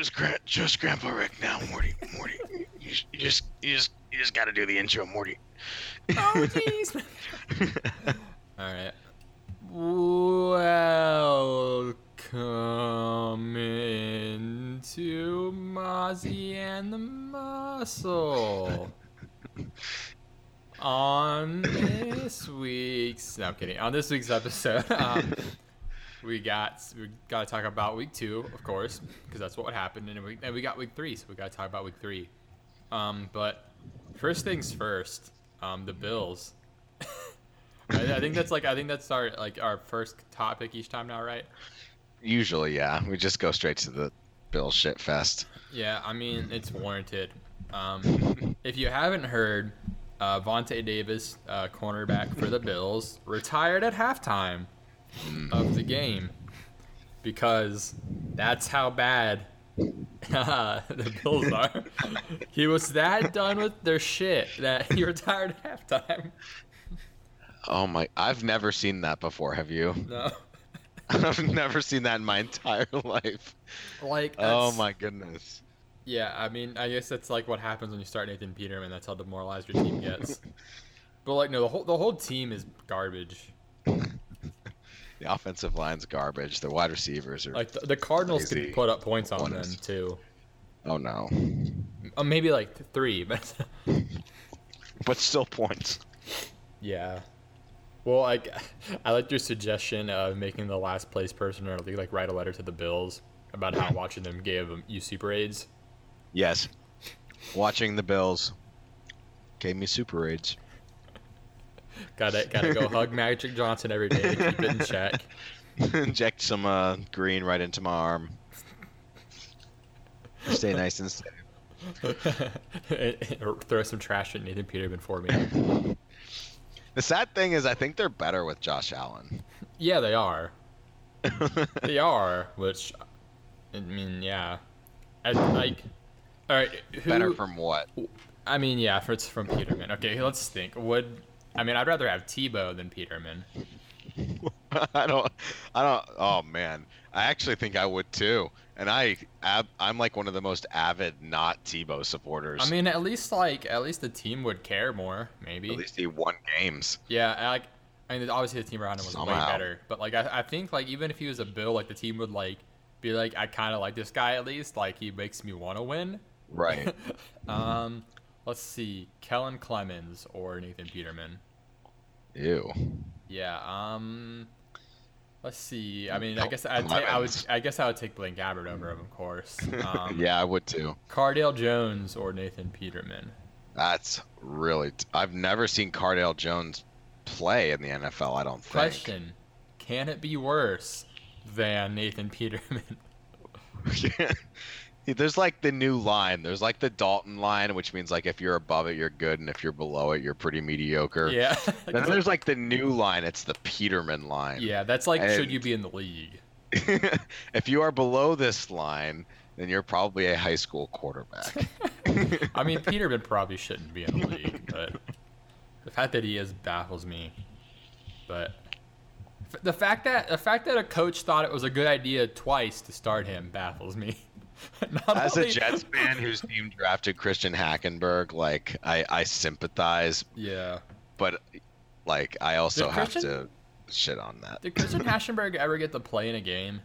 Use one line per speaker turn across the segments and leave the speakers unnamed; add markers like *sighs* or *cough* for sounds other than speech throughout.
just gra- just Grandpa Rick now, Morty. Morty, you, you just you just you just got to do the intro, Morty.
Oh *laughs* jeez. All right. Welcome into Mozzie and the Muscle. On this week's, no, I'm kidding. On this week's episode, *laughs* um, we got we got to talk about week two, of course, because that's what happened, and we and we got week three, so we got to talk about week three. Um, but first things first, um, the Bills. *laughs* I, I think that's like I think that's our like our first topic each time now, right?
Usually, yeah, we just go straight to the Bill shit fest.
Yeah, I mean it's warranted. Um, if you haven't heard, uh, Vontae Davis, uh, cornerback for the Bills, retired at halftime of the mm-hmm. game because that's how bad *laughs* uh, the Bills *laughs* are. he was that done with their shit that he retired at halftime.
Oh my! I've never seen that before. Have you?
No, *laughs*
I've never seen that in my entire life.
like
Oh my goodness.
Yeah, I mean, I guess that's like what happens when you start Nathan Peterman. That's how demoralized your team gets. but like, no, the whole the whole team is garbage.
The offensive line's garbage. The wide receivers are.
Like the, the Cardinals
Crazy.
could put up points on them too.
oh no!
Uh, maybe like three, *laughs* but
But still points.
yeah. Well, like *laughs* I like your suggestion of making the last place person or like write a letter to the Bills about how *laughs* watching them gave you super aids.
Yes. Watching the Bills gave me super aids.
Gotta gotta go hug Magic Johnson every day to keep it in check. *laughs*
Inject some uh, green right into my arm. Stay nice and safe. *laughs*
or throw some trash at Nathan Peterman for me.
The sad thing is, I think they're better with Josh Allen.
Yeah, they are. *laughs* they are, which I mean, yeah. I, like, all right, who,
better from what?
I mean, yeah, if it's from Peterman. Okay, let's think. Would I mean? I'd rather have Tebow than Peterman. *laughs*
I don't. I don't. Oh man, I actually think I would too. And I, I'm like one of the most avid not Tebow supporters.
I mean, at least like at least the team would care more, maybe.
at least he won games.
Yeah, I like. I mean, obviously the team around him was way
Somehow.
better, but like I, I think like even if he was a Bill, like the team would like be like, I kind of like this guy at least. Like he makes me want to win.
Right. *laughs*
Um, let's see, Kellen Clemens or Nathan Peterman.
Ew.
Yeah. Um, let's see. I mean, I guess I'd ta- I would. I guess I would take Blaine Gabbert over him, of course. *laughs* Um,
yeah, I would too.
Cardale Jones or Nathan Peterman.
That's really. T- I've never seen Cardale Jones play in the NFL. I don't think.
Question: Can it be worse than Nathan Peterman? *laughs* *laughs*
There's like the new line. There's like the Dalton line, which means like if you're above it, you're good, and if you're below it, you're pretty mediocre.
yeah. *laughs*
Then there's like the new line. It's the Peterman line.
yeah, that's like
And-
should you be in the league? *laughs*
if you are below this line, then you're probably a high school quarterback. *laughs*
I mean, Peterman probably shouldn't be in the league, but the fact that he is baffles me. But the fact that the fact that a coach thought it was a good idea twice to start him baffles me. *laughs*
As a Jets *laughs* fan whose team drafted Christian Hackenberg, like I, I sympathize,
yeah.
but like I also
Did
have
Christian-
to shit on that.
Did Christian *laughs* Hackenberg ever get to play in a game?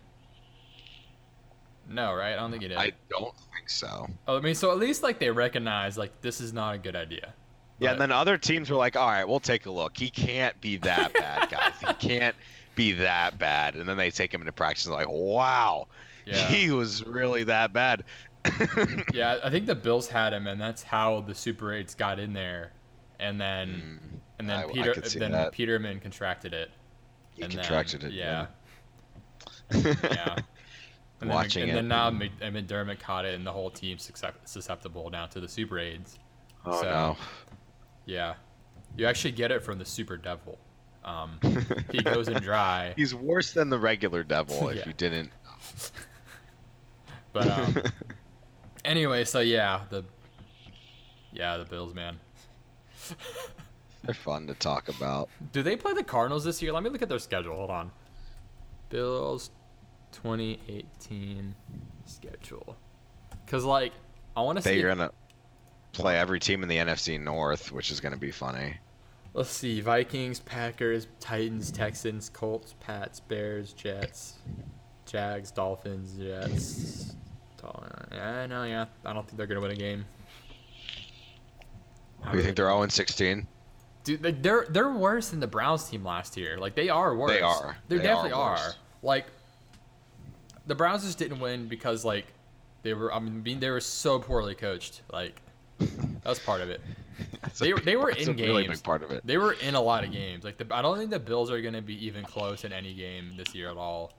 No, right? I don't think he did.
I don't think so.
oh, I mean, so at least like they recognize like this is not a good idea.
Yeah,
But-
and then other teams were like, "All right, we'll take a look. He can't be that bad, guys. He can't be that bad." And then they take him into practice and like, "Wow,
Yeah.
he was really that bad." *laughs*
Yeah, I think the Bills had him, and that's how the Super Eights got in there. And then, and then.
I- I
Peter,
see
then
that.
Peterman contracted it.
He
and then-
contracted it.
Yeah,
yeah.
yeah. *laughs* And then,
Watching
and
it.
then now Mc- and McDermott caught it, and the whole team's susceptible now to the Super Aids.
oh
So-
no.
Yeah, you actually get it from the Super Devil. Um, *laughs* he goes in dry,
He's worse than the regular devil. If
Yeah.
you didn't,
but um, *laughs* anyway, so yeah, the yeah the Bills, man.
they're fun to talk about.
Do they play the Cardinals this year? Let me look at their schedule. Hold on. Bills 2018 schedule. Cause like I want to see.
They're gonna play every team in the NFC North, which is gonna be funny.
Let's see: Vikings, Packers, Titans, Texans, Colts, Pats, Bears, Jets, Jags, Dolphins, Jets. Yeah, uh, no, yeah. I don't think they're gonna win a game.
Who you think they're 0 16?
Dude, like, they're they're worse than the Browns team last year. Like they are worse.
They are.
They,
They
definitely
are
are. Like the Browns just didn't win because like they were. I mean, they were so poorly coached. Like that's part of it. *laughs* They-
big
they were in
really
games.
big part of it.
They were in a lot of games. Like the, I don't think the Bills are gonna be even close in any game this year at all.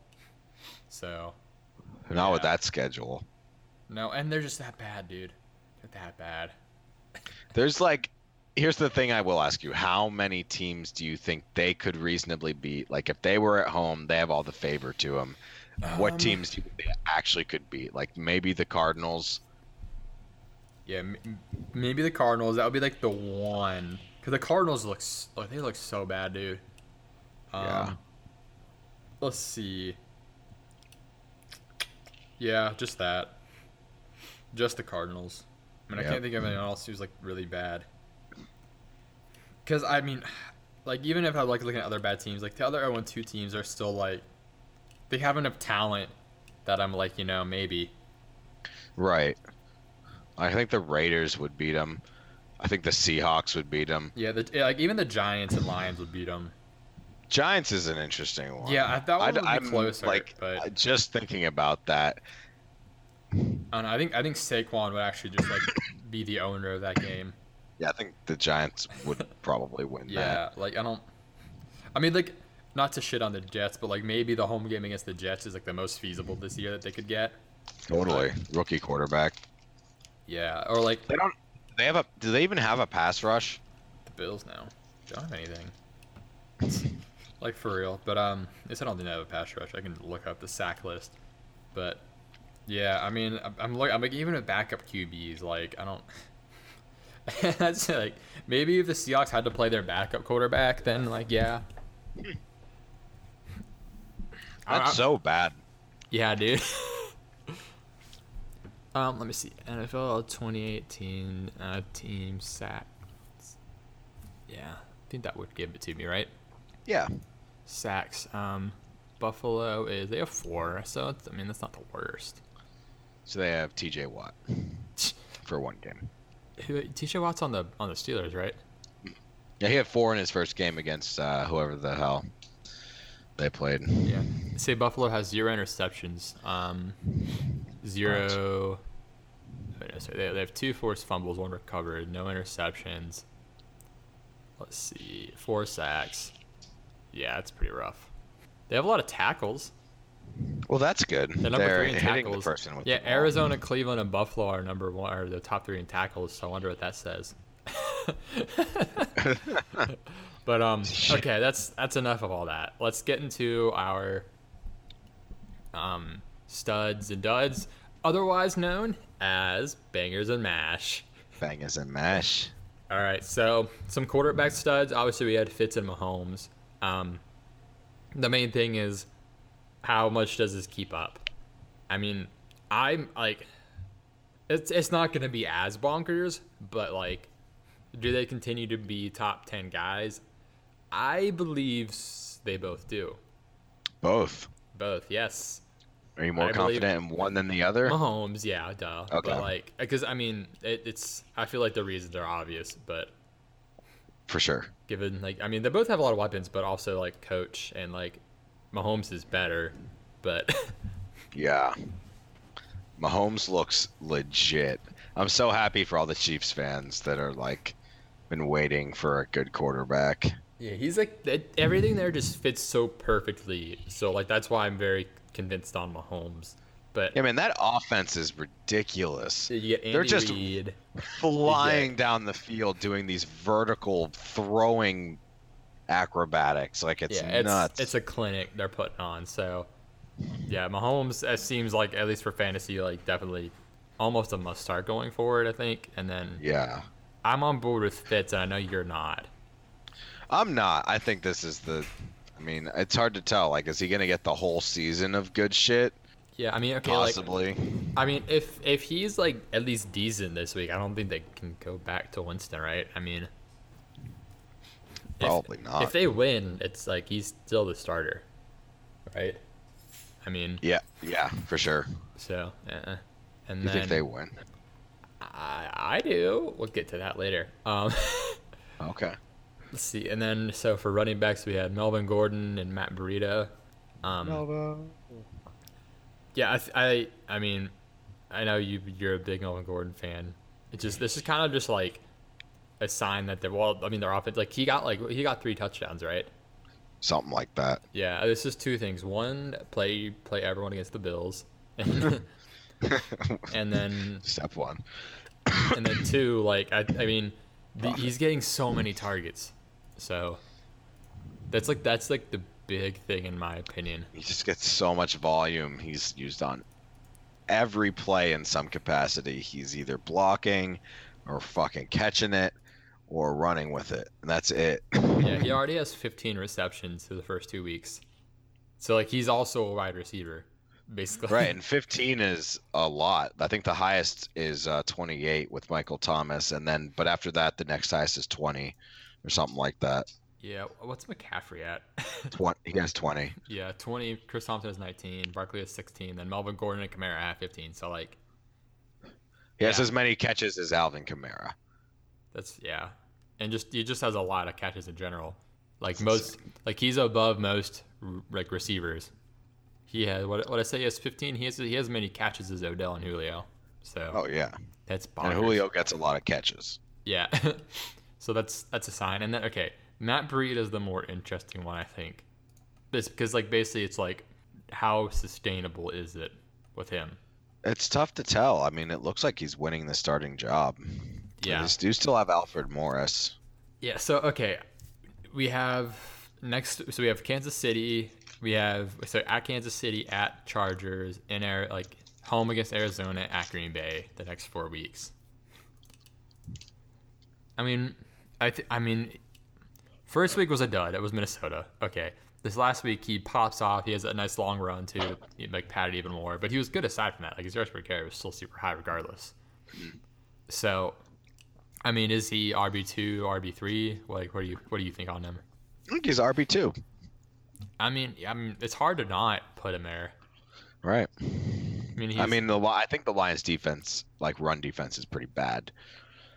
So
Not with that schedule.
No, and they're just that bad, dude. They're that bad.
There's like, here's the thing I will ask you: How many teams do you think they could reasonably beat? Like, if they were at home, they have all the favor to them. what
Um,
teams do you think they actually could beat? Like maybe the Cardinals.
Yeah, maybe the Cardinals. That would be like the one. Cause the Cardinals looks like they look so bad, dude. Um,
Yeah.
Let's see. Yeah, just that. Just the Cardinals. I mean, I can't think of anyone else who's like really bad. Cause I mean, *sighs* like even if I like looking at other bad teams, like the other 0 2 teams are still like, they have enough talent that I'm like, you know, maybe.
Right. I think the Raiders would beat them. I think the Seahawks would beat them.
Yeah, the, eh, like even the Giants and Lions would beat them.
Giants is an interesting one.
Yeah, I thought one would be
I'm
closer,
like
but
just thinking about that.
I don't know. I think I think Saquon would actually just like *laughs* be the owner of that game.
Yeah, I think the Giants would probably win
Yeah, like I don't. I mean, like not to shit on the Jets, but like maybe the home game against the Jets is like the most feasible this year that they could get.
that. Totally. Rookie quarterback.
Yeah, or like
They don't. They have a. Do they even have a pass rush?
the Bills now. They don't have anything. like for real, but um, at least I don't think they have a pass rush. I can look up the sack list, but yeah, I mean, I'm- I'm like, I'm like even with backup QBs, like I don't. *laughs* That's like maybe if the Seahawks had to play their backup quarterback, then like yeah.
That's
I-
so bad.
Yeah, dude. *laughs* um, let me see. NFL 2018 uh, team sacks. Yeah, I think that would give it to me, right?
Yeah.
Sacks. Um, Buffalo is they have four, so it's, I mean that's not the worst.
So they have T.J. Watt *laughs* for one game.
TJ Watt's on the on the Steelers, right?
Yeah, he had four in his first game against uh, whoever the hell they played.
Yeah. Say Buffalo has zero interceptions. Um, zero. wait, no, sorry, They they have two forced fumbles, one recovered, no interceptions. Let's see, four sacks. Yeah, it's pretty rough. They have a lot of tackles.
Well, that's good.
They're number
They're
three in tackles.
the person with
yeah,
the.
Arizona, Cleveland, and Buffalo are number one, are the top three in tackles. So I wonder what that says. *laughs* but um, okay, that's that's enough of all that. Let's get into our um studs and duds, otherwise known as bangers and mash.
Bangers and mash.
All right, so some quarterback studs. Obviously, we had Fitz and Mahomes. Um, the main thing is how much does this keep up? I mean, I'm like, it's it's not going to be as bonkers, but like, do they continue to be top ten guys? I believe they both do.
Both.
Both, yes.
Are you more
I
confident in one than the other?
Mahomes, yeah, duh.
Okay.
But like, because I mean, it, it's I feel like the reasons are obvious, but
For sure.
given like I mean they both have a lot of weapons, but also like coach and like Mahomes is better, but *laughs*
Yeah. Mahomes looks legit. I'm so happy for all the Chiefs fans that are like been waiting for a good quarterback.
yeah, he's like it, everything there just fits so perfectly. So like that's why I'm very convinced on Mahomes. But
Yeah, man, that offense is ridiculous. they're just-
Reid.
Flying down the field doing these vertical throwing acrobatics. Like it's
yeah, it's
nuts.
it's a clinic they're putting on. So yeah, Mahomes it seems like at least for fantasy, like definitely almost a must start going forward. I think, and then
yeah.
I'm on board with Fitz, and I know you're not.
I'm not. I think this is the I mean, it's hard to tell. Like, is he gonna get the whole season of good shit?
Yeah, I mean, okay,
possibly.
like I mean, if if he's like at least decent this week, I don't think they can go back to Winston, right? I mean, if-
Probably not.
If they win, it's like he's still the starter, right? I mean,
yeah, yeah, for sure.
so uh, and
You
then
think they win?
I I do. We'll get to that later. Um, *laughs*
Okay.
let's see, and then so for running backs, we had Melvin Gordon and Matt Breida. Um, Yeah, I, I, I mean, I know you you're a big Melvin Gordon fan. It's just this is kind of just like a sign that they're well. I mean, their offense like he got like he got three touchdowns, right?
Something like that.
Yeah, this is two things. One, play play everyone against the Bills, *laughs* and, then
Step one.
and then two, like I, I mean, the, he's getting so many targets, so that's like that's like the big thing in my opinion.
He just gets so much volume. He's used on every play in some capacity. He's either blocking or fucking catching it or running with it. And that's it.
Yeah, he *laughs* already has 15 receptions through the first two weeks. So like he's also a wide receiver, basically.
right. And *laughs* 15 is a lot. I think the highest is uh, 28 with Michael Thomas. And then, but after that, the next highest is 20 or something like that.
Yeah. What's McCaffrey at? *laughs*
20, he has 20.
yeah, 20. Chris Thompson has 19. Barkley has 16. Then Melvin Gordon and Kamara have 15. So like
He has as many catches as Alvin Kamara.
That's yeah, and just he just has a lot of catches in general. Like most, like he's above most r- like receivers. He has what what I say he has 15. He has he has as many catches as Odell and Julio. So
Oh, yeah.
that's
And
bonkers.
Julio gets a lot of catches.
Yeah. *laughs* so that's that's a sign. And then okay, Matt Breed is the more interesting one, I think. This because like basically it's like how sustainable is it with him?
It's tough to tell. I mean, it looks like he's winning the starting job.
Yeah.
They do still have Alfred Morris.
Yeah, so okay. We have next so we have Kansas City, we have so at Kansas City, at Chargers, in air like home against Arizona, at Green Bay the next four weeks. I mean, I th- I mean, first week was a dud. It was Minnesota. Okay, this last week he pops off. He has a nice long run to like pad it even more. But he was good aside from that. Like his yards per carry was still super high regardless. So, I mean, is he RB two, RB three? Like, what do you what do you think on him?
I think he's RB two.
I mean, I mean, it's hard to not put him there.
Right.
I mean, he's,
I mean, the I think the Lions' defense, like run defense, is pretty bad.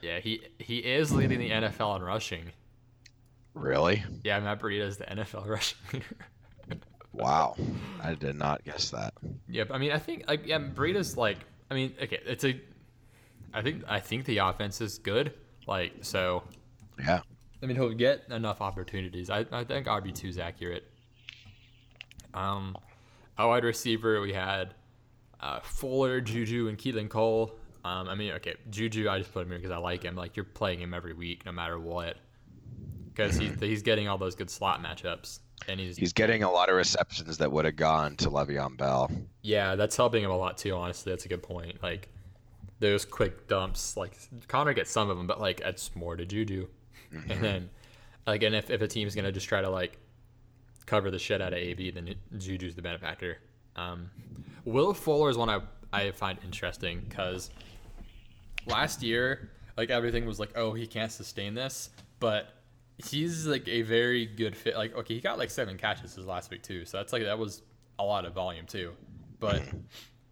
yeah, he he is leading the NFL in rushing.
Really?
Yeah, Matt Breida is the NFL *laughs* rushing leader.
Wow. I did not guess that.
Yep. I mean, I think like yeah, Breida's like. I mean, okay, it's a. I think I think the offense is good. Like so.
Yeah.
I mean, he'll get enough opportunities. I, I think RB two is accurate. Um, a wide receiver we had uh, Fuller, Juju, and Keelan Cole. Um, I mean, okay, Juju, I just put him here because I like him. Like you're playing him every week, no matter what, because he's he's getting all those good slot matchups, and he's
He's getting a lot of receptions that would have gone to Le'Veon Bell.
yeah, that's helping him a lot too. Honestly, that's a good point. Like those quick dumps, like Conner gets some of them, but like it's more to Juju. And then, like, and if, if a team's gonna just try to like cover the shit out of AB, then Juju's the benefactor. Um, Will Fuller is one I I find interesting because last year, like everything was like, oh, he can't sustain this, but he's like a very good fit. Like, okay, he got like seven catches his last week too, so that's like that was a lot of volume too. But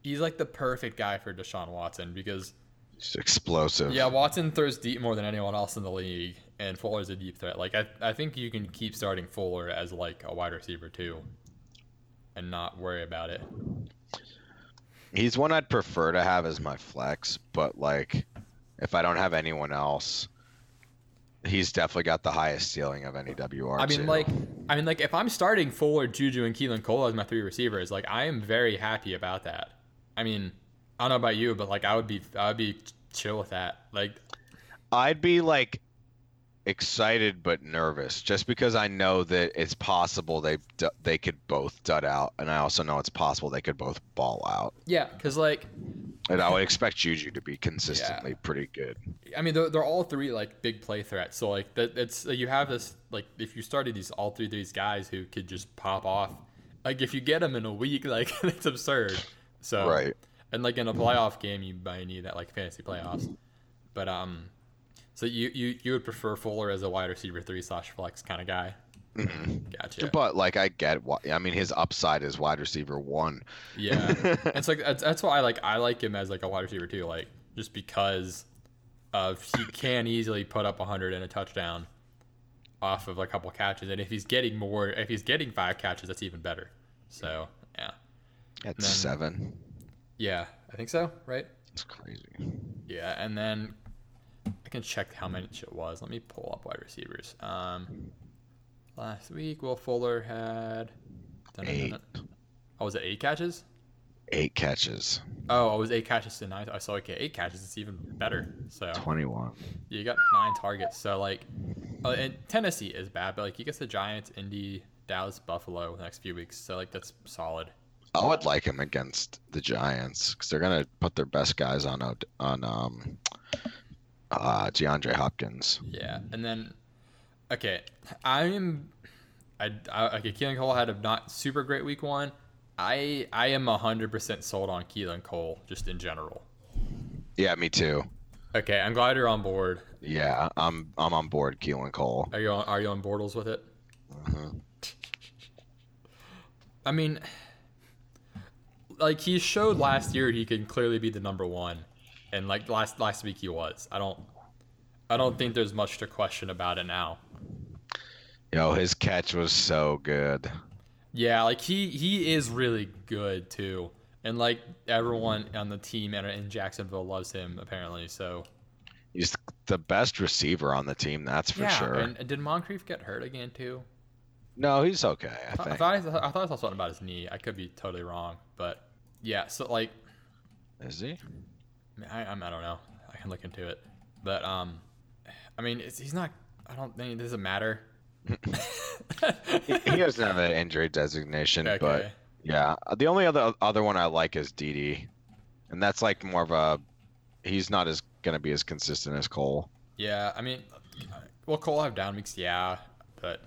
he's like the perfect guy for Deshaun Watson because
He's explosive.
yeah, Watson throws deep more than anyone else in the league, and Fuller's a deep threat. Like I, I think you can keep starting Fuller as like a wide receiver too, and not worry about it.
He's one I'd prefer to have as my flex, but like, if I don't have anyone else, he's definitely got the highest ceiling of any WR.
I mean, like, I mean, like, if I'm starting Fuller, Juju, and Keelan Cole as my three receivers, like, I am very happy about that. I mean, I don't know about you, but like, I would be, I would be chill with that. Like,
I'd be like excited but nervous just because I know that it's possible they they could both dud out, and I also know it's possible they could both ball out.
yeah, because like,
And I would expect Juju to be consistently pretty good.
I mean, they're, they're all three like big play threats. So like, that it's you have this like, if you started these all three of these guys who could just pop off, like if you get them in a week, *laughs* like it's absurd. So
Right.
and like in a playoff game, you might need that like fantasy playoffs. But um, so you you you would prefer Fuller as a wide receiver three slash flex kind of guy? Gotcha.
But like I get why I mean his upside is wide receiver one.
Yeah, it's like that's, that's why I like I like him as like a wide receiver too. Like just because of he can easily put up 100 and a touchdown off of a couple catches, and if he's getting more, if he's getting five catches, that's even better. So
At
Then-
seven.
yeah, I think so. Right?
It's crazy.
Yeah, and then I can check how much it was. Let me pull up wide receivers. Um, last week Will Fuller had
Eight.
Oh, was it eight catches?
Eight catches.
Oh, it was eight catches to nine. I saw okay, eight catches. It's even better. So
Twenty one.
you got nine targets. So like, uh, and Tennessee is bad, but like he gets the Giants, Indy, Dallas, Buffalo the next few weeks. So like that's solid.
I would like him against the Giants because they're gonna put their best guys on on um uh DeAndre Hopkins.
Yeah, and then okay, I'm I, I okay. Keelan Cole had a not super great week one. I I am hundred percent sold on Keelan Cole just in general.
Yeah, me too.
Okay, I'm glad you're on board.
Yeah, I'm I'm on board Keelan Cole.
Are you on, are you on Bortles with it?
Mhm. *laughs*
I mean, like he showed last year he can clearly be the number one, and like last last week he was. I don't, I don't think there's much to question about it now.
Yo, his catch was so good.
Yeah, like he he is really good too, and like everyone on the team and in Jacksonville loves him apparently. So
He's the best receiver on the team, that's for
yeah,
sure.
and did Moncrief get hurt again too?
No, he's okay. I
I, thought I, I thought I saw something about his knee. I could be totally wrong, but yeah. So like
Is he?
I, I'm, I don't know. I can look into it, but um, I mean, it's, he's not. I don't think it doesn't matter.
He, he doesn't have an injury designation,
Okay.
but yeah. The only other other one I like is DD, and that's like more of a. He's not as gonna be as consistent as Cole.
Yeah, I mean, well, Cole have down weeks, yeah, but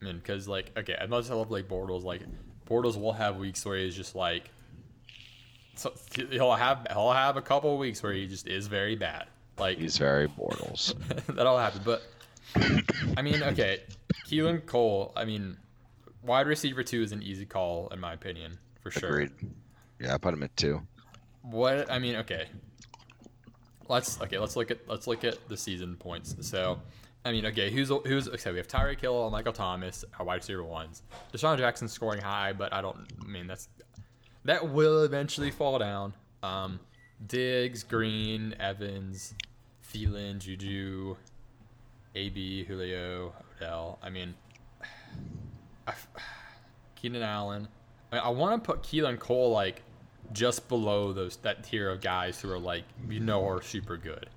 I mean, because like, okay, as much as I love like Bortles, like Bortles will have weeks where he's just like, so he'll have he'll have a couple of weeks where he just is very bad, like
He's very Bortles. *laughs*
that'll happen. But *coughs* I mean, okay, Keelan Cole, I mean, wide receiver two is an easy call in my opinion, for sure.
Agreed. Yeah, I put him at two.
What I mean, okay. Let's okay. Let's look at let's look at the season points. So, I mean, okay, who's who's okay? We have Tyreek Hill, Michael Thomas, our wide receiver ones. DeSean Jackson scoring high, but I don't. I mean, that's that will eventually fall down. Um, Diggs, Green, Evans, Thielen, Juju, AB, Julio, Odell. I mean, I, Keenan Allen. I, I want to put Keelan Cole like just below those that tier of guys who are like you know are super good.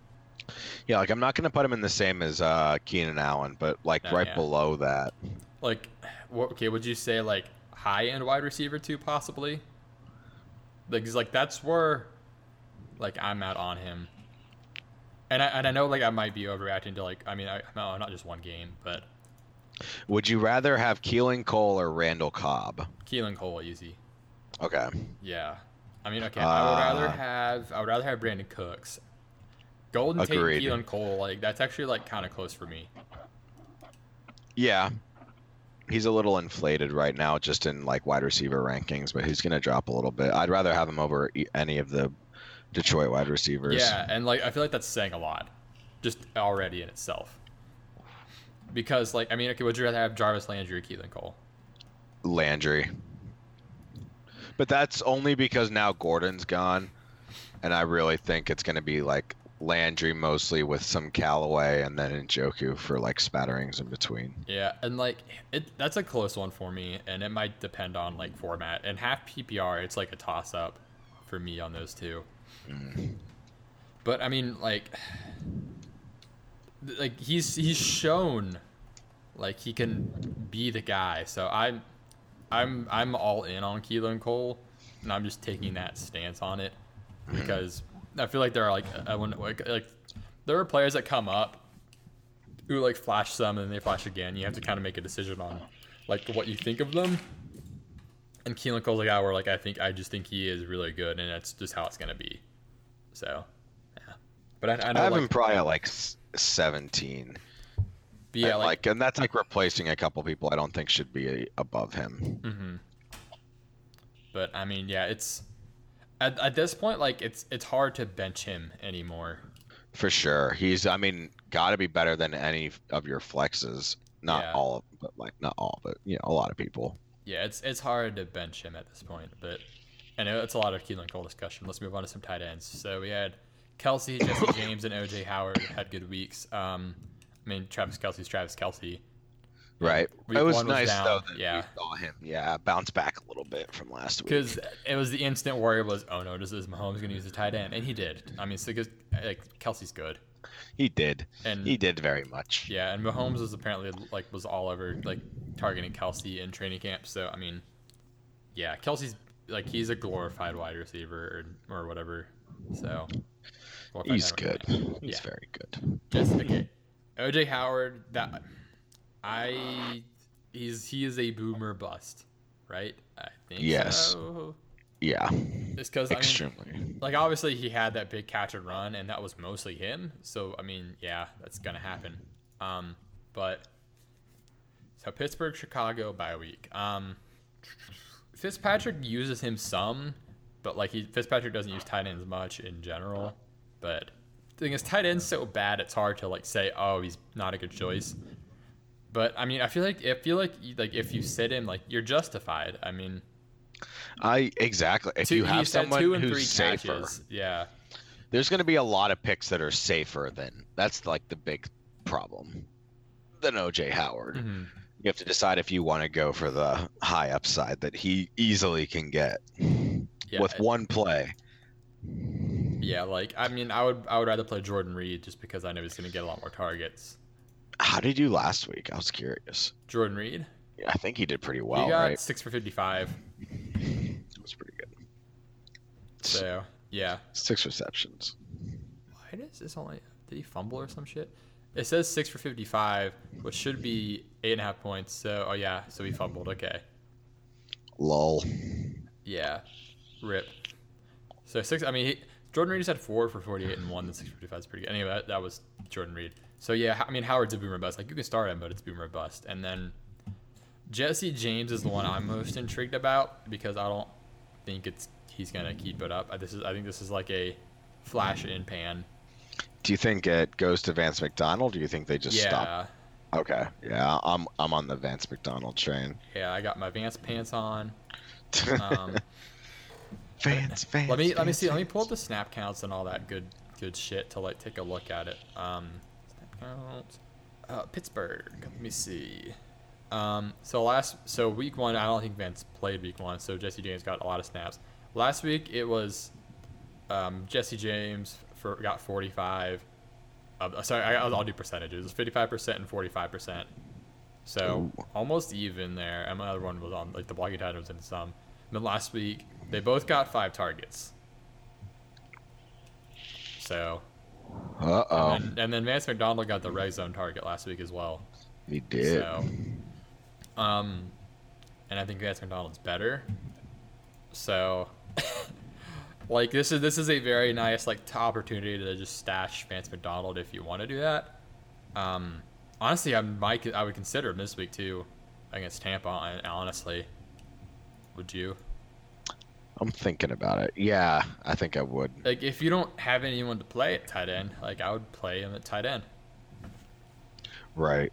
Yeah, like I'm not gonna put him in the same as uh, Keenan Allen, but like
No,
right
yeah.
below that.
Like, what, okay, would you say like high end wide receiver too possibly? Like, 'cause, like that's where like I'm at on him. And I, and I know like I might be overreacting to like I mean I no not just one game but
Would you rather have Keelan Cole or Randall Cobb?
Keelan Cole easy
Okay.
yeah I mean okay I would rather
Uh,
have I would rather have Brandin Cooks Golden
Agreed.
Tate Keelan Cole like that's actually like kind of close for me
Yeah. He's a little inflated right now, just in like wide receiver rankings, but he's gonna drop a little bit. I'd rather have him over any of the Detroit wide receivers.
Yeah, and like I feel like that's saying a lot, just already in itself. Because like I mean, okay, would you rather have Jarvis Landry or Keelan Cole?
Landry. But that's only because now Gordon's gone, and I really think it's gonna be like Landry mostly with some Callaway and then Njoku for like spatterings in between.
Yeah, and like it, that's a close one for me, and it might depend on like format. And half PPR, it's like a toss up for me on those two. Mm. But I mean, like, like he's he's shown like he can be the guy. So I'm I'm I'm all in on Keelan Cole, and I'm just taking that stance on it mm-hmm. because I feel like there are like I wouldn't like like there are players that come up who like flash some and then they flash again. You have to kind of make a decision on like what you think of them. And Keelan Cole's a guy where like I think I just think he is really good, and that's just how it's gonna be. So, yeah. But I, I know
I have
like,
him probably at like 17.
yeah,
And,
like,
like, and that's like replacing a couple people I don't think should be above him.
hmm But I mean, yeah, it's at, at this point like it's it's hard to bench him anymore.
For sure. He's, I mean, got to be better than any of your flexes. Not
Yeah.
all, of, but like, not all, but, you know, a lot of people.
Yeah, it's it's hard to bench him at this point, but I know it's a lot of Keelan Cole discussion. Let's move on to some tight ends. So we had Kelce, Jesse *laughs* James, and OJ Howard had good weeks. Um, I mean, Travis Kelce's Travis Kelce.
Right. It was nice, though, that
yeah.
we saw him, yeah, bounce back a little bit from last week.
Because it was the instant worry was, oh no, does is Mahomes going to use the tight end? And he did. I mean, because like Kelce's good,
He did.
and
He did very much.
yeah, and Mahomes was apparently like was all over like targeting Kelce in training camp. So I mean, yeah, Kelce's like he's a glorified wide receiver or, or whatever. So
He's good. He's
Yeah.
very good.
Just okay. OJ Howard, that I he's he is a boomer bust, right? I think
Yes.
so.
Yeah.
It's because I mean,
Extremely.
like obviously he had that big catch and run, and that was mostly him. So I mean, yeah, that's gonna happen. Um, but so Pittsburgh, Chicago bye week. Um, Fitzpatrick uses him some, but like he Fitzpatrick doesn't use tight ends much in general. But the thing is, tight end's so bad, it's hard to like say, oh, he's not a good choice. But I mean, I feel like I feel like like if you sit him, like you're justified. I mean,
I exactly. If
two,
you have someone
two and
who's
three
safer,
catches. Yeah.
there's going to be a lot of picks that are safer than that's like the big problem than OJ Howard.
Mhm.
You have to decide if you want to go for the high upside that he easily can get
Yeah,
with one play.
Yeah, like I mean, I would I would rather play Jordan Reed just because I know he's going to get a lot more targets.
How did you last week? I was curious.
Jordan Reed,
Yeah, I think he did pretty well,
he got
right?
six for fifty-five.
It was pretty good.
So yeah,
Six receptions.
why does this only? Did he fumble or some shit? It says six for fifty-five, which should be eight and a half points. So oh yeah, so he fumbled. Okay,
Lol.
yeah, rip. So six. I mean, he, Jordan Reed just had four for forty-eight and one. Then six for fifty-five is pretty good. Anyway, that, that was Jordan Reed. So yeah, I mean Howard's a boomer bust. Like you can start him, but it's boomer bust. And then Jesse James is the one I'm most intrigued about because I don't think it's he's gonna keep it up. I- This is I think this is like a flash in pan.
Do you think it goes to Vance McDonald? Do you think they just
yeah,
stop? Okay. Yeah, I'm I'm on the Vance McDonald train.
yeah. I got my Vance pants on. *laughs* Um,
Vance, Vance. *laughs*
let me let me
Vance,
see. Let me pull up the snap counts and all that good good shit to like take a look at it. Um, Uh, Pittsburgh. Let me see. Um, so last so week one, I don't think Vance played week one, so Jesse James got a lot of snaps. Last week it was um, Jesse James for got 45. Uh, sorry, I, I'll do percentages. It was 55 percent and 45 percent. So
Ooh.
almost even there. And my other one was on like the blocking tight was in some. And then last week they both got five targets. So
Uh oh,
and, and then Vance McDonald got the red zone target last week as well.
he did.
So, um, and I think Vance McDonald's better. So, *laughs* like this is this is a very nice like t- opportunity to just stash Vance McDonald if you want to do that. Um, honestly, I might I would consider him this week too against Tampa. hon- Honestly, would you?
I'm thinking about it. Yeah, I think I would.
Like if you don't have anyone to play at tight end, like I would play him at tight end.
Right.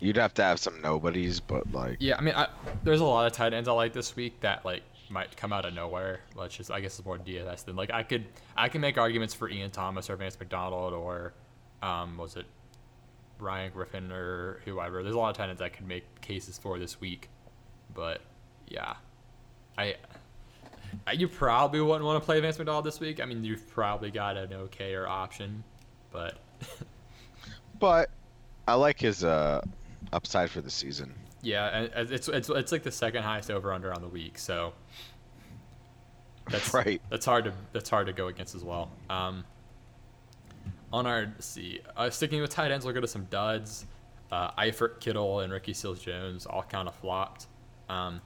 You'd have to have some nobodies, but like,
Yeah, I mean, I, there's a lot of tight ends I like this week that like might come out of nowhere. Let's just, I guess, it's more DFS than like I could, I can make arguments for Ian Thomas or Vance McDonald or, um, was it Ryan Griffin or whoever. There's a lot of tight ends I could make cases for this week, but yeah, I you probably wouldn't want to play Vance McDonald this week. I mean, you've probably got an okay or option, but *laughs*
but I like his uh upside for the season.
Yeah, it's it's it's like the second highest over under on the week, so that's *laughs*
Right.
That's hard to that's hard to go against as well. Um, on our let's see, uh, sticking with tight ends, we'll go to some duds. Uh, Eifert, Kittle, and Ricky Seals Jones all kind of flopped. Um,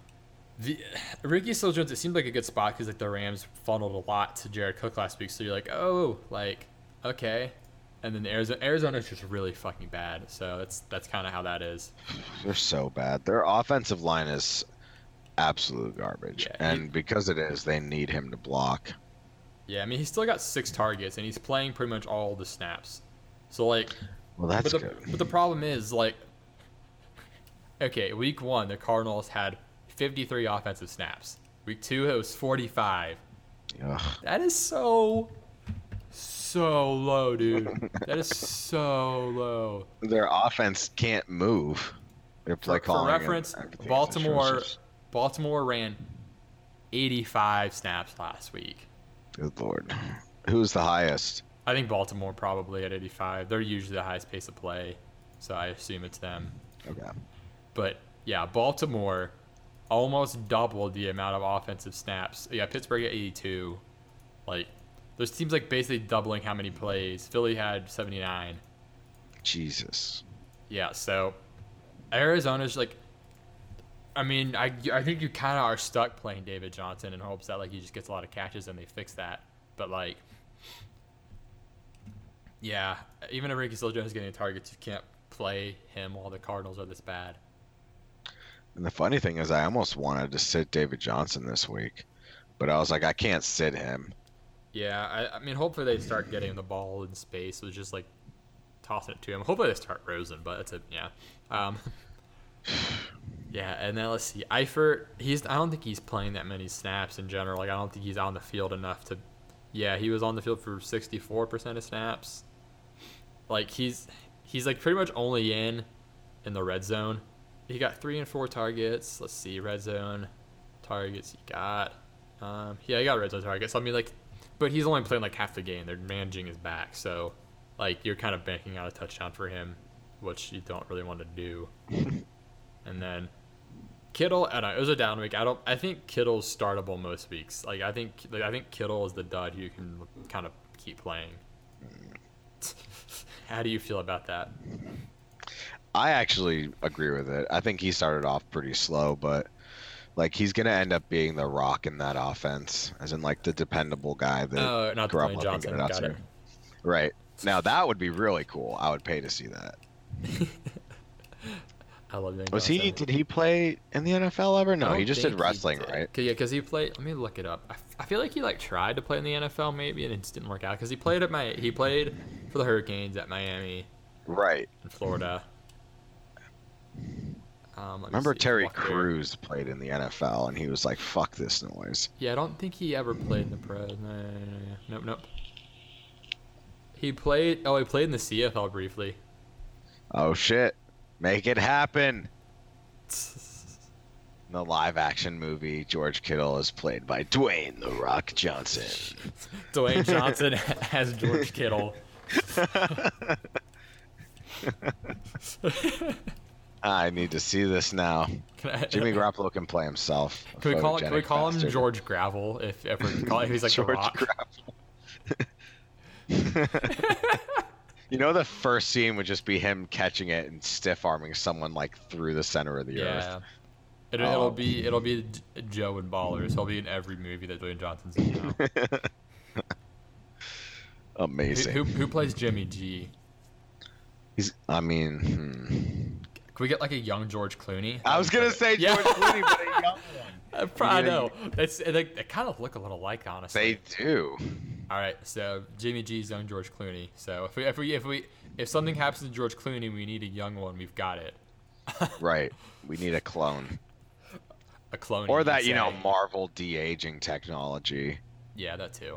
The Ricky Seals Jones, it seemed like a good spot because like the Rams funneled a lot to Jared Cook last week, so you're like, oh, like okay, and then Arizona Arizona's just really fucking bad, so that's that's kind of how that is.
They're so bad. Their offensive line is absolute garbage,
Yeah,
and
he-
because it is, they need him to block.
Yeah, I mean he's still got six targets and he's playing pretty much all the snaps, so like,
Well, that's
but the
good.
but the problem is like, okay, week one the Cardinals had 53 offensive snaps. Week two it was 45.
Ugh.
That is so so low, dude. *laughs* that is so low.
Their offense can't move. They're
For,
play
for
calling. and
reference, Baltimore. Baltimore ran 85 snaps last week.
Good lord. Who's the highest?
I think Baltimore probably at 85. They're usually the highest pace of play, so I assume it's them.
Okay.
But yeah, Baltimore almost doubled the amount of offensive snaps. Yeah, Pittsburgh at 82. Like, there's teams like basically doubling how many plays. Philly had 79.
Jesus.
Yeah, so Arizona's like, I mean, I, I think you kind of are stuck playing David Johnson in hopes that like he just gets a lot of catches and they fix that. But like, yeah, even if Ricky Seals Jones is getting targets, you can't play him while the Cardinals are this bad.
And the funny thing is, I almost wanted to sit David Johnson this week, but I was like, I can't sit him.
Yeah, I, I mean, hopefully they start getting the ball in space. So it's just like tossing it to him. Hopefully they start Rosen, but that's it. Yeah. Um, *sighs* yeah, and then let's see. Eifert, he's I don't think he's playing that many snaps in general. Like I don't think he's on the field enough to. Yeah, he was on the field for 64% of snaps. Like he's he's like pretty much only in in the red zone. He got three and four targets. Let's see, red zone targets he got. Um, yeah, he got red zone targets. I mean, like, but he's only playing like half the game. They're managing his back, so like you're kind of banking out a touchdown for him, which you don't really want to do. *laughs* and then Kittle, I don't know, it was a down week. I don't. I think Kittle's startable most weeks. Like I think, like, I think Kittle is the dud you can kind of keep playing. *laughs* How do you feel about that?
I actually agree with it. I think he started off pretty slow, but like he's gonna end up being the rock in that offense, as in like the dependable guy that
Oh, not
Garoppolo
Dwayne
can
Johnson.
get it out
Got
to.
it.
Right now, that would be really cool. I would pay to see that. *laughs*
I love Dwayne
Was
Johnson.
he? Did he play in the NFL ever? No, he just did wrestling,
did.
right?
'Cause- yeah, because he played. Let me look it up. I, f- I feel like he like tried to play in the NFL maybe, and it just didn't work out. Because he played at my he played for the Hurricanes at Miami
Right.
in Florida. Um,
Remember Terry. Crews played in the NFL, and he was like, "Fuck this noise."
Yeah, I don't think he ever played in the pros. No, no, no, no, no. nope, nope. He played. Oh, he played in the CFL briefly.
Oh shit! Make it happen. *laughs* In the live-action movie, George Kittle is played by Dwayne the Rock Johnson. *laughs*
Dwayne Johnson *laughs* as George Kittle.
I need to see this now.
I-
Jimmy Garoppolo can play himself.
Can we call can we call him. George Gravel if we call if he's like
George *laughs* you know, the first scene would just be him catching it and stiff arming someone like through the center of the earth.
Yeah. It, it'll
Oh.
be it'll be Joe and Ballers. He'll be in every movie that Dwayne Johnson's in now. *laughs* who,
Amazing.
who, who plays Jimmy G?
He's. I mean, hmm.
Can we get like a young George Clooney?
I was gonna say
Yeah.
George Clooney, but a young *laughs* one.
I probably
Yeah,
know. It's they, they kind of look a little like honestly.
They do.
All right, so Jimmy G's young George Clooney. So if we if we if we if something happens to George Clooney, we need a young one. We've got it. *laughs*
Right. We need a clone.
A clone.
Or that,
could
you know. Marvel de aging technology.
Yeah, that too.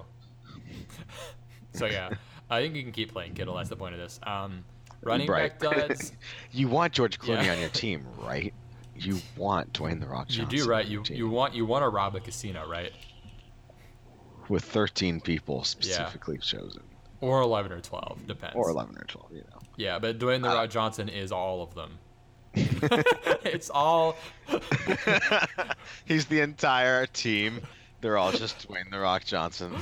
*laughs* so yeah, I think you can keep playing Kittle. That's the point of this. Um, running
Right.
back duds. *laughs*
You want George Clooney
Yeah.
on your team, right? You want Dwayne the Rock Johnson.
you do right. You
team.
you want you want to rob a casino, right?
with 13 people specifically chosen,
Or eleven or twelve, depends.
or 11 or 12. You know.
Yeah, but Dwayne the
Uh,
Rock Johnson is all of them. *laughs* *laughs* it's all.
He's the entire team. They're all just Dwayne the Rock Johnson.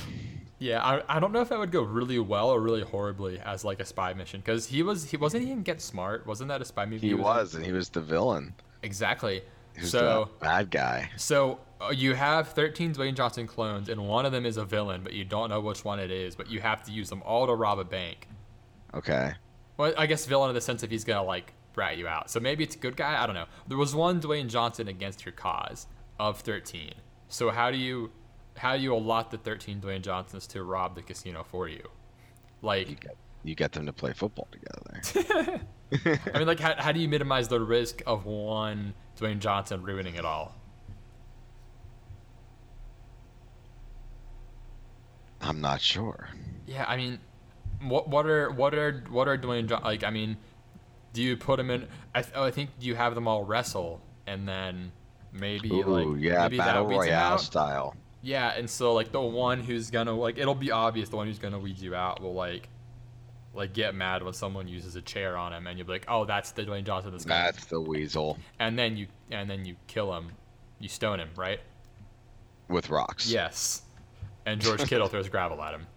Yeah, I, I don't know if that would go really well or really horribly as like a spy mission because he was he wasn't he in Get Smart wasn't that a spy movie?
He was, and he was the villain.
exactly.
Who's
So-
the bad guy?
So uh, you have 13 Dwayne Johnson clones, and one of them is a villain, but you don't know which one it is. But you have to use them all to rob a bank.
Okay.
Well, I guess villain in the sense if he's gonna like rat you out. So maybe it's a good guy. I don't know. There was one Dwayne Johnson against your cause of 13. So how do you how do you allot the 13 Dwayne Johnsons to rob the casino for you?
You
Like,
get you get them to play football together. *laughs* *laughs*
I mean, like, how, how do you minimize the risk of one Dwayne Johnson ruining it all?
I'm not sure.
Yeah, I mean, what what are what are what are Dwayne John like? I mean, do you put him in? I, th- oh, I think do you have them all wrestle, and then maybe
Ooh,
like
yeah,
maybe
battle
that weeds him
royale style.
Yeah, and so like the one who's gonna like it'll be obvious the one who's gonna weed you out will like like get mad when someone uses a chair on him, and you'll be like, oh, that's the Dwayne Johnson that's
That's the weasel
and then you and then you kill him, you stone him, right?
with rocks.
Yes, and George Kittle throws *laughs* gravel at him.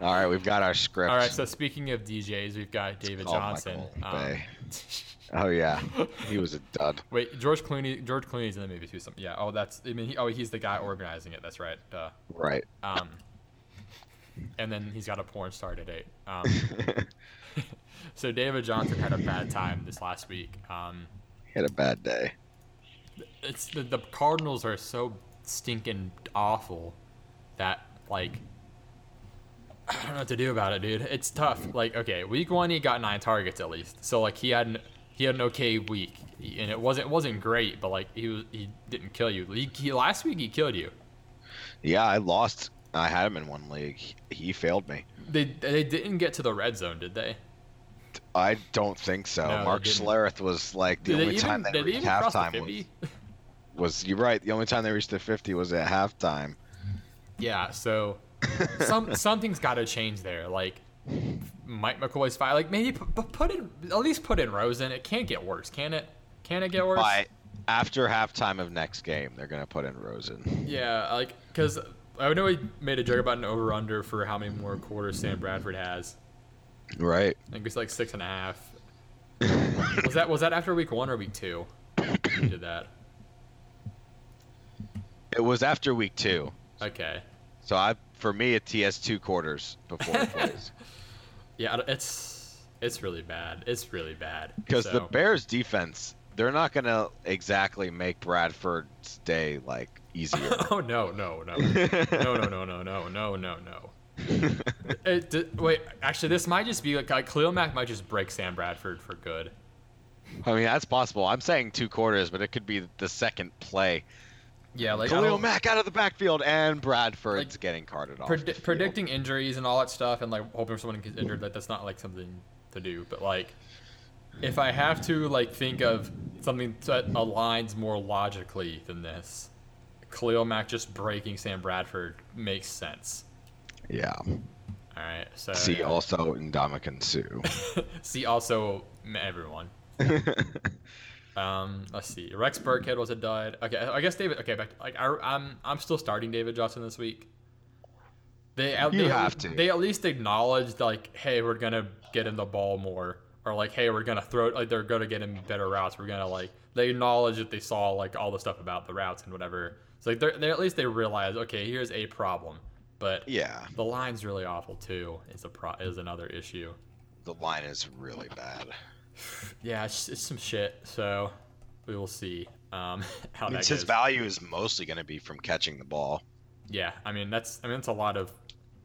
All right, we've got our script.
All right, so speaking of DJs, we've got David
Oh,
Johnson. Um. *laughs*
Oh yeah, he was a dud. *laughs*
wait, George Clooney. George Clooney's in the movie too. Some, yeah. Oh, that's. I mean, he, oh, he's the guy organizing it. That's right. Duh.
Right.
Um, and then he's got a porn star to date. Um, *laughs* *laughs* so David Johnson had a bad time this last week. Um,
he had a bad day.
it's the, the Cardinals are so stinking awful that like I don't know what to do about it, dude. It's tough. Like, okay, week one he got nine targets at least, so like he had an he had an okay week, and it wasn't it wasn't great, but like he was he didn't kill you. He, he last week he killed you.
Yeah, I lost. I had him in one league. He, failed me.
They they didn't get to the red zone, did they?
I don't think so.
No,
Mark. Schlereth was like the
Did
only
even,
time they reached
the
halftime
50?
was, was. You're right. The only time they reached the 50 was at halftime.
Yeah, so *laughs* some something's got to change there. Like Mike McCoy's fire. Like maybe put, put in at least put in Rosen. It can't get worse, can it? Can it get worse?
By after halftime of next game, they're gonna put in Rosen.
Yeah, like because I know he made a joke about an over under for how many more quarters Sam Bradford has.
Right.
I think it's like six and a half. *laughs* was that was that after week one or week two? He did that.
It was after week two,
Okay.
so I for me he has two quarters before he *laughs* plays.
Yeah, it's it's really bad. It's really bad.
Because the Bears defense, they're not gonna exactly make Bradford's day like easier. *laughs*
oh no no no no no no no no no no no. *laughs* It, d- wait, actually, this might just be like, like Khalil Mack might just break Sam Bradford for good.
I mean that's possible. I'm saying two quarters, but it could be the second play.
Yeah, like
Khalil Mack out of the backfield and Bradford's
Like,
getting carted off. Field.
predicting injuries and all that stuff, and like hoping someone gets injured, like that's not like something to do. But like, if I have to like think of something that aligns more logically than this, Khalil Mack just breaking Sam Bradford makes sense.
Yeah.
All right, so
See also Ndamukong Suh. *laughs*
see also everyone. *laughs* Um, let's see. Rex Burkhead was a dud. Okay, I guess David. Okay, back. Like I, I'm, I'm still starting David Johnson this week. They, at-
You
they
have to.
They at least acknowledged like, hey, we're gonna get him the ball more, or like, hey, we're gonna throw. Like they're gonna get him better routes. We're gonna like. They acknowledge that they saw like all the stuff about the routes and whatever. So like, they're, they at least they realize, okay, here's a problem. But
yeah.
the line's really awful too. Is a pro- is another issue.
The line is really bad.
Yeah, it's, it's some shit. So we will see um, *laughs* how
I mean,
that
his
goes.
value is mostly going to be from catching the ball.
yeah, I mean that's I mean that's a lot of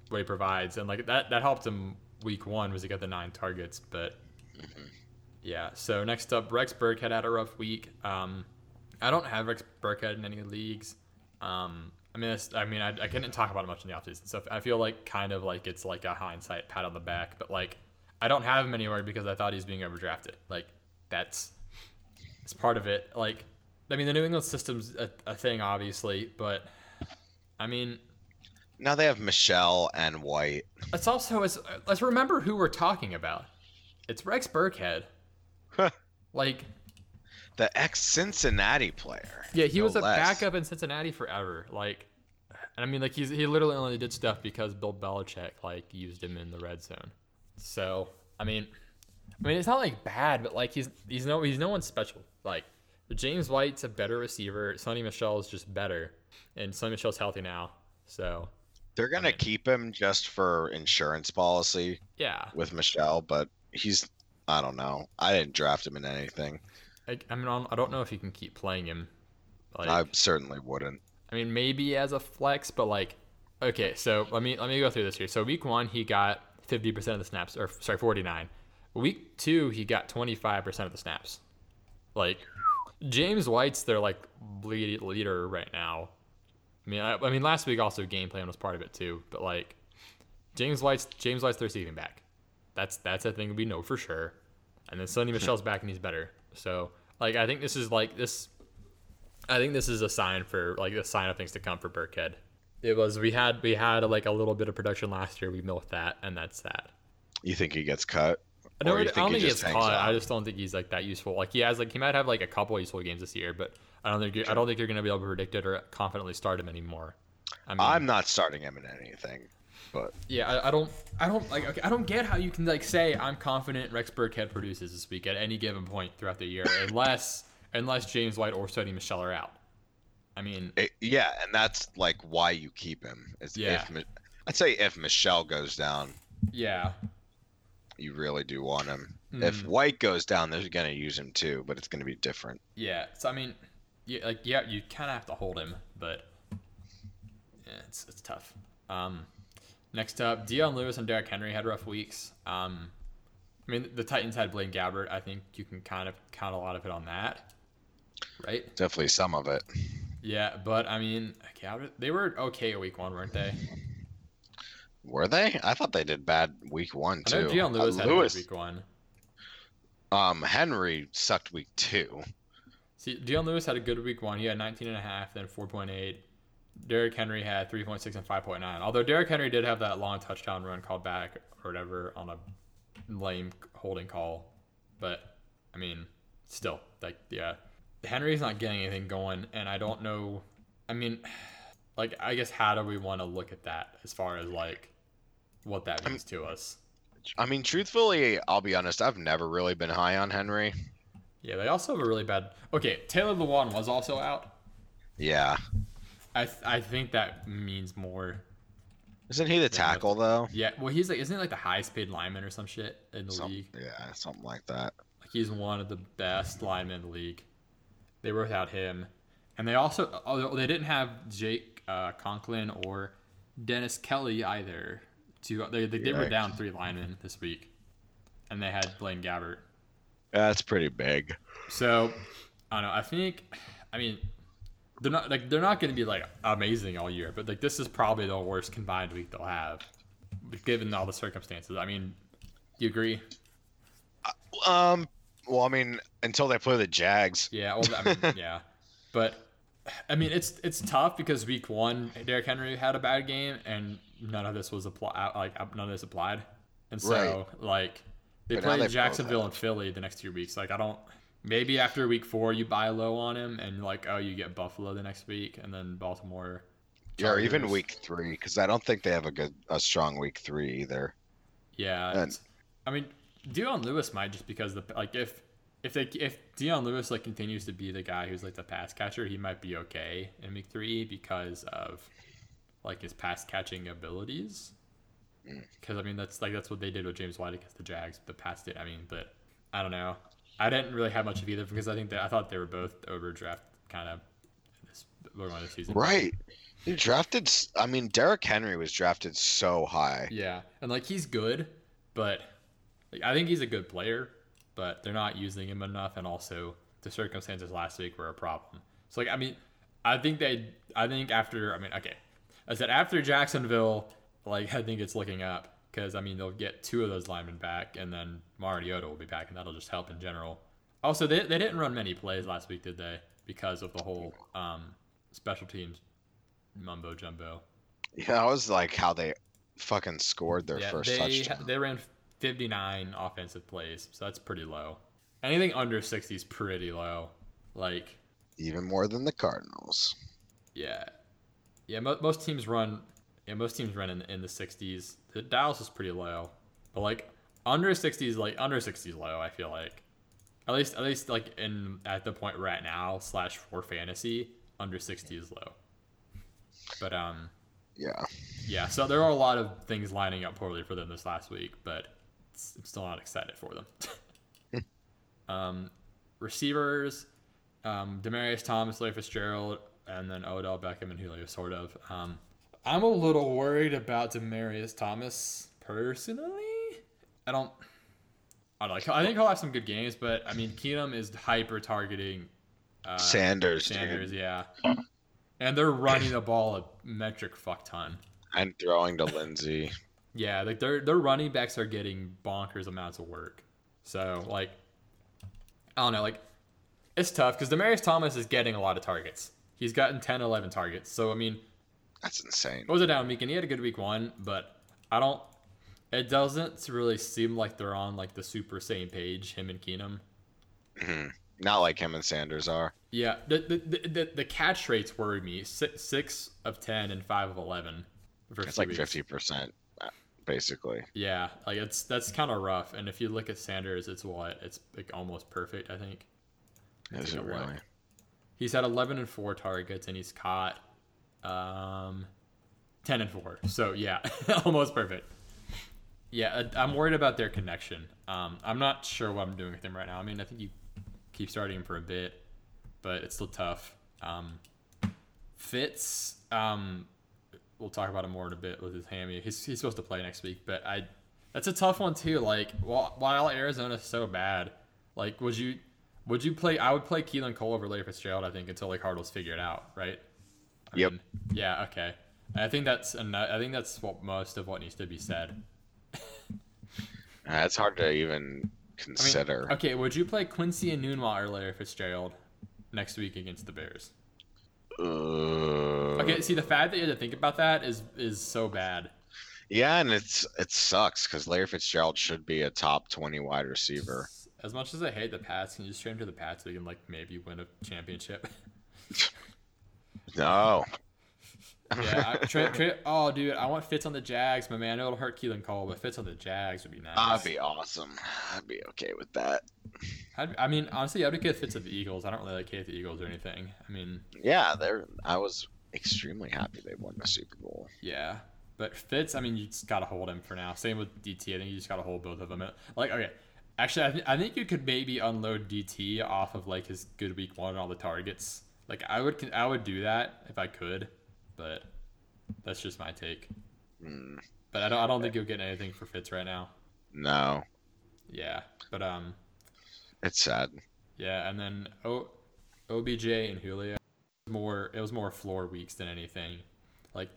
what he provides, and like that that helped him week one was he got the nine targets, but yeah. So next up, Rex Burkhead had a rough week. Um, I don't have Rex Burkhead in any leagues. Um, I mean, I mean, I, I couldn't talk about it much in the offseason stuff. I feel like kind of like it's like a hindsight pat on the back, but like I don't have him anywhere because I thought he's being overdrafted. Like that's it's part of it. Like I mean, the New England system's a, a thing, obviously, but I mean,
Now they have Michel and White.
it's also it's, let's remember who we're talking about. It's Rex Burkhead. like
The ex Cincinnati player.
Yeah, he
no
was a
less.
backup in Cincinnati forever. Like, and I mean, like he's he literally only did stuff because Bill Belichick like used him in the red zone. So I mean, I mean it's not like bad, but like he's he's no he's no one special. like James White's a better receiver. Sony Michel is just better, and Sony Michel's healthy now, so
They're gonna
mean-
keep him just for insurance policy
yeah.
with Michel, but he's I don't know. I didn't draft him in anything.
I, I mean, I don't- I don't know if you can keep playing him. Like,
I certainly wouldn't.
I mean, maybe as a flex, but like, okay, so let me let me go through this here. So week one, he got fifty percent of the snaps, or sorry, forty nine. Week two, he got twenty five percent of the snaps. Like, James White's their like lead leader right now. I mean, I, I mean, last week also game plan was part of it too, but like, James White's James White's their receiving back. That's that's a thing we know for sure. And then Sony Michel's back and he's better. So like, I think this is like this I think this is a sign for like a sign of things to come for Burkhead. It was we had we had like a little bit of production last year. We milked that, and that's that.
You think he gets cut?
I don't,
Or
I don't think he gets caught. I just don't think he's like that useful. Like he has like he might have like a couple useful games this year, but I don't think you're, I don't think you're gonna be able to predict it or confidently start him anymore. I mean,
I'm not starting him in anything. But
yeah, I, I don't I don't like okay, I don't get how you can like say I'm confident Rex Burkhead produces this week at any given point throughout the year, unless unless James White or Sony Michel are out. I mean,
it, yeah, and that's like why you keep him. Is
Yeah.
If, I'd say if Michel goes down,
yeah,
you really do want him. If
Mhm.
White goes down, they're gonna use him too, but it's gonna be different.
Yeah, so I mean, yeah, like yeah, you kind of have to hold him, but yeah, it's it's tough. Um, next up, Dion Lewis and Derrick Henry had rough weeks. Um, I mean, the Titans had Blaine Gabbert. I think you can kind of count a lot of it on that, right?
Definitely some of it.
Yeah, but I mean, they were okay at week one, weren't they?
Were they? I thought they did bad week one
I
too.
know Dion Lewis
Uh,
had
Lewis,
a good week one.
um, Henry sucked week two.
See, Dion Lewis had a good week one. He had 19 and a half, then 4.8. Derrick Henry had 3.6 and 5.9. Although Derrick Henry did have that long touchdown run called back or whatever on a lame holding call. But, I mean, still, like, yeah. Henry's not getting anything going, and I don't know. I mean, like, I guess how do we want to look at that as far as, like, what that means to us?
I mean, truthfully, I'll be honest. I've never really been high on Henry.
Yeah, they also have a really bad. Okay, Taylor Lewan was also out.
Yeah,
I, th- I think that means more
isn't he the tackle though?
Yeah, well, he's like, isn't he like the highest paid lineman or some shit in the
Some-
league?
yeah, something like that.
Like he's one of the best linemen in the league. They were without him, and they also although they didn't have Jake uh, Conklin or Dennis Kelly either. Two, they they, they were down three linemen this week, and they had Blaine Gabbert.
That's pretty big.
So I don't know. I think, I mean, they're not like they're not going to be like amazing all year, but like this is probably the worst combined week they'll have, given all the circumstances. I mean, do you agree?
Um, well, I mean, until they play the Jags.
Yeah, well, I mean, *laughs* yeah, but I mean, it's it's tough because week one, Derrick Henry had a bad game, and none of this was applied. Uh, like uh, none of this applied, and so like they
But
play
they
Jacksonville and Philly the next two weeks. Like I don't. Maybe after week four, you buy low on him, and like, oh, you get Buffalo the next week, and then Baltimore.
Yeah, or even week three, because I don't think they have a good, a strong week three either.
Yeah,
And-
I mean, Dion Lewis might just because the like if if they if Dion Lewis like continues to be the guy who's like the pass catcher, he might be okay in week three because of like his pass catching abilities.
Mm.
Because I mean that's like that's what they did with James White against the Jags. The pass did. I mean, but I don't know. I didn't really have much of either because I think that I thought they were both overdraft kind of this the season.
Right. He drafted. I mean, Derrick Henry was drafted so high.
Yeah, and like he's good, but like, I think he's a good player, but they're not using him enough, and also the circumstances last week were a problem. So like, I mean, I think they, I think after, I mean, okay, I said after Jacksonville, like I think it's looking up because I mean they'll get two of those linemen back, and then Mariota will be back, and that'll just help in general. Also, they they didn't run many plays last week, did they? Because of the whole um, special teams mumbo jumbo.
Yeah, that was like how they fucking scored their
Yeah,
first
they
touchdown.
they ran 59 offensive plays, so that's pretty low. Anything under 60 is pretty low. Like,
Even more than the Cardinals.
yeah, yeah. Mo- most teams run, yeah, most teams run in, in the 60s. The Dallas is pretty low, but like under 60s, like under 60s low. I feel like At least, at least like in at the point right now slash for fantasy, under sixty is low. But um,
Yeah.
yeah. So there are a lot of things lining up poorly for them this last week, but I'm still not excited for them. *laughs* um, receivers, um, Demaryius Thomas, Larry Fitzgerald, and then Odell Beckham and Julio, sort of. Um, I'm a little worried about Demaryius Thomas personally. I don't. I don't know. I think he'll have some good games, but I mean, Keenum is hyper targeting uh,
Sanders,
Sanders,
dude.
yeah. And they're running the ball a metric fuck ton.
And throwing to Lindsay.
Yeah, like their their running backs are getting bonkers amounts of work. So like, I don't know, like it's tough because Demaryius Thomas is getting a lot of targets. He's gotten 10, 11 targets. So I mean,
That's insane.
it was it down week, and he had a good week one, but I don't. It doesn't really seem like they're on like the super same page. Him and Keenum.
Mhm. Not like him and Sanders are.
Yeah, the the, the, the, catch rates worry me. Six, six of ten and five of eleven.
It's like fifty percent, basically.
Yeah, like it's that's kind of rough. And if you look at Sanders, it's what it's like almost perfect. I think
Is it
look.
really?
he's had eleven and four targets, and he's caught um ten and four. So yeah, *laughs* almost perfect. Yeah, I'm worried about their connection. Um, I'm not sure what I'm doing with him right now. I mean, I think you keep starting him for a bit, but it's still tough. Um, Fitz, um, we'll talk about him more in a bit with his hammy. He's, he's supposed to play next week, but I that's a tough one too. Like while, while Arizona's so bad, like would you would you play? I would play Keelan Cole over Larry Fitzgerald. I think until like Cardinals figure it out, right? I
Yep.
mean, yeah. Okay. And I think that's I think that's what most of what needs to be said.
Uh, it's hard to even
I mean,
consider.
okay, would you play Quincy Enunwa or Larry Fitzgerald next week against the Bears?
Uh,
Okay, see the fact that you had to think about that is is so bad.
Yeah, and it's it sucks because Larry Fitzgerald should be a top twenty wide receiver.
As much as I hate the Pats, can you just trade him to the Pats so you can like maybe win a championship? *laughs*
No.
Yeah, I, *laughs* tra- tra- oh dude, I want Fitz on the Jags, my man, I know it'll hurt Keelan Cole, but Fitz on the Jags would be nice.
That'd be awesome. I'd be okay with that.
I'd, I mean, honestly, I'd be good if Fitz at the Eagles. I don't really like hate the Eagles or anything. I mean,
Yeah, they're. I was extremely happy they won the Super Bowl.
yeah, but Fitz, I mean, you just gotta hold him for now. Same with DT. I think you just gotta hold both of them. Like, okay, actually, I, th- I think you could maybe unload DT off of like his good week one and all the targets. Like, I would, I would do that if I could, but that's just my take.
Mm,
But I don't, I don't think you'll get anything for Fitz right now.
no,
Yeah, but um,
it's sad.
yeah, and then o- OBJ and Julio more. It was more floor weeks than anything. Like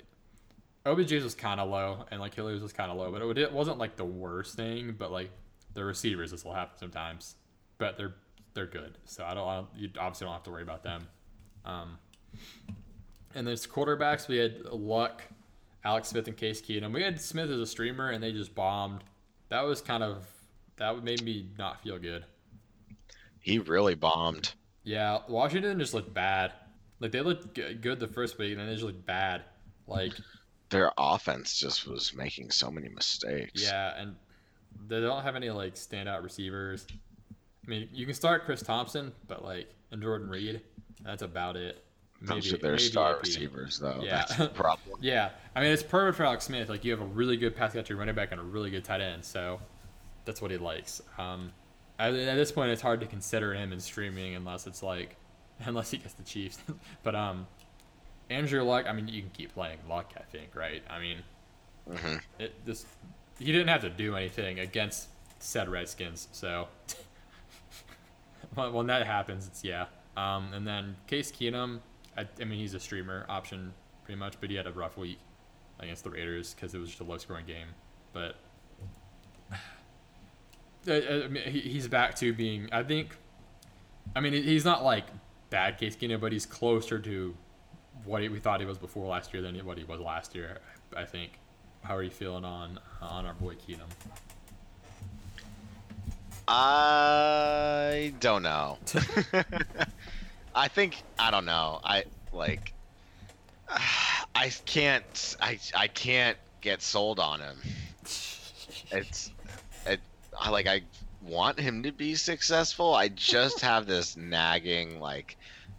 OBJ's was kind of low, and like Julio's was kind of low, but it, would- it wasn't like the worst thing. But like the receivers, this will happen sometimes, but they're they're good, so I don't. I don't you obviously don't have to worry about them. Um, and there's quarterbacks. We had Luck, Alex Smith, and Case Keenum. We had Smith as a streamer, and they just bombed. That was kind of that made me not feel good.
He really bombed.
Yeah, Washington just looked bad. Like they looked good the first week, and then they just looked bad. Like
Their offense just was making so many mistakes.
yeah, and they don't have any like standout receivers. I mean, you can start Chris Thompson, but like and Jordan Reed, that's about it.
Those are their star
AP.
receivers, though.
Yeah.
That's the *laughs* problem.
Yeah, I mean it's perfect for Alex Smith. Like you have a really good pass catcher running back and a really good tight end, so that's what he likes. Um, at, at this point, it's hard to consider him in streaming unless it's like *laughs* unless he gets the Chiefs. *laughs* but um, Andrew Luck, I mean you can keep playing Luck. I think, right? I mean,
hmm
it this he didn't have to do anything against said Redskins, so when when that happens, it's yeah. Um, and then Case Keenum, I, I mean he's a streamer option pretty much, but he had a rough week against the Raiders because it was just a low scoring game. But *sighs* uh, I mean, he, he's back to being. I think. I mean, he's not like bad Case Keenum, but he's closer to what he, we thought he was before last year than what he was last year. I think. How are you feeling on on our boy Keenum?
I don't know. *laughs* *laughs* I think I don't know. I like. *sighs* I can't. I I can't get sold on him. It's. It. I like. I. want him to be successful. I just *laughs* have this nagging like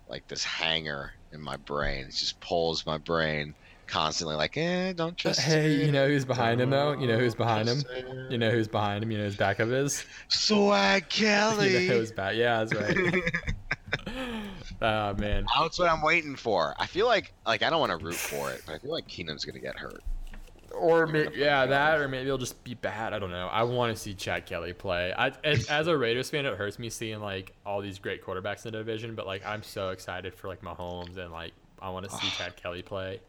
like this hanger in my brain. It just pulls my brain constantly like, eh, don't trust
Hey,
it.
you know who's behind him though? You know who's behind him?
it."
You know who's behind him? You know whose backup is?
Swag *laughs*
You know
Kelly.
who's back? Yeah, that's right. *laughs* oh man.
That's what I'm waiting for. I feel like like I don't want to root for it, but I feel like Keenum's gonna get hurt.
Or may- yeah, that, or maybe it'll just be bad. I don't know. I want to see Chad Kelly play. I, as, as a Raiders fan, it hurts me seeing like all these great quarterbacks in the division, but like I'm so excited for like Mahomes and like I want to see Chad Kelly play.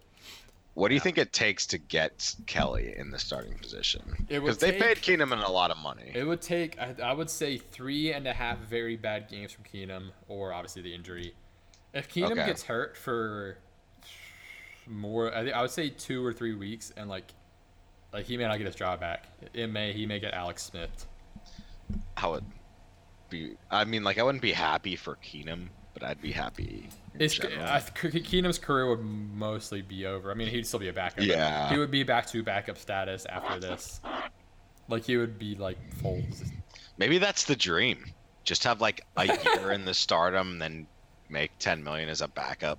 What do you think it takes to get Kelly in the starting position? Because they paid Keenum a lot of money.
It would take, I, I would say, three and a half very bad games from Keenum, or obviously the injury. If Keenum
Okay.
gets hurt for more, I, think, I would say two or three weeks, and like, like he may not get his job back. It may, he may get Alex Smith.
I would be. I mean, like I wouldn't be happy for Keenum, but I'd be happy.
It's. I, Keenum's career would mostly be over. I mean, he'd still be a backup.
Yeah.
he would be back to backup status after this. Like he would be like full.
Maybe that's the dream. Just have like a year in the stardom, then make 10 million as a backup.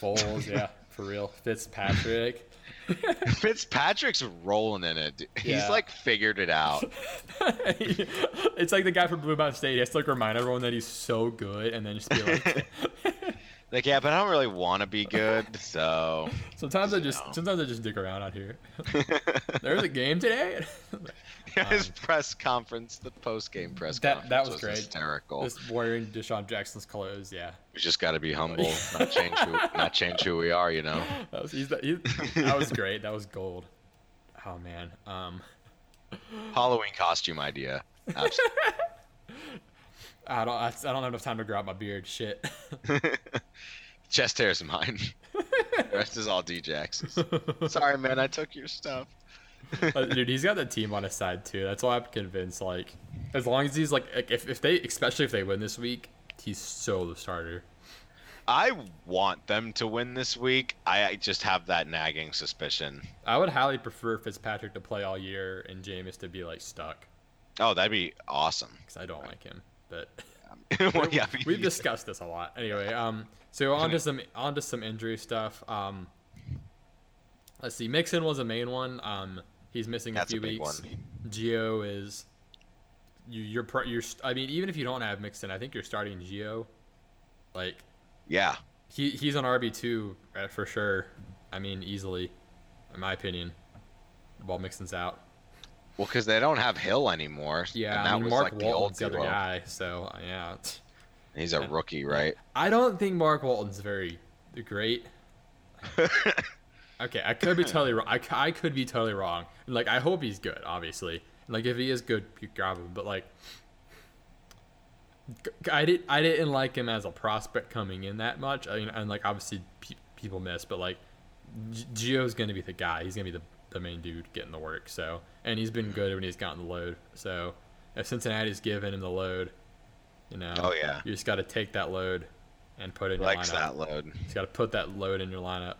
Foles, yeah, for real. Fitzpatrick. *laughs*
Fitzpatrick's rolling in it. He's like figured it out. *laughs*
it's like the guy from Blue Mountain State. He has to like remind everyone that he's so good, and then just be like. *laughs*
Like, yeah, but I don't really want to be good, so. *laughs*
sometimes I just
No.
sometimes I just dick around out here. *laughs* There's a game today. *laughs*
His press conference, the post game press
That-
conference,
that was great.
hysterical.
just wearing DeSean Jackson's clothes. Yeah,
We just got to be humble, not change who, not change who we are. You know.
that was he's, he, that was great. That was gold. Oh man. Um,
Halloween costume idea. Absolutely.
I don't I, don't have enough time to grow out my beard. Shit. *laughs*
Chest hair's is mine. *laughs* the rest is all D-Jax's. Sorry, man. I took your stuff.
Uh, Dude, he's got the team on his side too. That's why I'm convinced. Like, as long as he's like, like, if, if they, especially if they win this week, he's so the starter.
I want them to win this week. I I just have that nagging suspicion.
I would highly prefer Fitzpatrick to play all year and Jameis to be like stuck
Oh, that'd be awesome.
because I don't like him. But *laughs*
well, yeah,
we've discussed this a lot. Anyway, um, so on to some on to some injury stuff. Um, let's see. Mixon was a main one. Um, he's missing
That's
a
a
few
big
weeks.
one.
Gio is you. You're you're. I mean, even if you don't have Mixon, I think you're starting Gio. Like
yeah.
he he's on RB two for sure. I mean, easily, in my opinion. While Mixon's out.
Well, because they don't have Hill anymore.
Yeah,
and that
I mean
was
Mark
like the old
Walton's the other guy, so yeah.
He's a rookie, right?
I don't think Mark Walton's very great. *laughs* Okay, I could be totally wrong. I could be totally wrong. Like I hope he's good, obviously. Like if he is good, you grab him. But like, I did I didn't like him as a prospect coming in that much. I mean, and like obviously pe- people miss, but like, Gio's gonna be the guy. He's gonna be the the main dude getting the work. So and he's been good when he's gotten the load. So if Cincinnati's given him the load, you know,
Oh, yeah.
you just got to take that load and put it in your
Likes
lineup.
that load.
You just got to put that load in your lineup.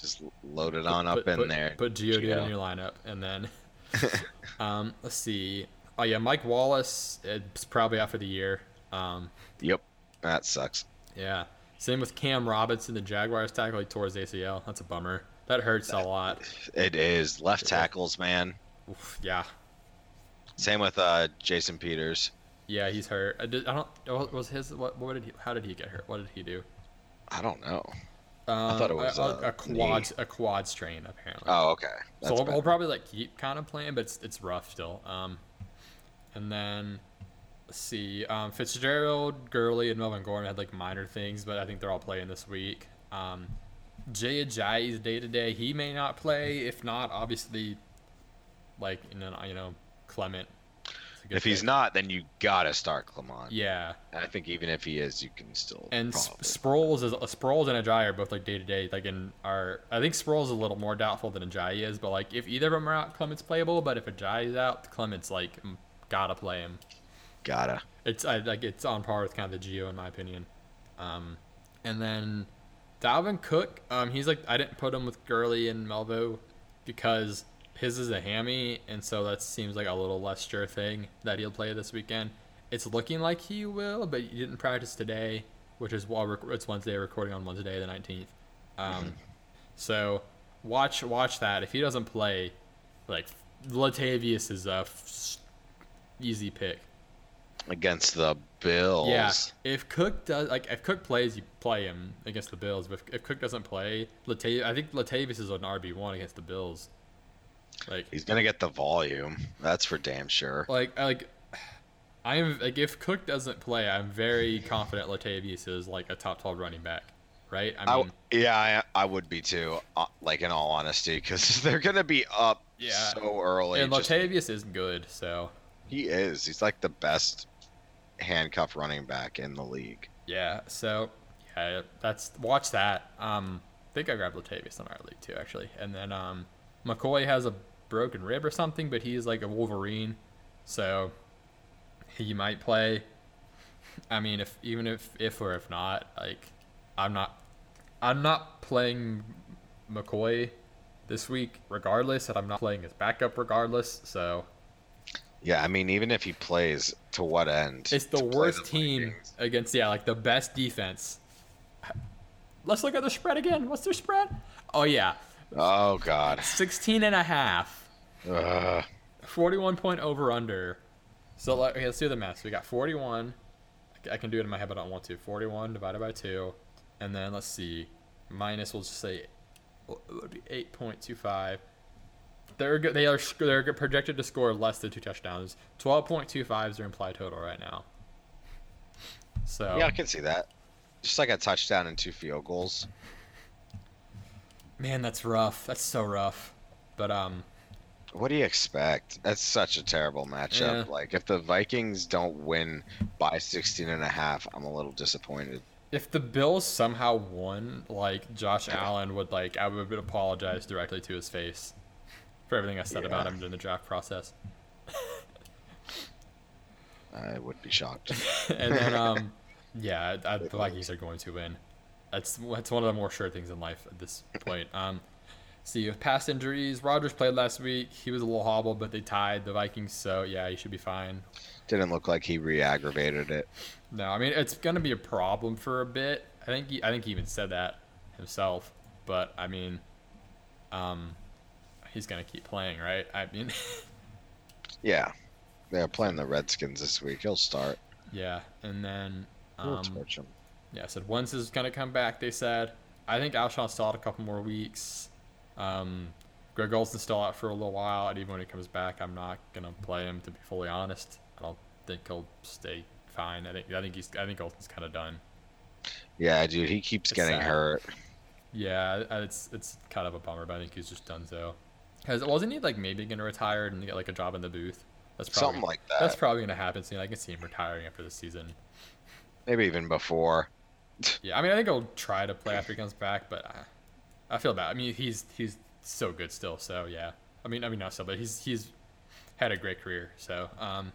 Just load it on up
put,
in
put,
there.
Put Geodude
Gio.
in your lineup, and then *laughs* um, let's see. Oh yeah, Mike Wallace is probably out for the year. Um,
Yep. That sucks.
yeah. Same with Cam Robinson, the Jaguars tackle. He tore his ACL. That's a bummer. That hurts a lot.
It is left tackles, man.
Oof, yeah.
Same with uh, Jason Peters.
Yeah, he's hurt. I, did, I don't. what Was his what? What did he? How did he get hurt? What did he do?
I don't know.
Um,
thought it was,
a,
uh,
a quad a quad strain apparently.
Oh, okay.
so
That's
we'll, we'll probably like keep kind of playing, but it's, it's rough still. Um, and then let's see, um, Fitzgerald, Gurley, and Melvin Gordon had like minor things, but I think they're all playing this week. Um, Jay Ajayi's day to day, he may not play. If not, obviously, like you know, you know, Clement.
if he's not, then you gotta start Clement.
yeah.
I think even if he is, you can still.
And
probably-
Sproles is Sproles and Ajayi are both like day to day. Like in our, I think Sproles is a little more doubtful than Ajayi is. But like if either of them are out, Clement's playable. But if Ajayi's out, Clement's like gotta play him.
gotta.
It's I, like it's on par with kind of the Gio in my opinion. Um, and then Dalvin Cook, um, he's like I didn't put him with Gurley and Melvo because his is a hammy, and so that seems like a little less sure thing that he'll play this weekend. It's looking like he will, but he didn't practice today, which is while rec- it's Wednesday, recording on Wednesday the nineteenth. Um, *laughs* so watch watch that. If he doesn't play, like Latavius is a f- easy pick.
against the Bills.
Yeah, if Cook does like if Cook plays, you play him against the Bills. But if, if Cook doesn't play, Latav- I think Latavius is an RB one against the Bills. Like
He's gonna get the volume. That's for damn sure.
like like I'm like if Cook doesn't play, I'm very confident Latavius is like a top twelve running back, right? I
I
mean,
w yeah, I, I would be too. Uh, like in all honesty, because *laughs* they're gonna be up
Yeah.
so early.
and
just-
Latavius is good, so
he is. He's like the best handcuff running back in the league.
yeah. So yeah, that's watch that. Um, I think I grabbed Latavius in our league too, actually. And then um, McCoy has a broken rib or something, but he's like a Wolverine, so he might play. I mean, if even if if or if not, like I'm not I'm not playing McCoy this week regardless, and I'm not playing his backup regardless. So
Yeah, I mean, even if he plays, to what end?
it's the worst
the
team against yeah, like the best defense. Let's look at the spread again. What's their spread? Oh yeah,
Oh God.
16 and a half.
Ugh.
41 point over under. So like, okay, let's do the math. So we got 41. I I can do it in my head, but I don't want to. 41 divided by 2. And then let's see. Minus, we'll just say oh, it would be 8.25. They're they are they're projected to score less than two touchdowns. 12.25 is their implied total right now. So
Yeah, I can see that. Just like a touchdown and two field goals.
man, that's rough. That's so rough. But um,
What do you expect? That's such a terrible matchup.
Yeah.
Like if the Vikings don't win by 16 and a half, I'm a little disappointed.
If the Bills somehow won, like Josh Allen would like, I would apologize directly to his face for everything I said about him during the draft process.
I would be shocked. *laughs*
and then, um, *laughs* yeah, I, I, the Vikings are going to win. That's that's one of the more sure things in life at this point. Um, see, with past injuries, Rodgers played last week. He was a little hobbled, but they tied the Vikings, so yeah, he should be fine.
Didn't look like he re-aggravated it.
No, I mean it's gonna be a problem for a bit. I think he, I think he even said that himself. But I mean, um, he's gonna keep playing, right? I mean, *laughs*
Yeah, they're playing the Redskins this week. He'll start.
yeah. And then,
We'll
um,
torch him.
yeah, I said Wentz is gonna come back. They said. I think Alshon's still out a couple more weeks. Um, Greg Olsen's still out for a little while, and even when he comes back, I'm not gonna play him. To be fully honest, I don't think he'll stay fine. I think I think he's I think Olson's kind of done.
Yeah, dude, he keeps
It's
getting
sad.
hurt.
Yeah, it's it's kind of a bummer, but I think he's just done so. Because wasn't he like maybe gonna retire and get like a job in the booth? That's probably
Something like that.
that's probably gonna happen soon. I can see him retiring after the season.
Maybe even before. *laughs*
Yeah, I mean I think he'll try to play after he comes back, but I, I feel bad. I mean he's he's so good still, so yeah. I mean I mean not so, but he's he's had a great career. So um,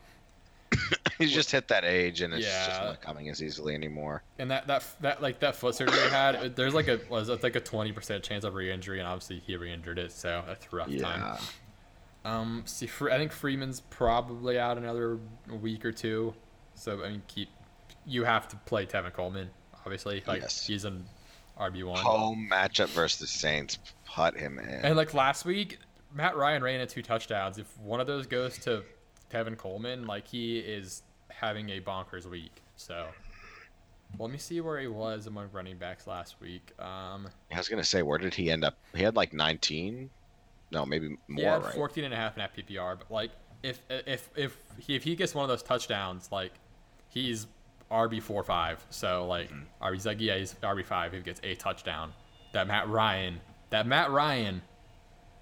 *laughs*
He's just hit that age, and it's just not coming as easily anymore.
and that that that like that foot surgery he had, there's like a was like a twenty percent chance of re-injury, and obviously he re-injured it, so that's a rough time.
Yeah.
Um, see, I think Freeman's probably out another week or two. So I mean, keep you have to play Tevin Coleman, obviously. Like
Yes.
he's an RB one.
Home matchup versus the Saints. Put him in.
And like last week, Matt Ryan ran in two touchdowns. If one of those goes to Tevin Coleman, like he is having a bonkers week. So let me see where he was among running backs last week. Um,
I was gonna say, where did he end up? He had like 19. No, maybe more. right?
14 and a half in that PPR, but like if if if he, if he gets one of those touchdowns, like he's RB four five. So like
Mm-hmm.
RB's like yeah, he's RB five. If he gets a touchdown, that Matt Ryan, that Matt Ryan,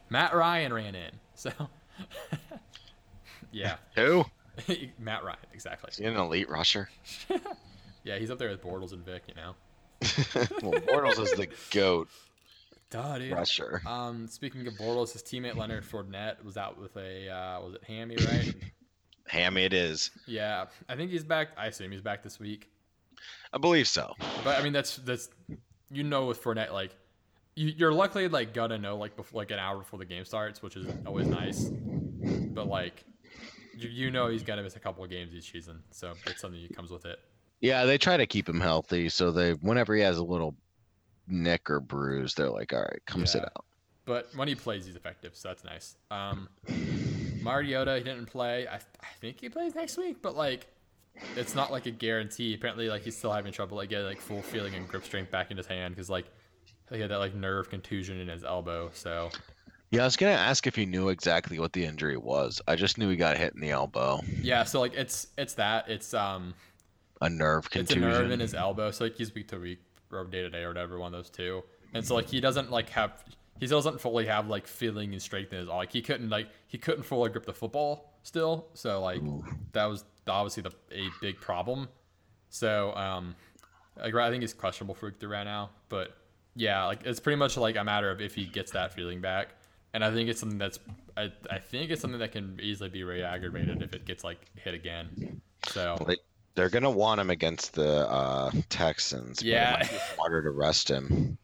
Matt Ryan ran in. *laughs* So yeah, *laughs*
Who? *laughs*
Matt Ryan exactly.
Is he an elite rusher? *laughs*
Yeah, he's up there with Bortles and Vick. You know,
well, Bortles is the goat
duh, dude.
rusher.
Um, speaking of Bortles, his teammate Leonard Fournette was out with a uh, was it hammy, right?
Hammy, it is.
yeah, I think he's back. I assume he's back this week.
I believe so.
But I mean, that's that's you know with Fournette, like you, you're luckily like gonna know like before like an hour before the game starts, which is always nice. But like, you, you know he's gonna miss a couple of games each season, so it's something that comes with it.
Yeah, they try to keep him healthy, so they whenever he has a little nick or bruise, they're like, "All right, come sit out."
But when he plays, he's effective, so that's nice. Um, Mariota, he didn't play. I, I think he plays next week, but like, it's not like a guarantee. Apparently, like he's still having trouble like getting like full feeling and grip strength back in his hand because like he had that like nerve contusion in his elbow. So
Yeah, I was gonna ask if you knew exactly what the injury was. I just knew he got hit in the elbow,
yeah, so like it's it's that it's um
a nerve contusion.
it's a nerve in his elbow. So like he's week to week or day to day or whatever, one of those two. And so like he doesn't like have he doesn't fully have like feeling and strength in his like he couldn't like he couldn't fully grip the football still. So like that was obviously the a big problem. So um like I think he's questionable for week three right now. But yeah, like it's pretty much like a matter of if he gets that feeling back. And I think it's something that's I, I think it's something that can easily be re-aggravated if it gets like hit again. So
They- They're gonna want him against the uh, Texans.
Yeah.
might be harder to rest him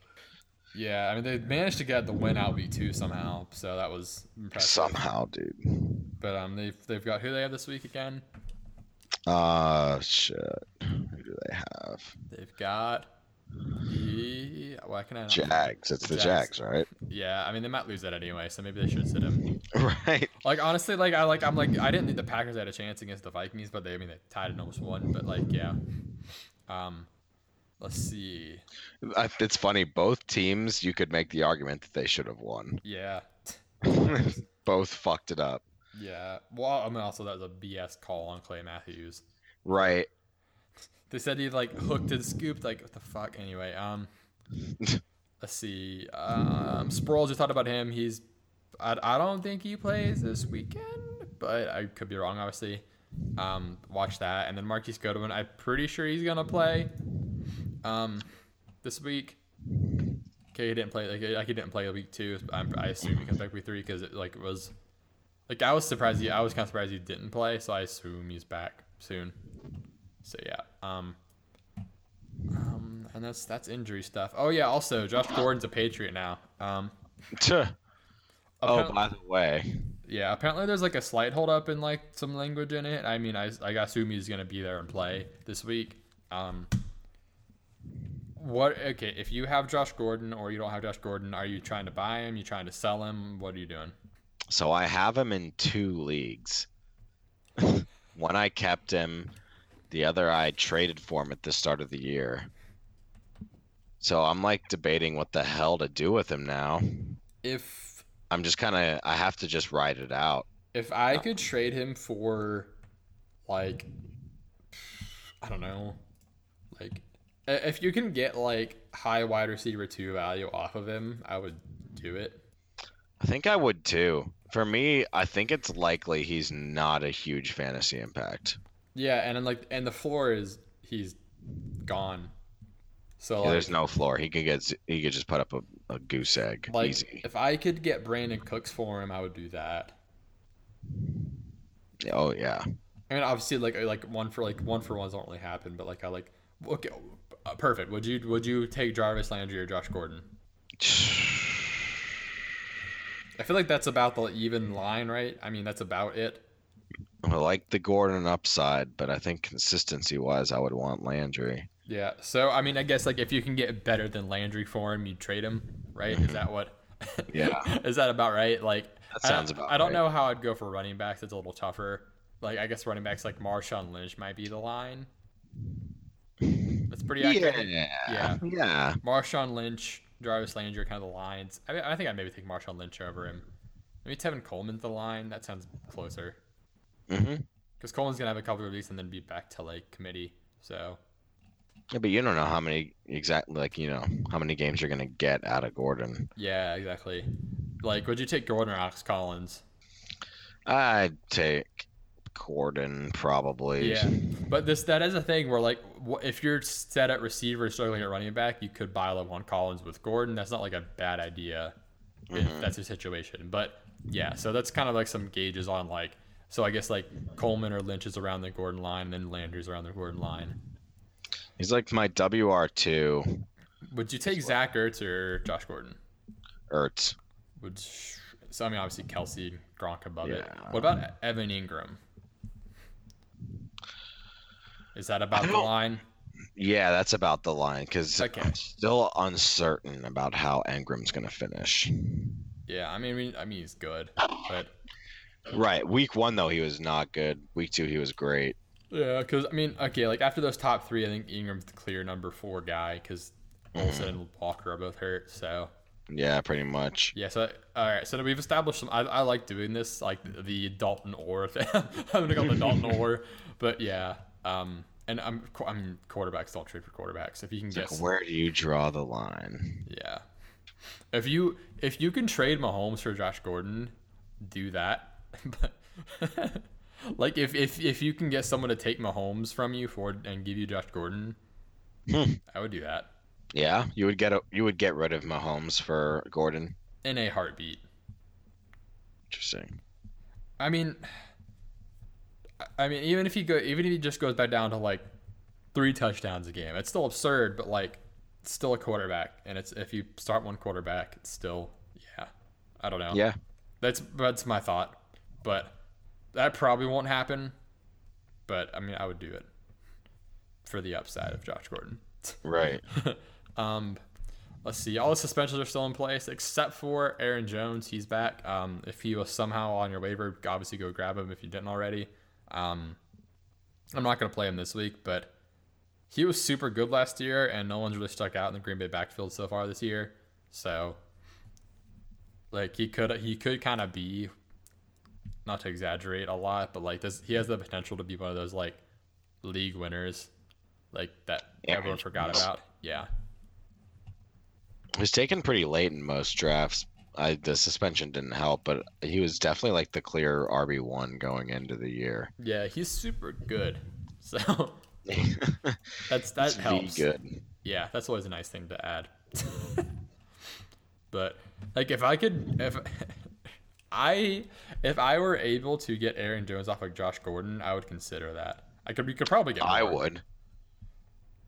Yeah, I mean they managed to get the win out week two somehow, so that was impressive.
somehow, dude.
But um, they've they've got who they have this week again.
Uh, shit. Who do they have?
They've got the why can I not
Jags. It's the
Jags.
Jags, right?
Yeah, I mean they might lose that anyway, so maybe they should sit him. *laughs*
Right.
Like honestly, like I like I'm like I didn't think the Packers had a chance against the Vikings, but they I mean they tied and almost won. But like yeah, um, let's see.
It's funny. Both teams, you could make the argument that they should have won.
Yeah, *laughs*
Both fucked it up.
yeah. Well, I mean also that was a BS call on Clay Matthews.
Right.
They said he like hooked and scooped. Like what the fuck? Anyway, um, *laughs* let's see. Um, Sproles. Just thought about him. He's. I, I don't think he plays this weekend, but I could be wrong. Obviously. Um, watch that, and then Marquise Goodwin. I'm pretty sure he's gonna play. Um, this week. Okay, he didn't play. Like, like he didn't play week two. I'm, I assume he comes back week three because it like was. Like I was surprised. He, I was kind of surprised he didn't play, so I assume he's back soon. So yeah. Um, um, and that's that's injury stuff. Oh yeah. Also, Josh Gordon's a Patriot now. Um,
Oh, by the way,
yeah. Apparently, there's like a slight hold up in like some language in it. I mean, I I assume he's gonna be there and play this week. Um, what? Okay, if you have Josh Gordon or you don't have Josh Gordon, are you trying to buy him? You trying to sell him? What are you doing?
so I have him in two leagues. *laughs* One I kept him, the other I traded for him at the start of the year. So I'm like debating what the hell to do with him now.
If
I'm just kind of I have to just ride it out.
If I uh, could trade him for, like, I don't know, like, if you can get like high wide receiver two value off of him, I would do it.
I think I would too. For me, I think it's likely he's not a huge fantasy impact.
Yeah, and then like, and the floor is he's gone. So like,
there's no floor. He could get he could just put up a, a goose egg
like
easy.
if I could get Brandin Cooks for him, I would do that.
Oh yeah.
I mean, obviously, like like one for like one for ones don't really happen, but like I like okay, uh, perfect. Would you would you take Jarvis Landry or Josh Gordon? *sighs* I feel like that's about the even line, right? I mean, that's about it.
I like the Gordon upside, but I think consistency wise, I would want Landry.
Yeah. So I mean, I guess like if you can get better than Landry for him, you trade him, right? Is mm-hmm. that what? *laughs*
Yeah.
Is that about right? Like
That sounds
I,
about
I don't
right.
know how I'd go for running backs. It's a little tougher. Like I guess running backs like Marshawn Lynch might be the line. That's pretty accurate.
Yeah.
Yeah.
Yeah.
Marshawn Lynch, Jarvis Landry kind of the lines. I, mean, I think I'd maybe take Marshawn Lynch over him. Maybe Tevin Coleman's the line. That sounds closer.
Hmm
Because going to have a couple of weeks and then be back to like committee. So,
Yeah, but you don't know how many exactly like you know how many games you're gonna get out of Gordon.
yeah, exactly. Like, would you take Gordon or Alex Collins?
I'd take Gordon probably.
Yeah. But this that is a thing where, like, if you're set at receiver struggling at running back, you could buy Levon Collins with Gordon. That's not like a bad idea if that's your situation. But yeah, so that's kind of like some gauges on like. So I guess like Coleman or Lynch is around the Gordon line, and then Landry's around the Gordon line.
He's like my WR two,
Would you take Zach Ertz or Josh Gordon?
Ertz.
Would so I mean obviously Kelce Gronk above it.
Yeah.
What about Evan Engram? Is that about the line?
Yeah, that's about the line because
Okay.
I'm still uncertain about how Engram's going to finish.
Yeah, I mean, I mean he's good, but
Right. Week one though, he was not good. Week two, he was great.
yeah, because I mean, okay, like after those top three, I think Engram's the clear number four guy because Olsen and Walker are both hurt. So
Yeah, pretty much.
yeah, so all right, so we've established some. I, I like doing this, like the Dalton or thing. *laughs* I'm gonna go the Dalton *laughs* or, but yeah, um, and I'm I mean quarterbacks don't trade for quarterbacks. If you can
It's
get
like, where do you draw the line?
Yeah. If you if you can trade Mahomes for Josh Gordon, do that. *laughs* but like if, if if you can get someone to take Mahomes from you for and give you Josh Gordon,
Hmm.
I would do that
Yeah, you would get a, you would get rid of Mahomes for Gordon.
in a heartbeat.
Interesting.
I mean, I- mean, even if he go, even if he just goes back down to like three touchdowns a game, it's still absurd. But like, it's still a quarterback, and it's if you start one quarterback, it's still yeah. I don't know.
Yeah.
That's that's my thought, but that probably won't happen. But I mean, I would do it for the upside of Josh Gordon.
Right. *laughs*
Um, let's see. All the suspensions are still in place except for Aaron Jones. He's back. Um, if he was somehow on your waiver, obviously go grab him if you didn't already. Um, I'm not gonna play him this week, but he was super good last year, and no one's really stuck out in the Green Bay backfield so far this year. So, like he could he could kind of be, not to exaggerate a lot, but like this he has the potential to be one of those like league winners, like that
Aaron
everyone forgot about. Yeah.
He was taken pretty late in most drafts. I the suspension didn't help, but he was definitely like the clear RB one going into the year.
Yeah, he's super good. *laughs* So that's that helps.
good.
Yeah, that's always a nice thing to add. *laughs* but like if I could if I if I were able to get Aaron Jones off of Josh Gordon, I would consider that. I could you could probably get more.
I would.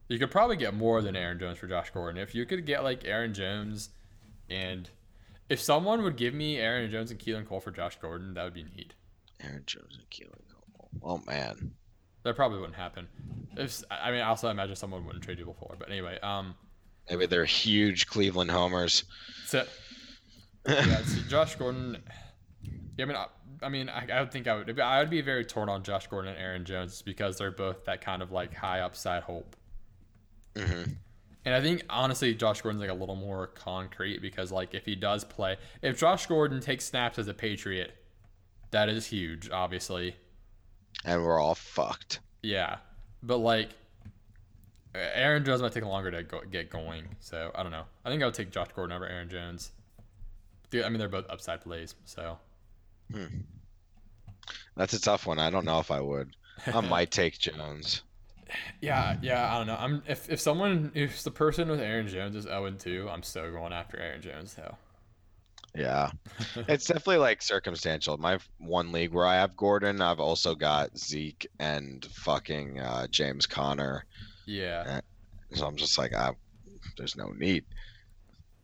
You could probably get more than Aaron Jones for Josh Gordon. If you could get like Aaron Jones and if someone would give me Aaron Jones and Keelan Cole for Josh Gordon, that would be neat.
Aaron Jones and Keelan Cole. Oh man.
That probably wouldn't happen. If I mean, I also imagine someone wouldn't trade you before. But anyway, um,
Maybe they're huge Cleveland homers.
so *laughs* yeah, see, Josh Gordon. Yeah, I mean, I, I mean, I, I would think I would. I would be very torn on Josh Gordon and Aaron Jones because they're both that kind of like high upside hope.
hmm
And I think honestly, Josh Gordon's like a little more concrete because like if he does play, if Josh Gordon takes snaps as a Patriot, that is huge, obviously.
And we're all fucked.
Yeah, but like Aaron Jones might take longer to go, get going. So I don't know. I think I would take Josh Gordon over Aaron Jones. Dude, I mean, they're both upside plays. So
That's a tough one. I don't know if I would. I *laughs* might take Jones.
yeah, yeah. I don't know. I'm if if someone if the person with Aaron Jones is 0 2, I'm still going after Aaron Jones though.
Yeah. *laughs* it's definitely like circumstantial. My one league where I have Gordon, I've also got Zeke and fucking uh, James Conner.
Yeah.
So I'm just like, I, there's no need.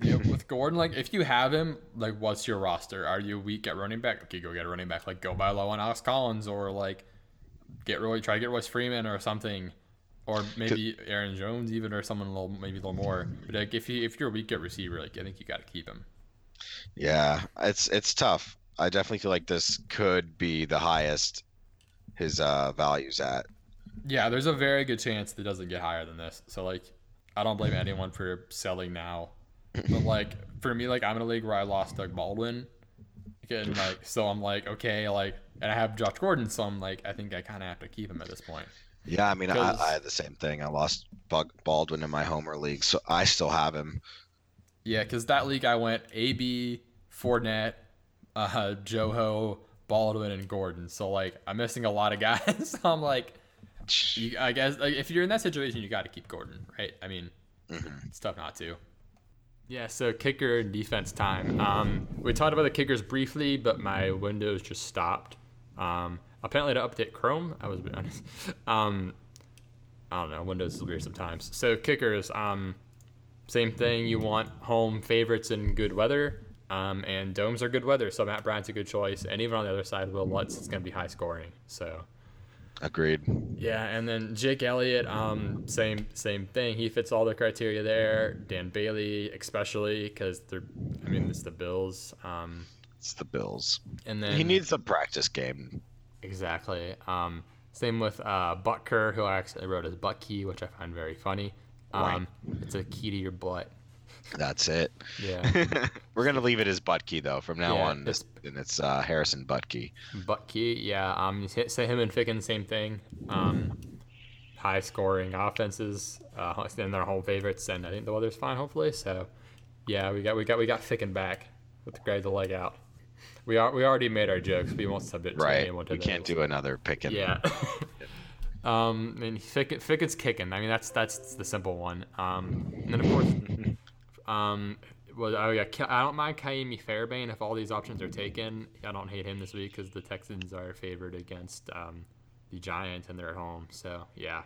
Yeah. *laughs* With Gordon, like if you have him, like what's your roster? Are you weak at running back? Okay, go get a running back. Like go buy low on Alex Collins or like get Roy try to get Royce Freeman or something. Or maybe Aaron Jones even or someone a little maybe a little more. But like if you if you're weak at receiver, like I think you gotta keep him.
Yeah, it's it's tough. I definitely feel like this could be the highest his uh, values at.
Yeah, there's a very good chance that it doesn't get higher than this. So like, I don't blame anyone for selling now. But like for me, like I'm in a league where I lost Doug Baldwin, and like so I'm like okay, like and I have Josh Gordon, so I'm like I think I kind of have to keep him at this point.
Yeah, I mean, I, I had the same thing. I lost Bug- Baldwin in my Homer league, so I still have him.
Yeah, because that league I went AB, Fournette, uh, Joho, Baldwin, and Gordon. So like I'm missing a lot of guys. *laughs* so I'm like, you, I guess like, if you're in that situation, you got to keep Gordon, right? I mean, it's tough not to. Yeah, so kicker defense time. Um, we talked about the kickers briefly, but my Windows just stopped. Um, apparently to update Chrome. I was being honest. *laughs* Um, I don't know. Windows is weird sometimes. So kickers. Um, same thing. You want home favorites in good weather, um, and domes are good weather. So Matt Bryant's a good choice. And even on the other side, Will Lutz is going to be high scoring. So
Agreed.
yeah, and then Jake Elliott, um, same same thing. He fits all the criteria there. Dan Bailey, especially because they're, I mean, it's the Bills. Um,
It's the Bills.
and then
He needs a practice game.
exactly. Um, same with uh, Butker, who I actually wrote as Butt Key, which I find very funny. Um, It's a key to your butt.
That's it.
Yeah. *laughs* *laughs*
We're gonna leave it as Buttkey though. From now
Yeah,
on,
it's-
and it's uh, Harrison Buttkey.
Butt Key, yeah. Um, hit- say him and Ficken, same thing. Um, high scoring offenses, uh, and their home favorites, and I think the weather's fine, hopefully. So, yeah, we got we got we got Ficken back with the grade the leg out. We are we already made our jokes. We won't submit to
Right.
anyone to
We can't do another picking.
Yeah. *laughs* um, and Ficken, Ficken's kicking. I mean, that's that's the simple one. Um, and then of course, um, well, oh yeah, I don't mind Kaimi Fairbairn if all these options are taken. I don't hate him this week because the Texans are favored against um, the Giants and they're at home. So yeah,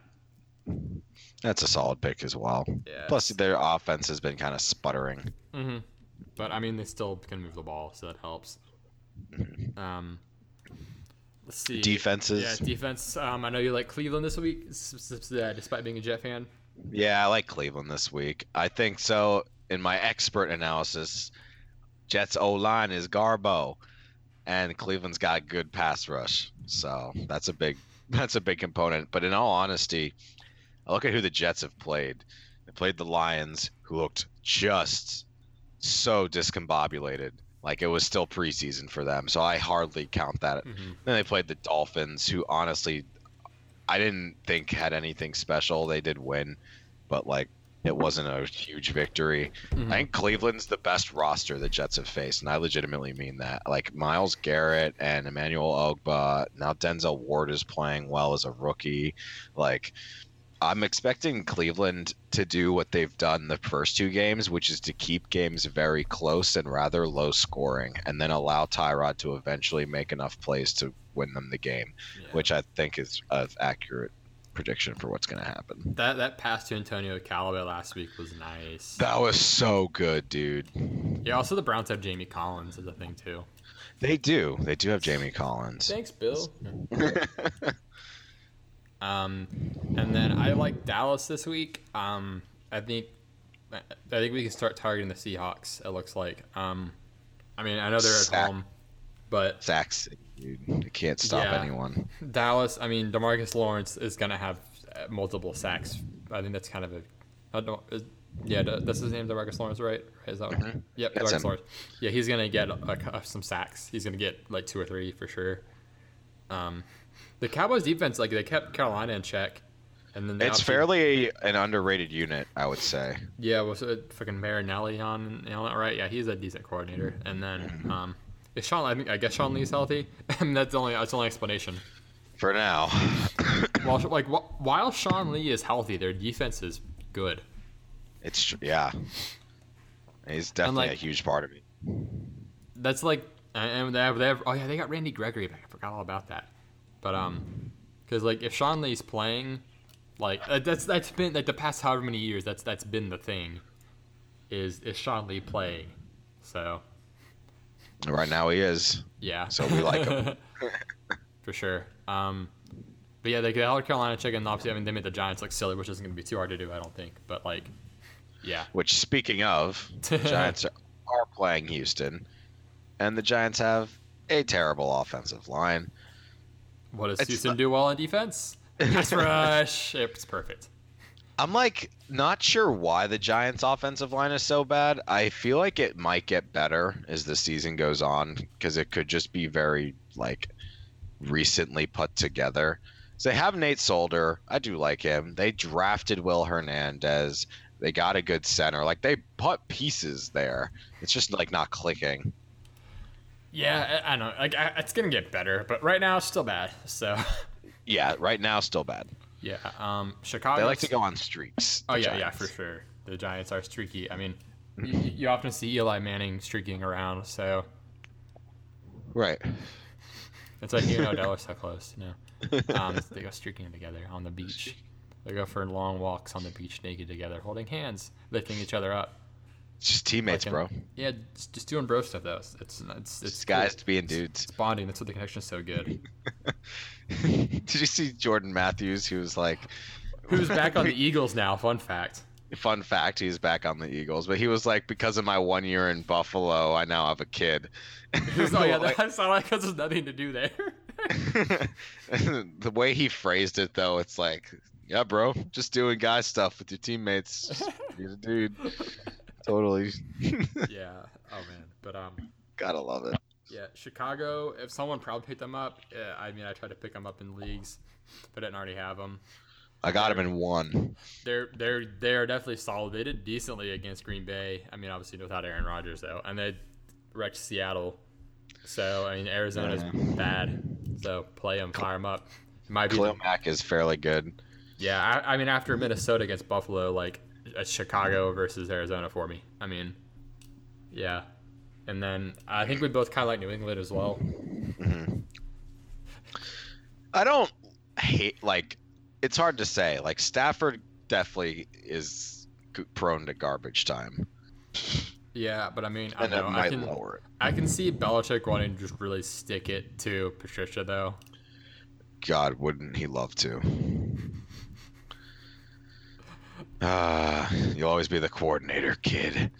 That's a solid pick as well.
yeah.
Plus, their offense has been kind of sputtering.
hmm But I mean, they still can move the ball, so that helps. Um, let's see.
Defenses.
Yeah, defense. Um, I know you like Cleveland this week, uh, despite being a Jet fan.
Yeah, I like Cleveland this week. I think so. In my expert analysis, Jets O line is Garbo, and Cleveland's got good pass rush. So that's a big *laughs* that's a big component. But in all honesty, I look at who the Jets have played. They played the Lions, who looked just so discombobulated. Like it was still preseason for them. So I hardly count that
Mhm.
then they played the Dolphins, who honestly, I didn't think had anything special. They did win, but like it wasn't a huge victory.
Mhm.
I think Cleveland's the best roster the Jets have faced, and I legitimately mean that. Like Myles Garrett and Emmanuel Ogbah, now Denzel Ward is playing well as a rookie. Like I'm expecting Cleveland to do what they've done the first two games, which is to keep games very close and rather low scoring, and then allow Tyrod to eventually make enough plays to win them the game,
Yeah.
which I think is an accurate prediction for what's going to happen.
That that pass to Antonio Callaway last week was nice.
That was so good, dude.
yeah, also the Browns have Jamie Collins as a thing too.
They do. They do have Jamie Collins.
Thanks, Bill. *laughs* *laughs* um, and then I like Dallas this week. Um, I think I think we can start targeting the Seahawks. It looks like. Um, I mean, I know they're at
Sack.
home, but
Sacks, dude. You can't stop
Yeah.
anyone.
Dallas. I mean, Demarcus Lawrence is gonna have uh, multiple sacks. I think that's kind of a. I don't. Is, yeah, th- that's his name, Demarcus Lawrence, right? Is that?
Mhm.
Yep,
That's
Demarcus
him.
Lawrence. Yeah, he's gonna get a, some sacks. He's gonna get like two or three for sure. Um, the Cowboys defense, like they kept Carolina in check, and then
It's fairly an underrated unit, I would say.
Yeah, was it fucking Marinelli on, on it, right? Yeah, he's a decent coordinator. And then
Mm-hmm.
um, is Sean? I, think, I guess Sean Lee's healthy. *laughs* and that's the only that's the only explanation.
For now. *coughs*
While like while Sean Lee is healthy, their defense is good.
it's yeah. He's definitely
like-
a huge part of it.
That's like and and they have, they have oh yeah they got Randy Gregory back. I forgot all about that. But um, because like if Sean Lee's playing, like uh, that's that's been like the past however many years that's that's been the thing. Is is Sean Lee playing? So
Right now he is.
Yeah.
So we like him. *laughs*
For sure. Um, but yeah, they got South Carolina chicken. Obviously, I mean, they made the Giants look silly, which isn't going to be too hard to do, I don't think. But like, yeah,
Which, speaking of, the *laughs* Giants are, are playing Houston, and the Giants have a terrible offensive line.
what does
It's
Houston
not-
do well on defense? Pass *laughs* rush. It's perfect.
I'm like not sure why the Giants' offensive line is so bad. I feel like it might get better as the season goes on because it could just be very like recently put together. So they have Nate Solder. I do like him. They drafted Will Hernandez. They got a good center. Like they put pieces there. It's just like not clicking.
Yeah, I, I know. Like, I, it's going to get better, but right now it's still bad. So,
Yeah, right now still bad.
Yeah. Um, Chicago.
They like to go on streaks.
Oh yeah, yeah, for sure. The Giants are streaky. I mean, you, you often see Eli Manning streaking around, so
Right.
it's like you and Odell are so *laughs* close. You know, um, they go streaking together on the beach. They go for long walks on the beach naked together, holding hands, lifting each other up.
It's just teammates,
Like,
bro.
Yeah, just, just doing bro stuff though. It's it's it's, it's
It's guys
cool.
being dudes.
It's bonding. That's what the connection is so good. *laughs*
Did you see Jordan Matthews? He was like,
Who's back on the *laughs* Eagles now? Fun fact.
Fun fact: He's back on the Eagles, but he was like, because of my one year in Buffalo, I now have a kid.
Who's, *laughs* oh yeah,
Like-
that's all right because there's nothing to do there.
the way he phrased it, though, it's like, yeah, bro, just doing guy stuff with your teammates. Just be a dude. Totally. *laughs* *laughs*
yeah. Oh man. But um.
Gotta love it.
Yeah, Chicago. If someone probably picked them up, uh, I mean, I tried to pick them up in leagues, but I didn't already have them.
I got him in one.
They're they're they're definitely solid. They did decently against Green Bay. I mean, obviously without Aaron Rodgers though, and they wrecked Seattle. So I mean, Arizona's
Yeah.
bad. So play them, fire them up. It might be.
Khalil Mack is fairly good.
Yeah, I, I mean, after Minnesota against Buffalo, like it's Chicago versus Arizona for me. I mean, yeah. And then I think we both kind of like New England as well.
hmm I don't hate like. It's hard to say. Like Stafford definitely is prone to garbage time,
Yeah, but I mean, I
and
know. I can,
lower it.
I can see Belichick wanting to just really stick it to Patricia, though.
God, wouldn't he love to? Ah, you'll always be the coordinator, kid.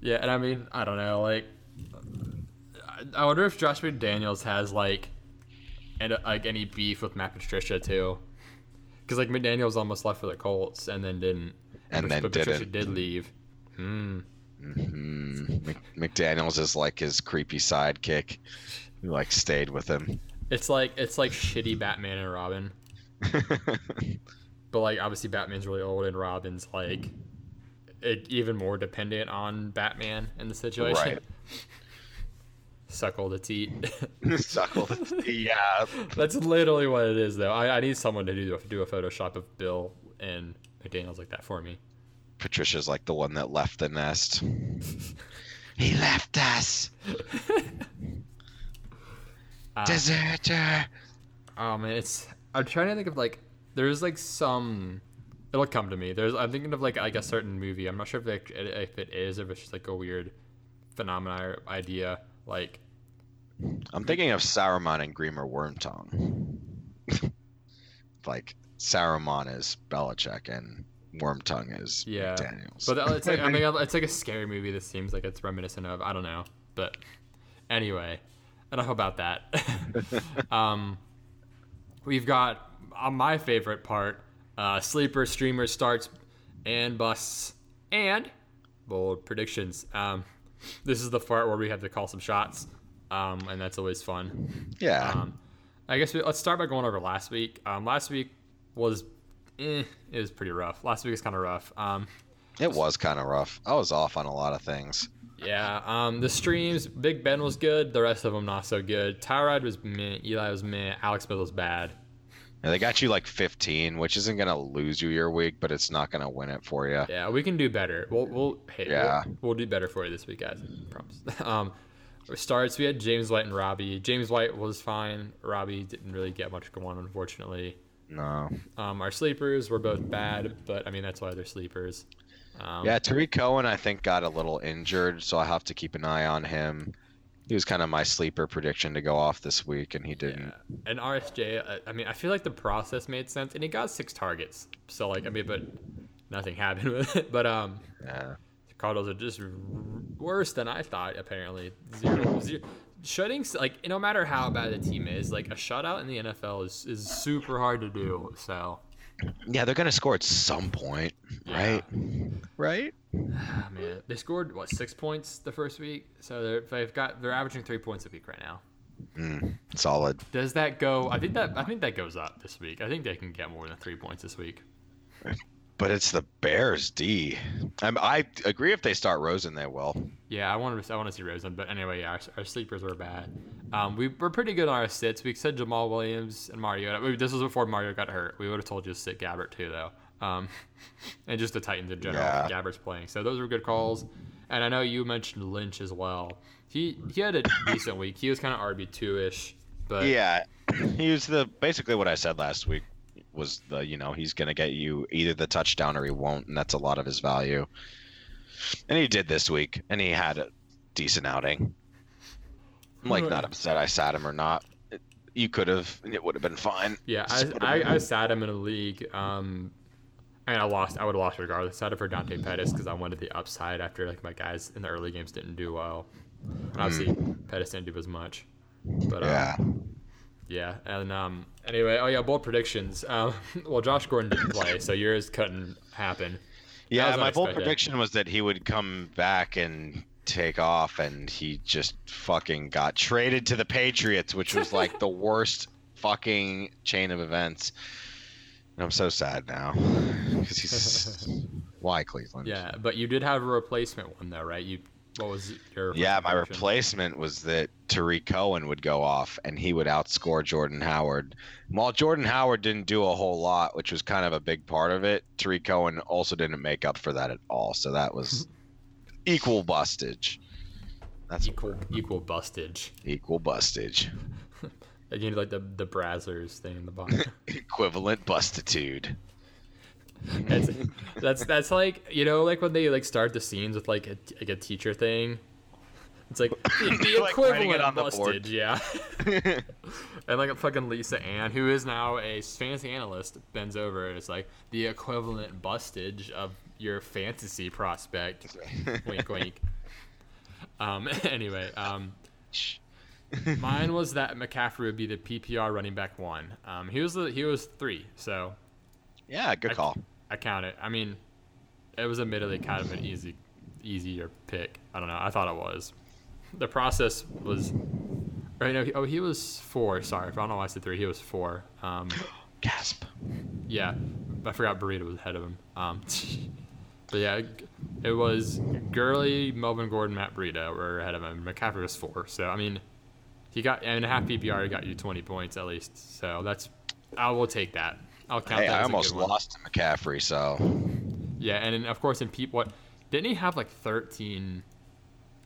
Yeah, and I mean, I don't know. Like, I- I wonder if Josh McDaniels has like, and like any beef with Matt Patricia too, because like McDaniels almost left for the Colts and then didn't,
And
but-
then
but Patricia
didn't.
did leave. Hmm.
hmm McDaniels is like his creepy sidekick, who like stayed with him.
It's like it's like shitty Batman and Robin, *laughs* but like obviously Batman's really old and Robin's like, it, even more dependent on Batman in the situation.
Right. *laughs*
Suckle the teat. *laughs*
Suckle. the yeah.
That's literally what it is, though. I, I need someone to do do a Photoshop of Bill and McDaniels like that for me.
Patricia's like the one that left the nest. he left us.
Uh,
Deserter.
oh man, it's. I'm trying to think of like. There's like some. It'll come to me. There's. I'm thinking of like like a certain movie. I'm not sure if it, if it is or if it's just like a weird phenomenon or idea. Like
I'm thinking of Saruman and Grima Wormtongue. *laughs* like Saruman is Belichick and Wormtongue is
Yeah.
Daniels.
But it's like I mean, *laughs* it's like a scary movie that seems like it's reminiscent of. I don't know, but anyway, enough about that. *laughs* um, we've got on my favorite part: uh, sleeper, streamer starts and busts, and bold predictions. Um, this is the part where we have to call some shots, um, and that's always fun.
yeah.
Um, I guess we, let's start by going over last week. Um, last week was, eh, it was pretty rough. Last week was kind of rough. Um,
it was kind of rough. I was off on a lot of things.
Yeah. Um, the streams, Big Ben was good. The rest of them not so good. Tyrod was meh. Eli was meh. Alex Smith was bad.
And they got you like 15, which isn't going to lose you your week, but it's not going to win it for you.
Yeah, we can do better. We'll we'll hey,
Yeah.
we'll, we'll do better for you this week, guys. I promise. *laughs* um, starts. We had James White and Robbie. James White was fine. Robbie didn't really get much going on, unfortunately.
No.
Um, our sleepers were both bad, but I mean that's why they're sleepers. Um,
Yeah, Tarik Cohen, I think, got a little injured, so I have to keep an eye on him. He was kind of my sleeper prediction to go off this week, and he didn't.
Yeah. And RSJ, I, I mean, I feel like the process made sense, and he got six targets. So like, I mean, but nothing *laughs* happened with it. But um,
Yeah.
the Cardinals are just r- worse than I thought. Apparently, zero, *laughs* zero. Shutting like no matter how bad the team is, like a shutout in the NFL is is super hard to do. So,
Yeah, they're gonna score at some point,
Yeah.
right? Right?
ah, man, they scored what six points the first week. So they're they've got they're averaging three points a week right now.
Mm, solid.
Does that go? I think that I think that goes up this week. I think they can get more than three points this week. *laughs*
But it's the Bears D. I'm, I agree. If they start Rosen, they will.
Yeah, I want to. I want to see Rosen, but anyway, yeah, our, our sleepers were bad. Um, we were pretty good on our sits. We said Jamaal Williams and Mario. This was before Mario got hurt. We would have told you to sit Gabbert too, though, um, *laughs* and just the Titans in general.
Yeah.
Gabbert's playing, so those were good calls. And I know you mentioned Lynch as well. He he had a *coughs* decent week. He was kind of RB two ish. But
yeah, *clears throat* he was the basically what I said last week was the you know he's gonna get you either the touchdown or he won't, and that's a lot of his value. And he did this week, and he had a decent outing. I'm like not upset I sat him or not. It, you could have, it would have been fine.
Yeah, I,
Just put him
I,
in.
I sat him in a league. Um, and I lost. I would have lost regardless. I sat him for Dante Pettis because I wanted the upside after like my guys in the early games didn't do well. And obviously, Pettis didn't do as much. But um,
yeah.
and um, anyway, oh yeah, bold predictions. Um, *laughs* well, Josh Gordon didn't play, so yours couldn't happen.
Yeah, my bold prediction was that he would come back and take off, and he just fucking got traded to the Patriots, which was like the *laughs* worst fucking chain of events. And I'm so sad now because he's *laughs* why Cleveland?
Yeah, but you did have a replacement one though, right? You what was your
Yeah, my replacement was that Tarik Cohen would go off and he would outscore Jordan Howard. While Jordan Howard didn't do a whole lot, which was kind of a big part of it, Tarik Cohen also didn't make up for that at all. So that was *laughs* equal bustage. That's
equal equal bustage.
equal bustage. *laughs*
You need like the the Brazzers thing in the bottom. *laughs*
Equivalent bustitude. *laughs*
That's, that's that's like you know like when they like start the scenes with like a, like a teacher thing. It's like *laughs* the, the
Like
equivalent
it on the
bustage,
board.
yeah. *laughs* and like a fucking Lisa Ann, who is now a fantasy analyst, bends over and it's like the equivalent bustage of your fantasy prospect. wink, wink. Um. Anyway, um, mine was that McCaffrey would be the PPR running back one. Um. He was the he was three, so
yeah, good
I-
call.
I count it. I mean, it was admittedly kind of an easy, easier pick. I don't know. I thought it was. The process was. Or, no, he- oh, he was four. Sorry, I don't know why I said three. He was four. Um, *gasps*
Gasp.
yeah, I forgot Burrito was ahead of him. Um, *laughs* but yeah, it was Gurley, Melvin Gordon, Matt Burrito were ahead of him. McCaffrey was four. So I mean, he got and a half PPR. He got you 20 points at least. So that's. I will take that. I'll count
Hey,
that.
I almost lost to McCaffrey, so
Yeah, and then, of course in Pete, what didn't he have like 13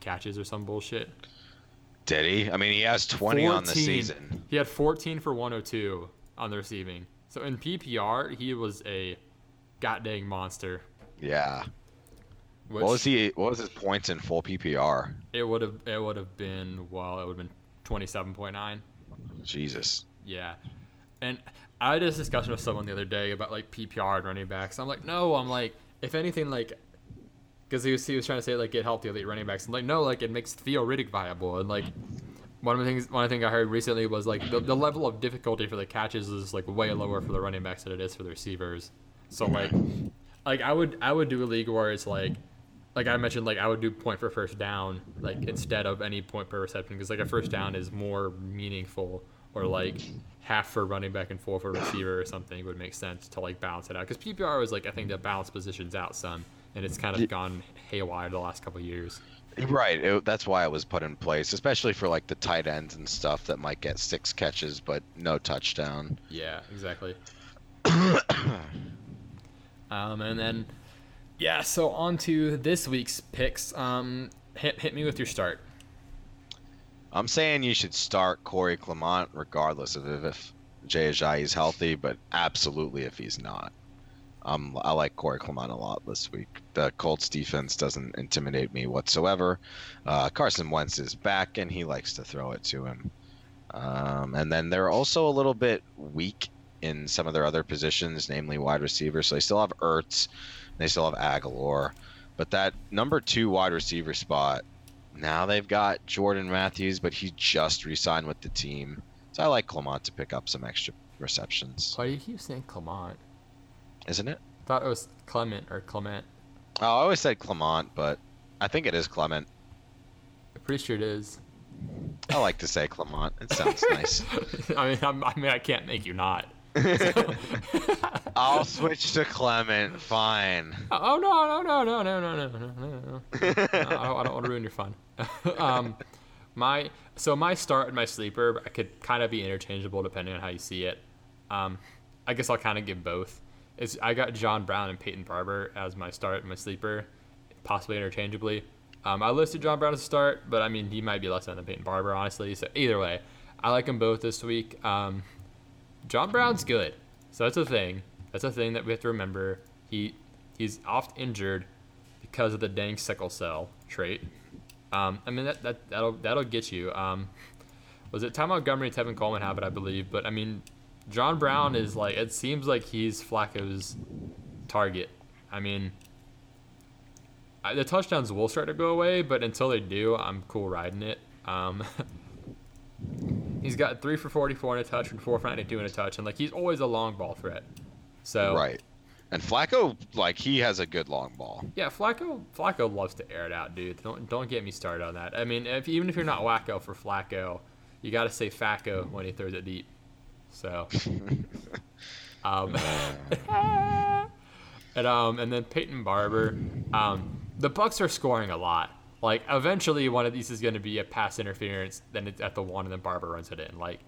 catches or some bullshit?
did he? I mean, he has 20 on the season.
He had 14 for 102 on the receiving. So in PPR, he was a goddamn monster.
Yeah.
Which
What was he? What was his points in full PPR?
It would have it would have been well, it would have been 27.9.
Jesus.
Yeah. And I had this discussion with someone the other day about like PPR and running backs. I'm like, no, I'm like, if anything, like, because he was, he was trying to say like get healthy elite running backs. I'm like, no, like it makes Theo Riddick viable. And like one of the things one of the things I heard recently was like the, the level of difficulty for the catches is like way lower for the running backs than it is for the receivers. So like, like I would I would do a league where it's like. Like I mentioned, like I would do point for first down, like instead of any point per reception, because like a first down is more meaningful, or like half for running back and full for receiver or something would make sense to like balance it out. Because PPR was like I think that balance positions out some, and it's kind of gone haywire the last couple years.
Right. It, that's why it was put in place, especially for like the tight ends and stuff that might get six catches but no touchdown.
Yeah, exactly. *coughs* um, and then yeah, so on to this week's picks. Um, hit hit me with your start.
I'm saying you should start Corey Clement regardless of if, if Jay Ajayi is healthy, but absolutely if he's not. Um, I like Corey Clement a lot this week. The Colts defense doesn't intimidate me whatsoever. Uh, Carson Wentz is back, and he likes to throw it to him. Um, and then they're also a little bit weak in some of their other positions, namely wide receiver. So they still have Ertz, they still have Agholor, but that number two wide receiver spot now they've got Jordan Matthews, but he just re-signed with the team. So I like Clement to pick up some extra receptions,
Why do you keep saying Clement?
isn't it?
I thought it was Clement or Clement.
Oh, I always said Clement, but I think it is Clement.
I'm pretty sure it is.
I like to say Clement. It sounds nice. *laughs*
I mean, I'm, I mean, I can't make you not. *laughs* *laughs*
I'll switch to Clement. Fine. *laughs*
Oh no no no no no no no no no! I don't, want to ruin your fun. *laughs* um, my so my start and my sleeper I could kind of be interchangeable depending on how you see it. Um, I guess I'll kind of give both. It's I got John Brown and Peyton Barber as my start and my sleeper, possibly interchangeably. Um, I listed John Brown as a start, but I mean he might be less than Peyton Barber honestly. So either way, I like them both this week. Um, John Brown's good, so that's a thing. That's a thing that we have to remember. He he's oft injured because of the dang sickle cell trait. Um, I mean that, that that'll that'll get you. Um, was it Tom Montgomery, Tevin Coleman have it, I believe, but I mean, John Brown is like it seems like he's Flacco's target. I mean, I, the touchdowns will start to go away, but until they do, I'm cool riding it. Um, *laughs* he's got three for 44 and a touch, and four for 92 and a touch, and like he's always a long ball threat. So
Right. And Flacco, like he has a good long ball.
Yeah, Flacco Flacco loves to air it out, dude. Don't don't get me started on that. I mean, if even if you're not wacko for Flacco, you got to say Flacco when he throws it deep. So, *laughs* um, *laughs* and um, and then Peyton Barber. Um, the Bucs are scoring a lot. Like eventually, one of these is going to be a pass interference. Then it's at the one, and then Barber runs it in. Like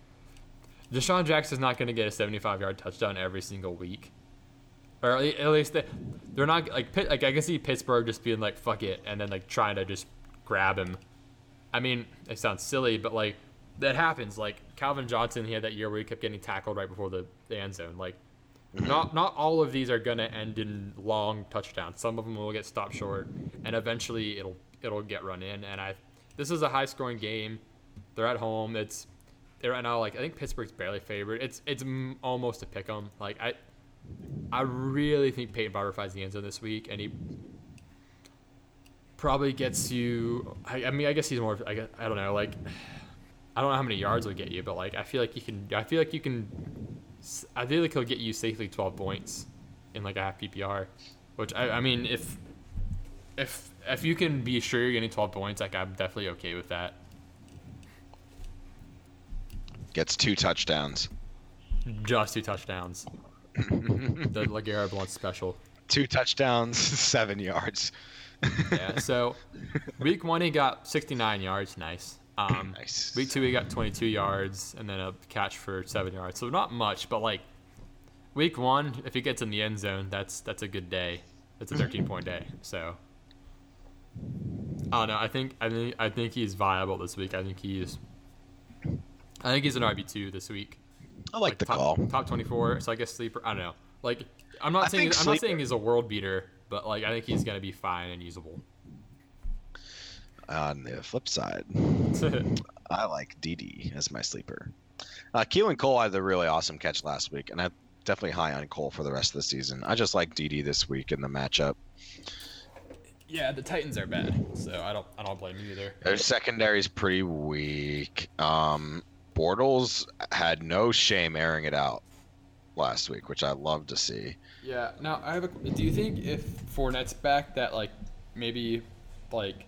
DeSean Jackson's not going to get a 75 yard touchdown every single week or at least they, they're not like Pitt, like I can see Pittsburgh just being like fuck it and then like trying to just grab him. I mean, it sounds silly, but like that happens. Like Calvin Johnson, he had that year where he kept getting tackled right before the, the end zone. Like mm-hmm. not not all of these are gonna end in long touchdowns. Some of them will get stopped short, and eventually it'll it'll get run in. And I this is a high scoring game. They're at home. It's right now like I think Pittsburgh's barely favored. It's it's almost a pick 'em. Like I I really think Peyton Barber finds the end zone this week, and he probably gets you. I, I mean, I guess he's more. I, guess, I don't know. Like, *sighs* I don't know how many yards he'll get you, but like, I feel like you can. I feel like you can. I feel like he'll get you safely 12 points in like a half PPR, which I, I mean, if if if you can be sure you're getting 12 points, like I'm definitely okay with that.
Gets two touchdowns.
Just two touchdowns. *laughs* the LeGarrette Blount special.
Two touchdowns, *laughs* seven yards.
yeah. So *laughs* week one he got 69 yards, nice. Um, *clears throat*
Nice.
Week two he got 22 yards and then a catch for seven yards. So not much, but like week one, if he gets in the end zone, that's that's a good day. That's a 13 point day. So I don't know. I think I think I think he's viable this week. I think he's I think he's an RB two this week.
I like, the
top,
call.
Top 24. So I guess sleeper. I don't know. Like I'm not
I
saying I'm not saying he's a world beater, but like I think he's gonna be fine and usable.
On the flip side, *laughs* I like DD as my sleeper. Uh, Keelan Cole had a really awesome catch last week, and I'm definitely high on Cole for the rest of the season. I just like DD this week in the matchup.
Yeah, the Titans are bad, so I don't I don't blame you either.
Their secondary's pretty weak. Um, Bortles had no shame airing it out last week, which I love to see.
Yeah. Now I have a. Do you think if Fournette's back, that like maybe like.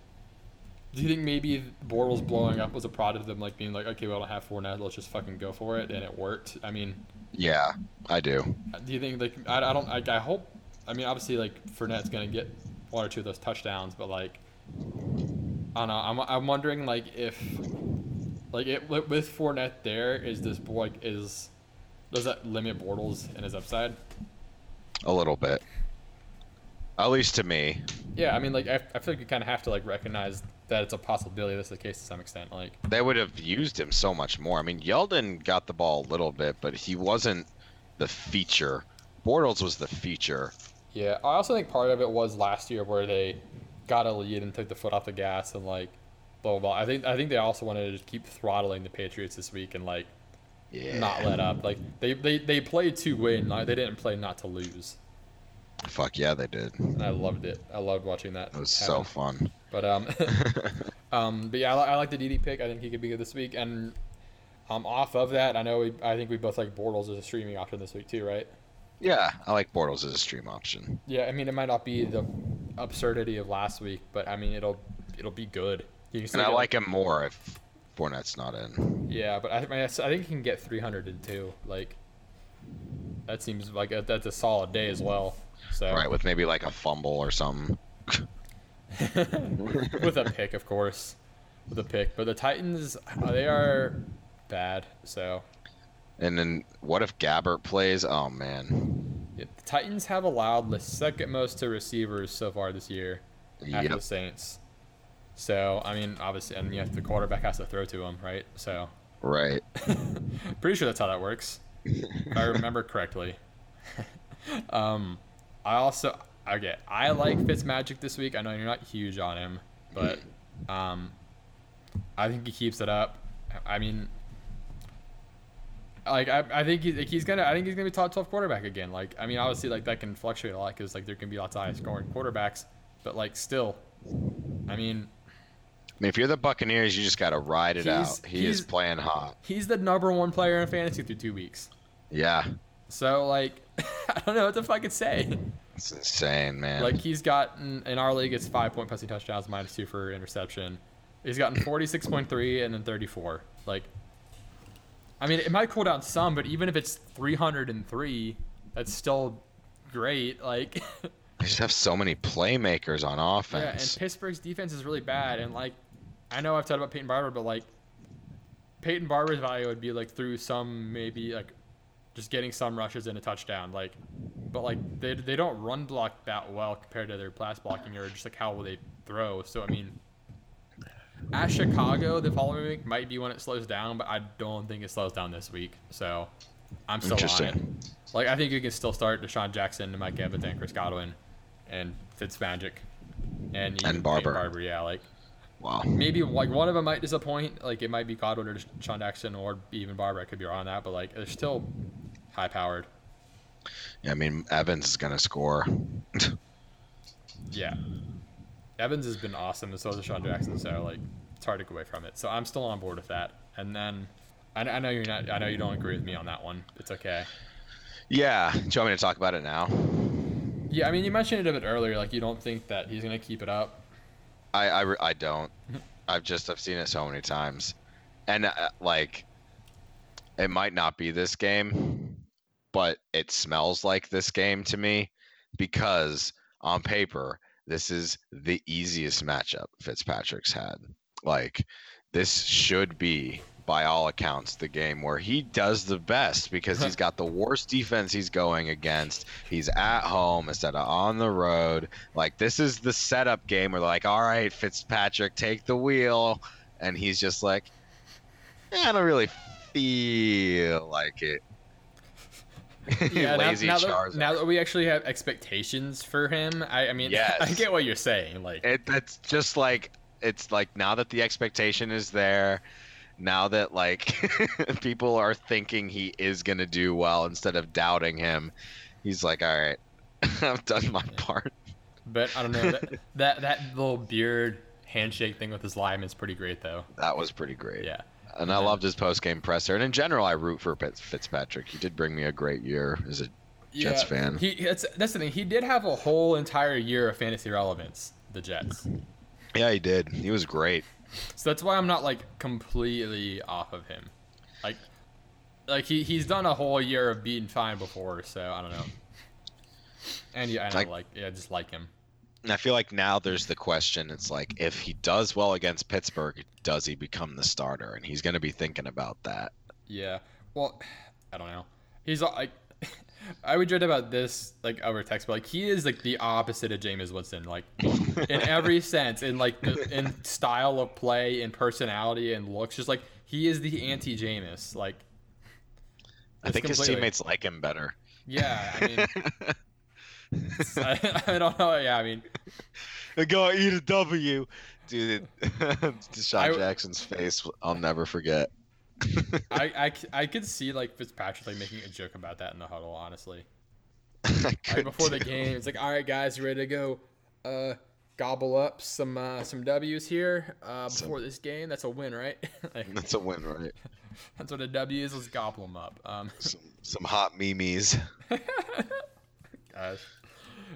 Do you think maybe Bortles blowing up was a product of them like being like, okay, we don't have Fournette, let's just fucking go for it, and it worked? I mean,
Yeah, I do.
do you think like I, I don't I, I hope I mean obviously like Fournette's gonna get one or two of those touchdowns, but like I don't know. I'm I'm wondering like if like it with Fournette there is this boy like, is does that limit Bortles and his upside?
A little bit. At least to me.
Yeah, I mean like I, I feel like you kind of have to like recognize that it's a possibility that's the case to some extent. Like
They would have used him so much more. I mean, Yeldon got the ball a little bit, but he wasn't the feature. Bortles was the feature.
yeah, I also think part of it was last year where they got a lead and took the foot off the gas and like blah blah. blah. I think I think they also wanted to just keep throttling the Patriots this week and like
Yeah.
not let up. Like they, they, they played to win. Like, they didn't play not to lose.
Fuck yeah, they did.
And I loved it. I loved watching that.
It was
happen.
so fun.
But um, *laughs* *laughs* um, but yeah, I, I like the DD pick. I think he could be good this week. And um, off of that, I know we, I think we both like Bortles as a streaming option this week too, right?
Yeah, I like Bortles as a stream option.
Yeah, I mean it might not be the absurdity of last week, but I mean it'll it'll be good.
And I
get,
like him more if Fournette's not in.
Yeah, but I, I, I think he can get 302. Like that seems like a, that's a solid day as well. So
Right, with maybe like a fumble or something. *laughs*
with a pick, of course, with a pick. But the Titans, uh, they are bad. So
And then what if Gabbert plays? Oh man.
yeah, the Titans have allowed the second most to receivers so far this year after the Saints. So I mean, obviously, and have, the quarterback has to throw to him, right? So
Right. *laughs*
Pretty sure that's how that works, if I remember correctly. *laughs* um, I also okay. I like Fitzmagic this week. I know you're not huge on him, but um, I think he keeps it up. I mean, like I, I think he's, he's gonna I think he's gonna be top twelve quarterback again. Like I mean, obviously like that can fluctuate a lot because like there can be lots of high scoring quarterbacks, but like still, I mean,
mean, if you're the Buccaneers, you just got to ride it
He's-
out. He is playing hot.
he's the number one player in fantasy through two weeks.
Yeah.
So like, *laughs* I don't know what the fuck to say.
It's insane, man.
Like he's gotten in our league, it's five point passing touchdowns, minus two for interception. He's gotten forty six point three and then thirty four. Like, I mean, it might cool down some, but even if it's three hundred and three, that's still great. Like, *laughs*
they just have so many playmakers on offense.
yeah, and. Pittsburgh's defense is really bad. And like, I know I've talked about Peyton Barber, but like, Peyton Barber's value would be like through some maybe like just getting some rushes and a touchdown. Like, but like they they don't run block that well compared to their pass blocking or just like how will they throw. So I mean, at Chicago, the following week might be when it slows down, but I don't think it slows down this week. So I'm still on it. Like I think you can still start DeSean Jackson and Mike Evans and Chris Godwin and Fitzmagic and
And Barber.
Peyton Barber. Yeah, like
Wow.
maybe like one of them might disappoint. Like it might be Godwin or Sean Jackson or even Barber. I could be wrong on that, but like they're still high powered.
Yeah, I mean, Evans is going to score.
Yeah. Evans has been awesome, and so has Sean Jackson. So like, it's hard to get away from it. So I'm still on board with that. And then, I, I know you're not. I know you don't agree with me on that one. It's okay.
yeah. Do you want me to talk about it now?
Yeah, I mean, you mentioned it a bit earlier. Like, you don't think that he's gonna keep it up.
I, I, I don't. I've just I've seen it so many times, and uh, like, it might not be this game, but it smells like this game to me because on paper this is the easiest matchup Fitzpatrick's had. Like, this should be by all accounts the game where he does the best because he's *laughs* got the worst defense he's going against. He's at home instead of on the road. Like this is the setup game where they're like, all right, Fitzpatrick, take the wheel, and he's just like, "Eh, I don't really feel like it. *laughs*
Yeah, now,
Lazy
now, that, now that we actually have expectations for him, I, I mean, *laughs*
Yes.
I get what you're saying. Like,
it, that's just like it's like now that the expectation is there now that like *laughs* people are thinking he is going to do well instead of doubting him he's like all right *laughs* i've done my part
but I don't know that *laughs* that, that little beard handshake thing with his lime is pretty great, though.
that was pretty great
Yeah.
and i loved his post-game presser and in general i root for fitzpatrick he did bring me a great year as a Jets
Yeah,
fan.
He that's that's the thing. He did have a whole entire year of fantasy relevance. The Jets.
yeah he did he was great
So that's why I'm not like completely off of him. Like, like he he's done a whole year of being fine before, so I don't know. And yeah, I don't
Like-
like yeah, just like him.
and i feel like now there's the question it's like if he does well against pittsburgh does he become the starter and he's going to be thinking about that
Yeah. Well, I don't know. He's like. I would dread about this like over text, but like he is like the opposite of Jameis Winston, like in *laughs* every sense, in like the, in style of play, in personality and looks. Just like he is the anti Jameis. Like
i
It's
think his teammates like him better
Yeah, I mean, I, *laughs* *laughs* I don't know. Yeah, I mean,
I gotta eat a W. Dude, DeSean
I-
Jackson's face, I'll never forget.
I, I, I could see like Fitzpatrick like making a joke about that in the huddle. Honestly, *laughs* like before the game, it's like, all right, guys, you ready to go? Uh, gobble up some uh, some W's here uh, before this game. That's a win, right? *laughs* like,
That's a win, right? *laughs*
that's what a W is. Let's gobble them up. Um,
Some, some hot memes.
guys.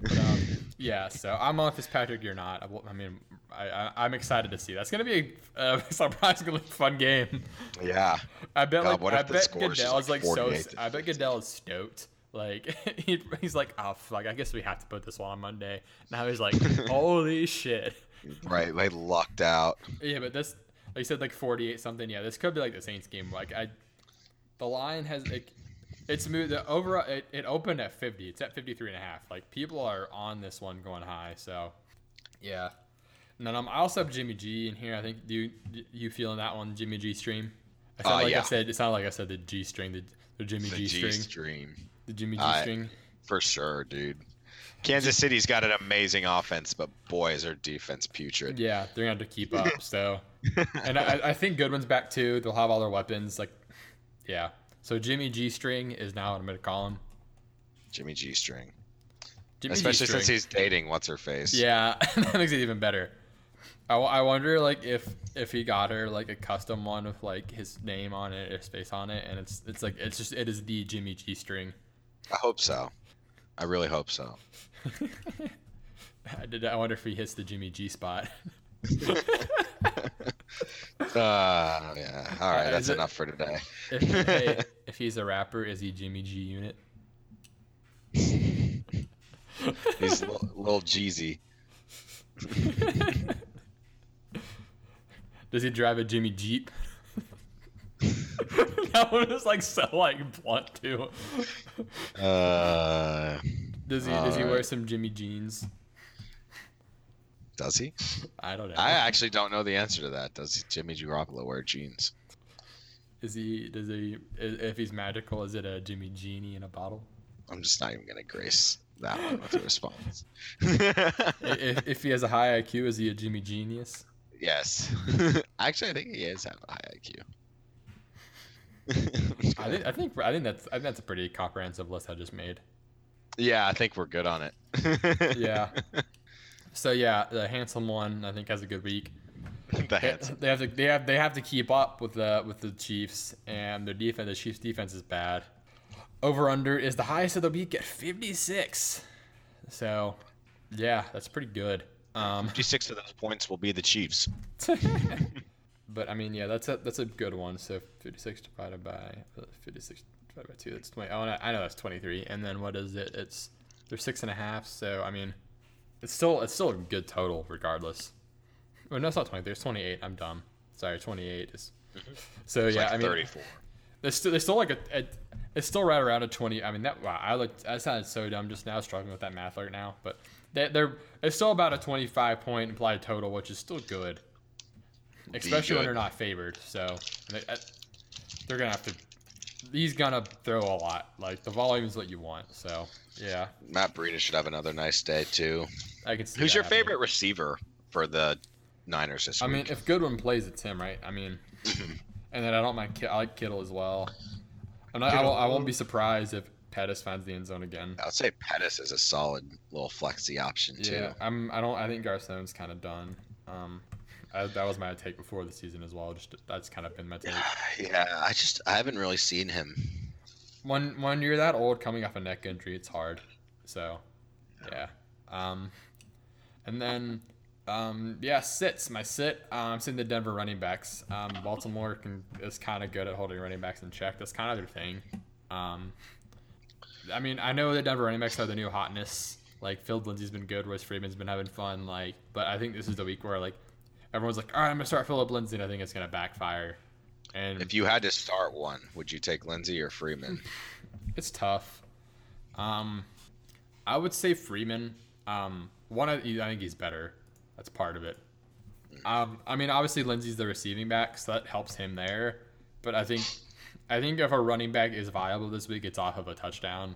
But, um, yeah, so I'm on Fitzpatrick. You're not. I, I mean, I, I, I'm excited to see. That's gonna be a uh, *laughs* surprisingly fun game.
Yeah.
I bet
God,
like I bet
score is just,
Goodell is
like,
like so. I bet Goodell is stoked. Like *laughs* he, he's like, oh fuck, I guess we have to put this one on Monday. Now he's like, *laughs* holy shit.
Right. They lucked out.
Yeah, but this, like you said, like 48 something. Yeah, this could be like the Saints game. Like I, the line has like, it's moved. The over it, it opened at 50. It's at 53 and a half. Like people are on this one going high. So, yeah. And then um, I also have Jimmy G in here. I think do you, do you feeling that one Jimmy G stream? I sound
Uh,
like
yeah.
I said. It sounded like I said the G string, the, the Jimmy
The
G string,
G-string.
the Jimmy G
I-
string.
For sure, dude. Kansas City's got an amazing offense, but boy, is their defense putrid.
Yeah, they're gonna have to keep up. *laughs* So, and I, I think Goodwin's back too. They'll have all their weapons. Like, yeah. So Jimmy G string is now what I'm gonna call him.
Jimmy G string.
Jimmy
Especially
G-string.
since he's dating what's her face.
Yeah, *laughs* that makes it even better. I, I wonder like if if he got her like a custom one with like his name on it, his face on it, and it's it's like it's just it is the Jimmy G string.
I hope so. I really hope so. *laughs*
I did. I wonder if he hits the Jimmy G spot. *laughs*
Uh, yeah. All right,
Uh,
that's
it-
enough for today.
if, hey, *laughs* if he's a rapper, is he Jimmy G unit?
He's little, little Jeezy.
Does he drive a Jimmy Jeep? *laughs* *laughs* that one is like so like blunt too.
Uh,
Does he does he wear some Jimmy jeans?
does he?
I don't know.
I actually don't know the answer to that. Does Jimmy Garoppolo wear jeans?
Is he does he if he's magical? Is it a Jimmy Genie in a bottle?
I'm just not even gonna grace that one with a *laughs* response.
If, if he has a high IQ, is he a Jimmy Genius?
Yes. *laughs* Actually, I think he is have a high IQ. *laughs*
I think I think I think that's I think that's a pretty comprehensive list I just made.
yeah, I think we're good on it. *laughs*
Yeah. So yeah, the handsome one I think has a good week.
the
They,
handsome.
they have to they have they have to keep up with the with the Chiefs and their defense. The Chiefs defense is bad. Over under is the highest of the week at 56. So, yeah, that's pretty good. Um,
56 of those points will be the Chiefs. *laughs*
but I mean, yeah, that's a that's a good one. So 56 divided by uh, 56 divided by two. That's 20. Oh, I I know that's 23. And then what is it? It's they're six and a half. So I mean, it's still it's still a good total regardless. Oh no, it's not 23. It's 28. I'm dumb. Sorry, 28 is. So
It's
yeah,
like
I mean,
34.
There's still, there's still like a, a, it's still right around a 20. I mean, that wow, I looked, that sounded so dumb just now, struggling with that math right now. But they, they're, it's still about a 25 point implied total, which is still good, especially when they're not favored. So they, uh, they're gonna have to. He's gonna throw a lot. Like the volume is what you want. So yeah,
Matt Breida should have another nice day too.
I can see.
Who's your
happening.
favorite receiver for the Niners this year?
I
week?
mean, if Goodwin plays, it's him, right? I mean, *laughs* and then I don't mind. I like Kittle as well. And I, I, won't, I won't be surprised if Pettis finds the end zone again.
I would say Pettis is a solid little flexy option too.
Yeah, I'm. I don't. I think Garçon's kind of done. Um, I, that was my take before the season as well. Just that's kind of been my take. *sighs*
Yeah, I just I haven't really seen him.
When when you're that old, coming off a neck injury, it's hard. So, yeah. Um, and then, um, yeah, sits my sit. Um, I'm sitting the Denver running backs. Um, Baltimore can is kind of good at holding running backs in check. That's kind of their thing. Um, I mean, I know the Denver running backs are the new hotness. Like Phil Lindsay's been good, Royce Freeman's been having fun. Like, but I think this is the week where like everyone's like, all right, I'm gonna start Phillip Lindsay, and I think it's gonna backfire. And
If you had to start one, would you take Lindsay or Freeman? *laughs*
it's tough. Um, I would say Freeman. Um, one, I I think he's better. That's part of it. Um, I mean, obviously Lindsay's the receiving back, so that helps him there. But I think, I think if a running back is viable this week, it's off of a touchdown.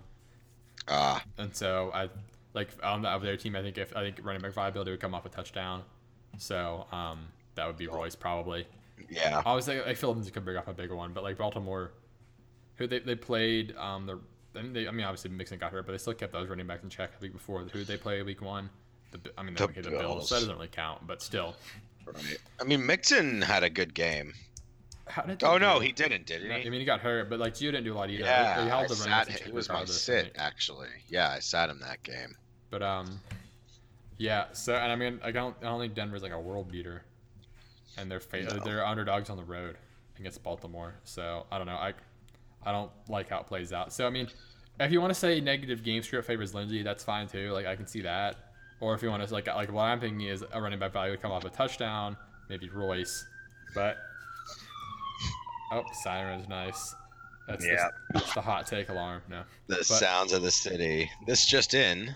Ah,
And so I like on the of their team. I think if I think running back viability would come off a touchdown. So um, that would be Royce probably.
yeah.
Obviously, I feel could bring off a bigger one, but like Baltimore, who they, they played, um, the I mean, they, I mean, obviously Mixon got hurt, but they still kept those running backs in check the week before. Who they play week one? The, I mean,
The
they the, the Bills.
Bills.
So that doesn't really count, but still.
Right. I mean, Mixon had a good game.
How did
Oh no, he didn't, did he?
I mean, he got hurt, but like you didn't do a lot either.
Yeah,
they
I
held the running
sat,
backs in check
it was my sit actually. Yeah, I sat him that game.
But um, yeah. So and I mean, I don't, I don't think Denver's like a world beater, and they're fa-
No.
they're underdogs on the road against Baltimore. So I don't know. I I don't like how it plays out. So I mean, if you want to say negative game script favors Lindsay, that's fine too. Like I can see that. Or if you want to like like what I'm thinking is a running back value would come off a touchdown, maybe Royce, but oh, siren's nice. That's
Yeah.
the, that's the hot take alarm. No.
The sounds of the city. This just in.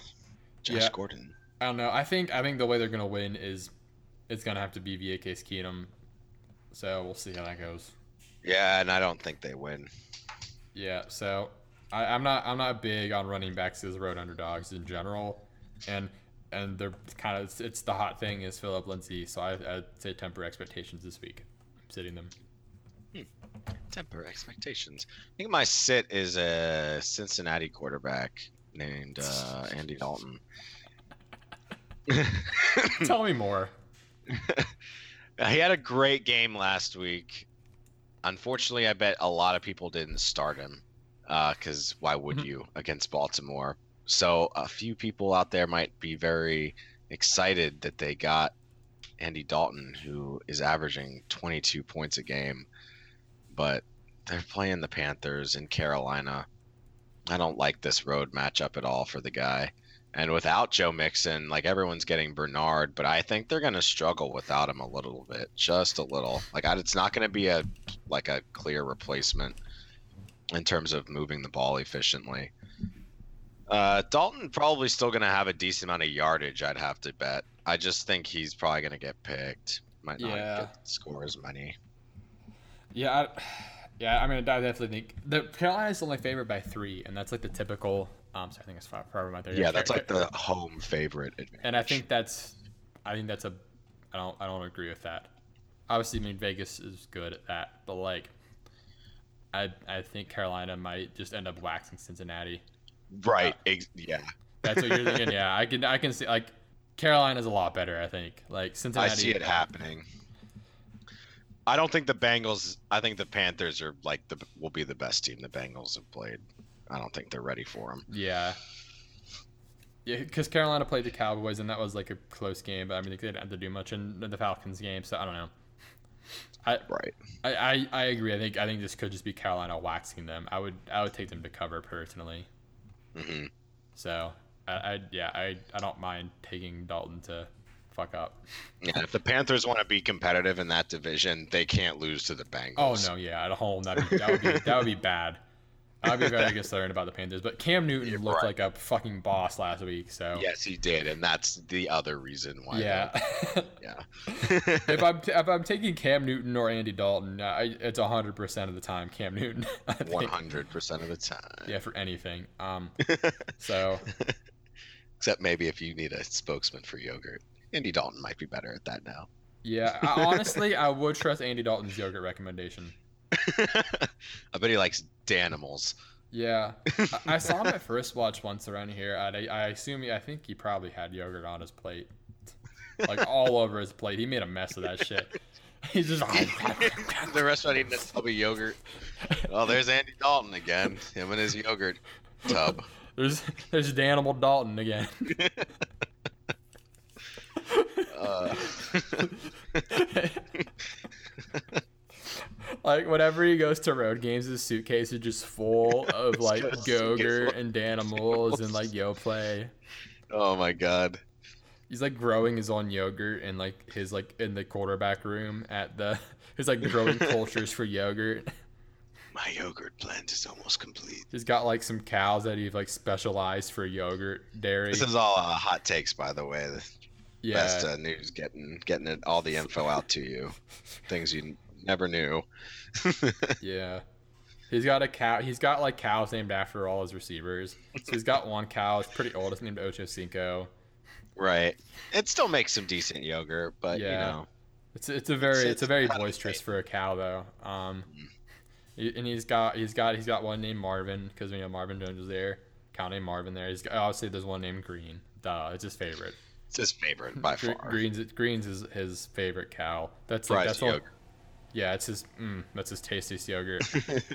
Josh
Yeah.
Gordon.
I don't know. I think I think the way they're gonna win is it's gonna have to be via Case Keenum. So we'll see how that goes.
Yeah, and I don't think they win.
Yeah, so I, I'm not I'm not big on running backs as road underdogs in general, and and they're kind of it's the hot thing is Phillip Lindsay, so I, I'd say temper expectations this week. I'm sitting them.
Temper expectations. I think my sit is a Cincinnati quarterback named uh, Andy Dalton. *laughs*
Tell me more. *laughs*
he had a great game last week. Unfortunately, I bet a lot of people didn't start him because why would
Mhm.
you against Baltimore? So a few people out there might be very excited that they got Andy Dalton, who is averaging 22 points a game, but they're playing the Panthers in Carolina. I don't like this road matchup at all for the guy. And without Joe Mixon, like everyone's getting Bernard, but I think they're going to struggle without him a little bit, just a little. Like I, it's not going to be a like a clear replacement in terms of moving the ball efficiently. Uh, Dalton probably still going to have a decent amount of yardage. I'd have to bet. I just think he's probably going to get picked. Might not
Yeah.
get score as many.
Yeah, I, *sighs* yeah. I mean, I definitely think the Carolina's only favored by three, and that's like the typical. Um, sorry, I think it's five. Forever my
Yeah, that's like the home favorite advantage.
And I think that's, I think that's a, I don't, I don't agree with that. Obviously, I mean Vegas is good at that, but like, I, I think Carolina might just end up waxing Cincinnati.
right. Ex- yeah. *laughs*
That's what you're thinking. Yeah, I can, I can see like, Carolina's a lot better. I think like Cincinnati.
I see it happening. I don't think the Bengals. I think the Panthers are like the will be the best team the Bengals have played. I don't think they're ready for them.
Yeah. Yeah, because Carolina played the Cowboys, and that was like a close game. But I mean, they didn't have to do much in the Falcons game, so I don't know. I,
Right.
I, I, I agree. I think I think this could just be Carolina waxing them. I would I would take them to cover personally.
hmm
So I, I yeah I, I don't mind taking Dalton to fuck up.
Yeah. If the Panthers want to be competitive in that division, they can't lose to the Bengals.
Oh no, yeah, at home that that would be that would be bad. I'd be very concerned about the Panthers, but Cam Newton
You're
looked
right.
like a fucking boss last week. So
Yes, he did, and that's the other reason why.
yeah.
Yeah. *laughs*
if I'm if I'm taking Cam Newton or Andy Dalton, I, it's hundred percent of the time Cam Newton. *laughs*
One hundred percent of the time.
Yeah, for anything. Um, *laughs* so
Except maybe if you need a spokesman for yogurt, Andy Dalton might be better at that now.
yeah, I, honestly, I would trust Andy Dalton's yogurt recommendation. *laughs*
I bet he likes Danimals.
Yeah, *laughs* I, I saw him at first watch once around here. I, I assume he, I think he probably had yogurt on his plate, like all *laughs* over his plate. He made a mess of that shit. He's just
the restaurant eating a tub of yogurt. Oh, there's Andy Dalton again. Him and his yogurt tub.
there's there's Danimal Dalton again.
Uh, *laughs*
like whenever he goes to road games, his suitcase is just full of *laughs* like
got a suitcase
Gogurt and Danimals and like Yoplait.
oh my god.
He's like growing his own yogurt and like his like in the quarterback room at the *laughs* his like growing cultures for yogurt.
My yogurt plant is almost complete.
He's got like some cows that he's like specialized for yogurt dairy.
This is all uh, hot takes, by the way.
Yeah,
best uh, news, getting getting it, all the info out to you, things you never knew. *laughs*
yeah. He's got a cow. He's got like cows named after all his receivers. So he's got one cow. It's pretty old. It's named Ocho Cinco.
right. It still makes some decent yogurt, but you
Yeah.
know,
It's it's a very
It's-
it's a very boisterous for a cow though. Um,
Mm.
and he's got he's got he's got one named Marvin because you know Marvin Jones was there. Cow named Marvin there. He's got, obviously there's one named Green. Duh, it's his favorite.
It's his favorite by
Gre-
far.
Green's Green's is his favorite cow. That's like, that's all, yeah. It's his mm, that's his tastiest yogurt. *laughs*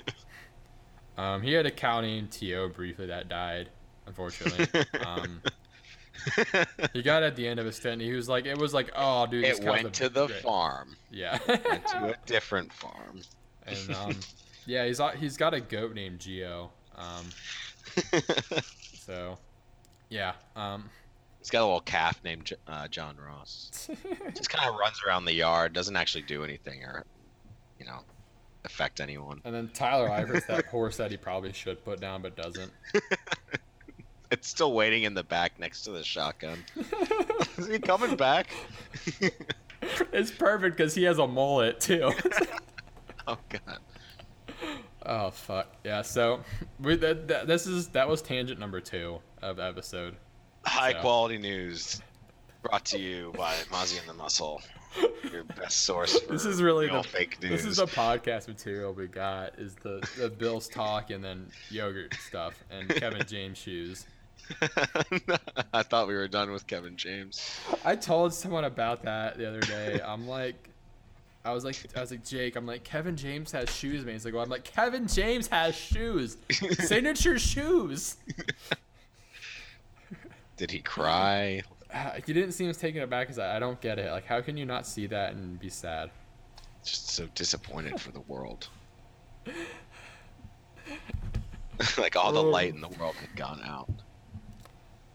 *laughs* um, he had a cow named T.O. briefly that died, unfortunately. um, he *laughs* got at the end of his stint. He was like, it was like, oh, dude,
it went to the
great-"
farm.
Yeah.
Went to a different farm.
and um, yeah, he's he's got a goat named Gio. Um, so yeah, um,
He's got a little calf named uh, John Ross. *laughs* Just kind of runs around the yard, doesn't actually do anything or, you know, affect anyone.
and then Tyler Eifert's that horse that he probably should put down but doesn't. *laughs*
It's still waiting in the back next to the shotgun. *laughs* Is he coming back?
it's perfect because he has a mullet too.
oh god.
Oh fuck yeah! So we that, that this is that was tangent number two of episode.
High
So-
quality news brought to you by Mozzie and the Muscle, your best source *laughs* for
This is really
real
the
fake news.
this is the podcast material we got is the the Bills talk and then yogurt stuff and Kevin James shoes. *laughs*
I thought we were done with Kevin James.
I told someone about that the other day. I'm like, I was like, I was like, Jake, I'm like, Kevin James has shoes, man. He's like, well, I'm like, Kevin James has shoes, *laughs* signature shoes.
Did he cry?
Uh, He didn't seem as taken aback as I. I don't get it. Like, how can you not see that and be sad?
Just so disappointed for the world. *laughs* like all the
Oh.
light in the world had gone out.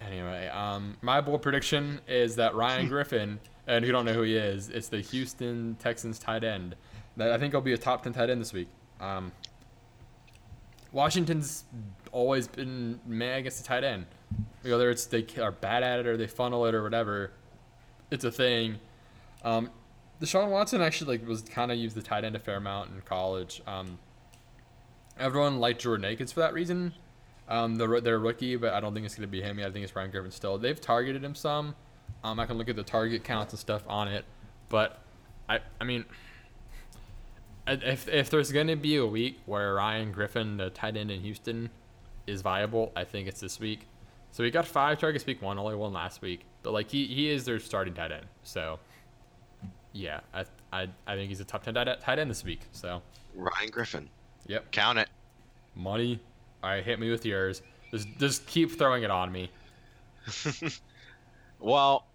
Anyway, um, my bold prediction is that Ryan *laughs* Griffin, and who don't know who he is, it's the Houston Texans tight end. That I think will be a top ten tight end this week. Um, Washington's always been mad against the tight end, whether it's they are bad at it or they funnel it or whatever. It's a thing. Um, Deshaun Watson actually like was kind of used the tight end a fair amount in college. Um, everyone liked Jordan Akins for that reason. Um, the, rookie, but I don't think it's going to be him. I think it's Ryan Griffin still. They've targeted him some. Um, I can look at the target counts and stuff on it, but I, I mean, if if there's going to be a week where Ryan Griffin, the tight end in Houston, is viable, I think it's this week. So he got five targets week one, only one last week, but like he, he is their starting tight end. So yeah, I I, I think he's a top ten tight end- this week. So
Ryan Griffin.
yep,
Count it.
money. All right, hit me with yours. Just just keep throwing it on me. *laughs*
Well,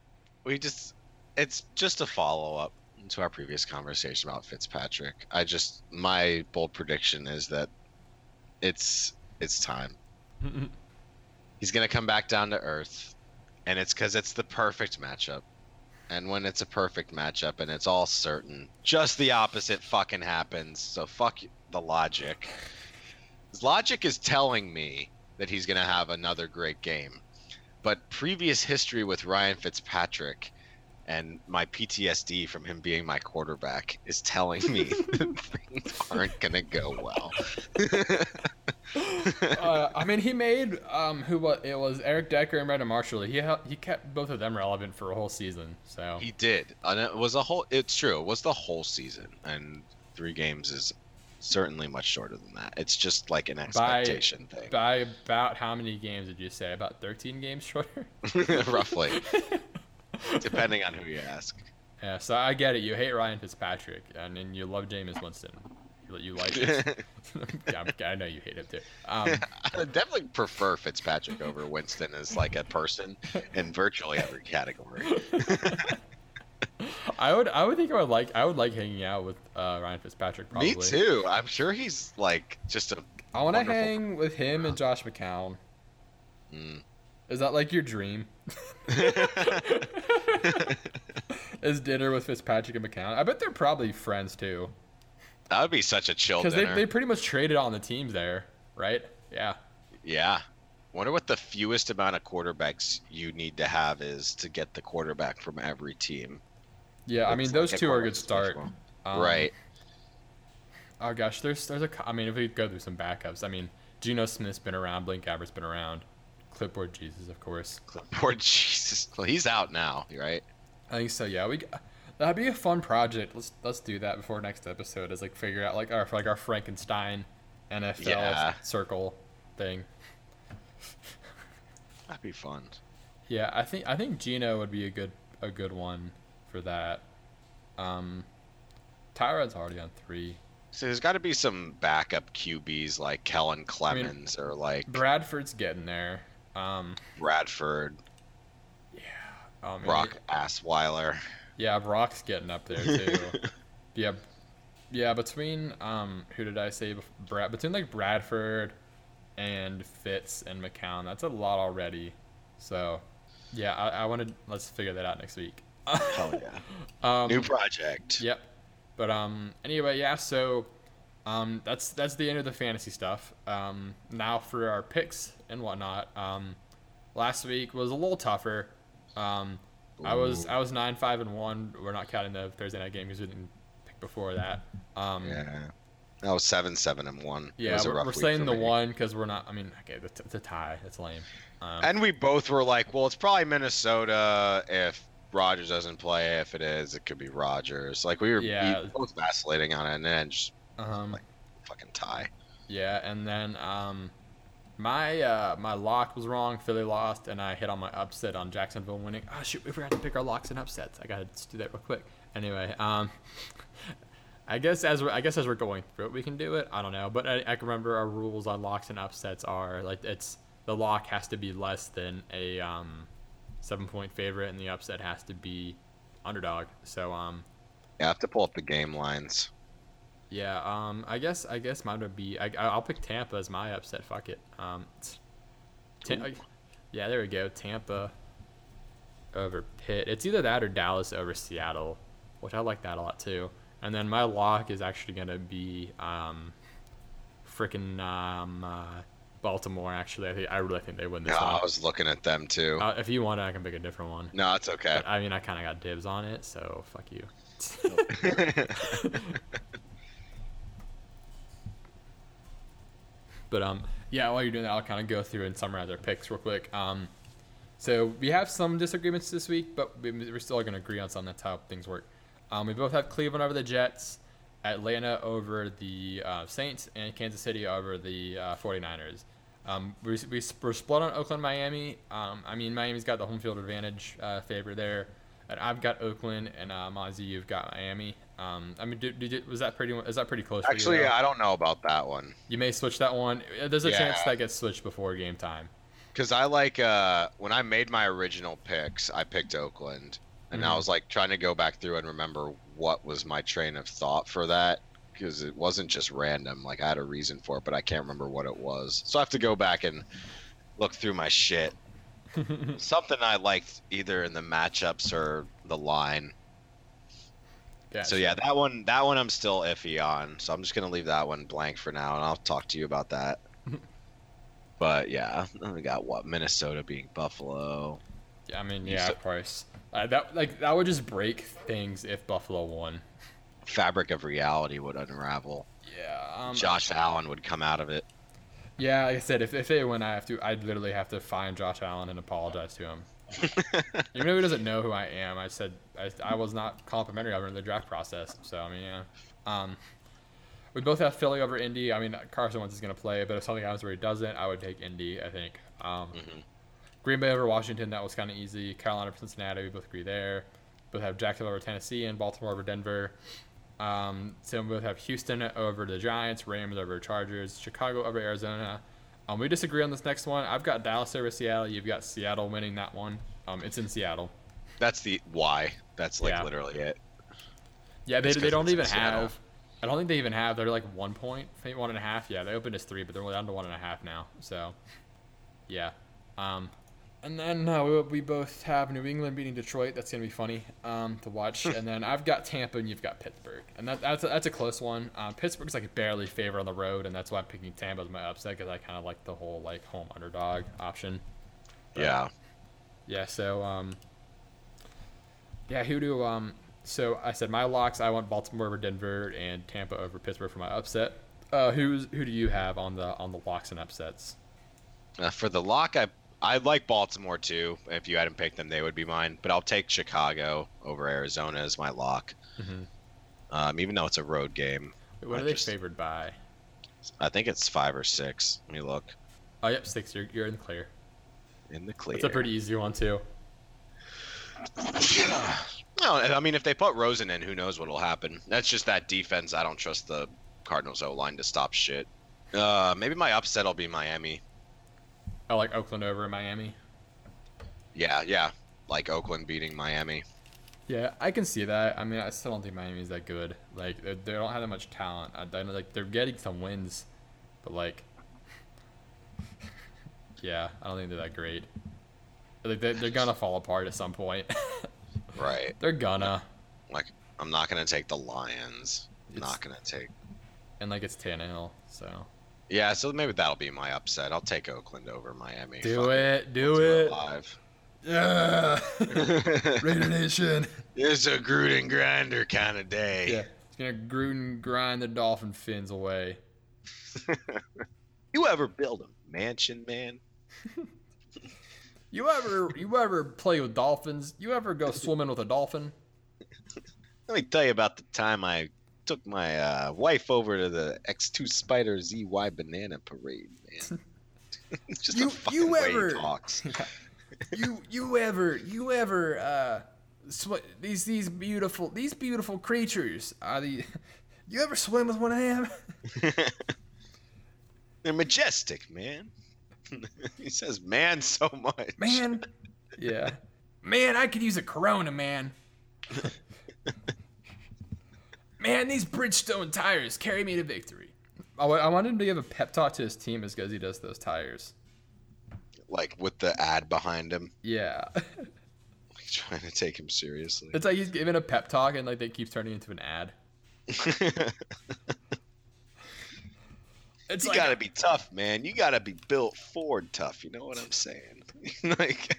we just it's just a follow up to our previous conversation about Fitzpatrick. I just my bold prediction is that it's it's time. He's going to come back down to earth and it's cuz it's the perfect matchup. And when it's a perfect matchup and it's all certain, just the opposite fucking happens. So fuck the logic. His logic is telling me that he's going to have another great game but previous history with Ryan Fitzpatrick and my PTSD from him being my quarterback is telling me *laughs* things aren't gonna go well. *laughs*
uh, I mean, he made um who what it was Eric Decker and Brandon Marshall. He he kept both of them relevant for a whole season. So
he did, and it was a whole. It's true. It was the whole season, and three games is certainly much shorter than that. It's just like an expectation thing,
by about how many games did you say? About 13 games shorter. *laughs*
roughly, depending on who you ask.
Yeah, so I get it. You hate Ryan Fitzpatrick, and then you love Jameis Winston. You, you like it. *laughs* *laughs* yeah, I know you hate him too. Um, *laughs*
I definitely prefer Fitzpatrick over Winston as like a person in virtually every category.
I would, I would think I would like, I would like hanging out with uh, Ryan Fitzpatrick. Probably.
Me too. I'm sure he's like just a.
I want to hang with him and Josh McCown.
Mm.
Is that like your dream? *laughs* Is dinner with Fitzpatrick and McCown? I bet they're probably friends too,
that would be such a chill
because they they pretty much traded on the teams there, right? Yeah.
Yeah. Wonder what the fewest amount of quarterbacks you need to have is to get the quarterback from every team.
Yeah, I mean
It's
those two are a good start. Um,
right.
Oh gosh, there's there's a. I mean, if we go through some backups, I mean, Geno Smith's been around, Blaine Gabbert's been around, Clipboard Jesus, of course.
Poor *laughs* Jesus. Well, he's out now, right?
I think so. Yeah, we. That'd be a fun project. Let's let's do that before next episode. Is like figure out like our like our Frankenstein NFL
Yeah.
circle thing. *laughs*
That'd be fun.
Yeah, I think I think Geno would be a good a good one for that. Um, Tyrod's already on three.
So there's got to be some backup QBs like Kellen Clemens or like
Bradford's getting there. Um,
Bradford,
oh, man,
Brock Assweiler.
Yeah, Brock's getting up there too. *laughs* yeah, yeah. Between um, who did I say? Brad between like Bradford and Fitz and McCown, that's a lot already. So, yeah, I, I wanted let's figure that out next week.
Hell yeah. *laughs*
Um,
New project.
Yep. But um anyway, yeah, so um that's that's the end of the fantasy stuff. Um now for our picks and whatnot. Um last week was a little tougher. Um I was I was nine five and one. We're not counting the Thursday night game because we didn't pick before that. Um
Yeah. Was seven, seven, and one. It
Yeah, we're, we're saying the
me.
one because we're not. I mean, okay, t- the tie. It's lame. Um,
And we both were like, well, it's probably Minnesota if Rodgers doesn't play. If it is, it could be Rodgers. Like we were
Yeah.
both vacillating on it, and then just
um,
fucking tie.
yeah, and then um, my uh, my lock was wrong. Philly lost, and I hit on my upset on Jacksonville winning. Oh shoot, we forgot to pick our locks and upsets. I gotta just do that real quick. Anyway, um, *laughs* I guess as we're, I guess as we're going through it, we can do it. I don't know, but I, I can remember our rules on locks and upsets are like it's the lock has to be less than a um, seven point favorite, and the upset has to be underdog. So um,
Yeah, I have to pull up the game lines.
Yeah, um, I guess I guess mine would be I, I'll pick Tampa as my upset. Fuck it. Um, yeah, there we go. Tampa over Pitt. It's either that or Dallas over Seattle, which I like that a lot too. And then my lock is actually gonna be um, freaking um, uh, Baltimore. Actually, I think I really think they win this
No, I was looking at them too.
Uh, if you want, it, I can pick a different one.
no, it's okay.
But, I mean, I kind of got dibs on it, so fuck you. *laughs* *laughs* But um, yeah, while you're doing that, I'll kind of go through and summarize our picks real quick. Um, so we have some disagreements this week, but we- we're still going to agree on some. That's how things work. Um, we both have Cleveland over the Jets, Atlanta over the uh, Saints, and Kansas City over the uh, 49ers. Um, we, we, we're split on Oakland, Miami. Um, I mean, Miami's got the home field advantage uh, favor there. I've got Oakland, and uh, Mozzie, you've got Miami. Um, I mean, did, did was that pretty? Is that pretty close?
Actually,
you, though?
I don't know about that one
You may switch that one. Uh, There's a chance that gets switched before game time.
because I like uh, when I made my original picks, I picked Oakland, and I
Mhm.
was like trying to go back through and remember what was my train of thought for that because it wasn't just random. Like I had a reason for it, but I can't remember what it was. So I have to go back and look through my shit. Something I liked either in the matchups or the line.
yeah.
So yeah, that one that one I'm still iffy on. So I'm just gonna leave that one blank for now, and I'll talk to you about that. *laughs* but yeah, we got what Minnesota being Buffalo.
Yeah, I mean, yeah, of course. Uh, that like that would just break things if Buffalo won.
Fabric of reality would unravel.
Yeah. Um,
Josh Allen would come out of it.
Yeah, like I said, if, if they win, I have to. I'd literally have to find Josh Allen and apologize to him. *laughs* Even though he doesn't know who I am, I said I, I was not complimentary of him in the draft process. So I mean, yeah. Um, we both have Philly over Indy. I mean, Carson Wentz is going to play, but if something happens where he doesn't, I would take Indy. I think. Um,
Mhm.
Green Bay over Washington, that was kind of easy. Carolina over Cincinnati, we both agree there. Both have Jacksonville over Tennessee and Baltimore over Denver. Um, so we both have Houston over the Giants, Rams over Chargers, Chicago over Arizona. Um, we disagree on this next one. I've got Dallas over Seattle. You've got Seattle winning that one. Um, it's in Seattle.
That's the why. That's like
Yeah.
literally it.
Yeah, they, they don't even have. I don't think they even have. They're like one point, one and a half. Yeah, they opened as three, but they're down to one and a half now. So, yeah. Um, and then uh, we, we both have New England beating Detroit. That's gonna be funny um, to watch. *laughs* and then I've got Tampa, and you've got Pittsburgh, and that, that's a, that's a close one. Um, Pittsburgh's like barely favor on the road, and that's why I'm picking Tampa as my upset because I kind of like the whole like home underdog option. But-
Yeah.
yeah, so um Yeah, who do um so I said my locks I want Baltimore over Denver and Tampa over Pittsburgh for my upset. Uh who's who do you have on the on the locks and upsets?
Uh, for the lock, I I like Baltimore too. If you hadn't picked them, they would be mine. But I'll take Chicago over Arizona as my lock.
Mhm.
Um, even though it's a road game,
What
I
are they favored by?
I think it's five or six. Let me look
Oh yep, six. You're you're in the clear.
in the clear.
It's a pretty easy one too.
No, I mean if they put Rosen in, who knows what'll happen. That's just that defense. I don't trust the Cardinals O line to stop shit. Uh, maybe my upset will be Miami.
I like Oakland over Miami.
Yeah, yeah, like Oakland beating Miami.
Yeah, I can see that. I mean, I still don't think Miami's that good. Like, they, don't have that much talent. I, I know, like, they're getting some wins, but like, *laughs* yeah, I don't think they're that great. Like, they, they're gonna fall apart at some point. *laughs*
Right.
they're gonna,
Like I'm not gonna take the Lions. I'm
It's-
not gonna take.
and like it's Tannehill, so
Yeah, so maybe that'll be my upset. I'll take Oakland over Miami.
do it, do it.
Live.
Yeah, *laughs* Raider Nation.
it's a Gruden grinder kind of day.
Yeah, He's gonna Gruden grind the dolphin fins away. *laughs*
You ever build a mansion, man? *laughs*
You ever you ever play with dolphins? You ever go swimming with a dolphin?
Let me tell you about the time I took my uh, wife over to the X2 Spider ZY Banana Parade, man. *laughs* Just
You- you
way
ever-
he talks. *laughs*
you you ever you ever uh sw- these these beautiful these beautiful creatures are the *laughs* you ever swim with one of them
They're majestic, man. he says man so much.
man yeah man i could use a corona man man these bridgestone tires carry me to victory I wa- I wanted him to give a pep talk to his team as good as he does those tires
Like with the ad behind him,
yeah *laughs*
like trying to take him seriously.
it's like he's giving a pep talk and like they keep turning into an ad *laughs* it's
you
like
gotta be tough, man. You gotta be built Ford tough. You know what I'm saying? *laughs* like,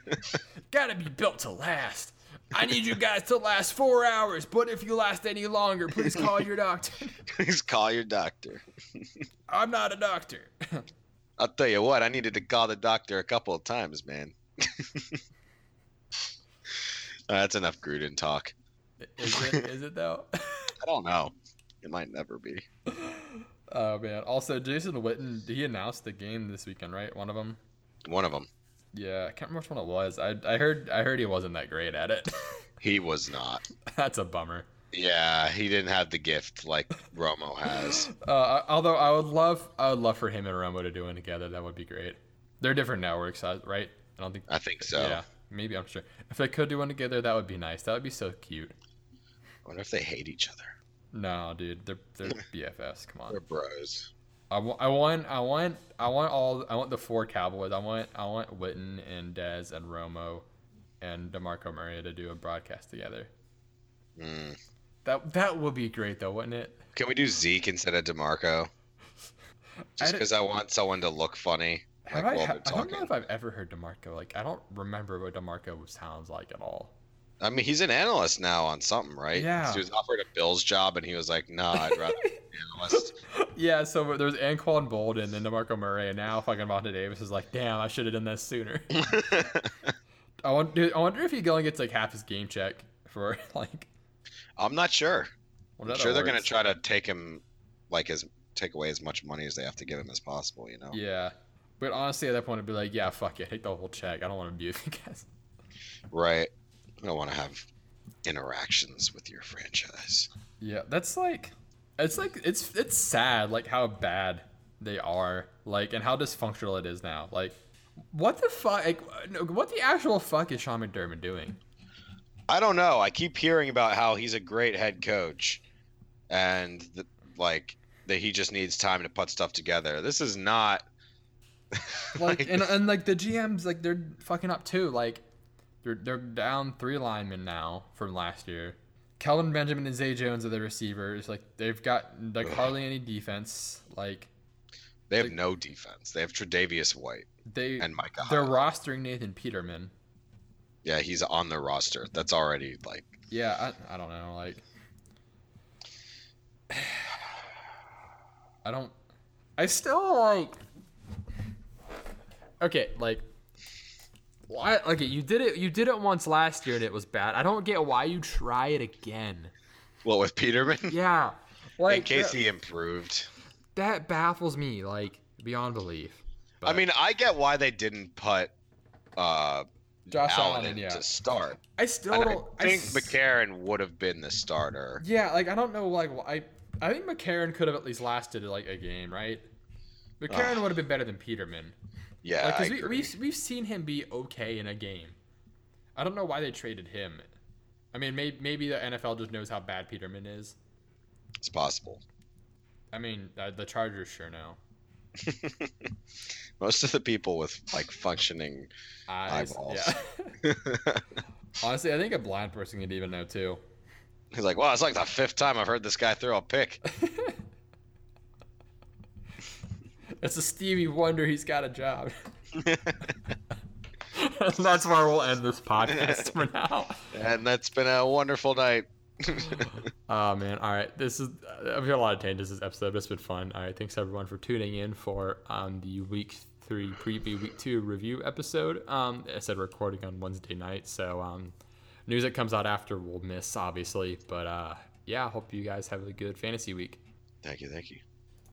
gotta be built to last. *laughs* I need you guys to last four hours, but if you last any longer, please call your doctor. *laughs*
please call your doctor. *laughs*
I'm not a doctor.
I'll tell you what. I needed to call the doctor a couple of times, man. Uh, that's enough Gruden talk.
Is it? Is it though?
I don't know. It might never be.
oh man. Also, Jason Witten, he announced the game this weekend, right? One of them.
One of them.
Yeah, I can't remember which one it was. I I heard I heard he wasn't that great at it. *laughs*
He was not.
That's a bummer.
Yeah, he didn't have the gift like Romo has. *gasps*
Uh, although I would love I would love for him and Romo to do it together. That would be great. They're different networks, uh, right? I don't think.
I think so.
Yeah, maybe I'm sure. If they could do one together, that would be nice. That would be so cute.
I wonder if they hate each other.
No, dude, they're they're *laughs* BFFs. Come on, They're
bros.
I, wa- I want I want I want all I want the four Cowboys. I want I want Witten and Dez and Romo and DeMarco Murray to do a broadcast together.
Mm.
That that would be great though, wouldn't it?
Can we do Zeke instead of DeMarco? Just because I want someone to look funny, like
I, I don't know if I've ever heard DeMarco. Like I don't remember what DeMarco sounds like at all.
I mean, he's an analyst now on something, right?
Yeah.
He was offered a Bills job, and he was like, "Nah, I'd rather *laughs* analyst."
Yeah, so there's Anquan Bold and then DeMarco Murray, and now fucking Vontae Davis is like, damn, I should have done this sooner. *laughs* I wonder, I wonder if he only gets like half his game check for *laughs* like.
I'm not sure. I'm
that
sure they're gonna try to take him, like, as take away as much money as they have to give him as possible. You know?
Yeah, but honestly, at that point, I'd be like, yeah, fuck it, take the whole check. I don't want to be with you guys.
Right. I don't want to have interactions with your franchise.
Yeah, that's like, it's like it's it's sad like how bad they are, like, and how dysfunctional it is now. Like, what the fuck? Like, what the actual fuck is Sean McDermott doing?
I don't know. I keep hearing about how he's a great head coach, and the, like that he just needs time to put stuff together. This is not. *laughs*
like and, and like the GMs like they're fucking up too. Like they're they're down three linemen now from last year. Kelvin Benjamin and Zay Jones are the receivers. Like they've got like hardly any defense. Like
they have
like-
no defense. They have Tre'Davious White
they
and Micah.
they're rostering Nathan Peterman.
Yeah, he's on the roster. That's already like.
Yeah, I, I don't know. Like *sighs* I don't. I still like. Okay, like. Why? Okay, you did it. You did it once last year and it was bad. I don't get why you try it again.
What with Peterman? *laughs*
Yeah, like
In case
that,
he improved.
that baffles me like beyond belief.
I mean, I get why they didn't put uh,
Josh
Allen
Allen,
in
yeah.
to start.
I still
And
don't.
I think
s-
McCarron would have been the starter.
Yeah, like I don't know, like I I think McCarron could have at least lasted like a game, right? McCarron would have been better than Peterman.
Yeah,
Like, cause we, we've we've seen him be okay in a game. I don't know why they traded him. I mean, maybe maybe the NFL just knows how bad Peterman is.
it's possible.
I mean, uh, the Chargers sure know. *laughs*
Most of the people with like functioning,
Eyes,
Eyeballs.
yeah. *laughs* *laughs* Honestly, I think a blind person could even know too.
he's like, "Wow, it's like the fifth time I've heard this guy throw a pick."
It's a Stevie Wonder. He's got a job. *laughs* and that's where we'll end this podcast for now.
and that's been a wonderful night.
oh *laughs* man! All right, this is I've got a lot of tangents this episode, but it's been fun. All right, thanks everyone for tuning in for um, the week three preview, week two review episode. Um, I said recording on Wednesday night, so um, news that comes out after we'll miss obviously, but uh, yeah, I hope you guys have a good fantasy week.
Thank you, thank you.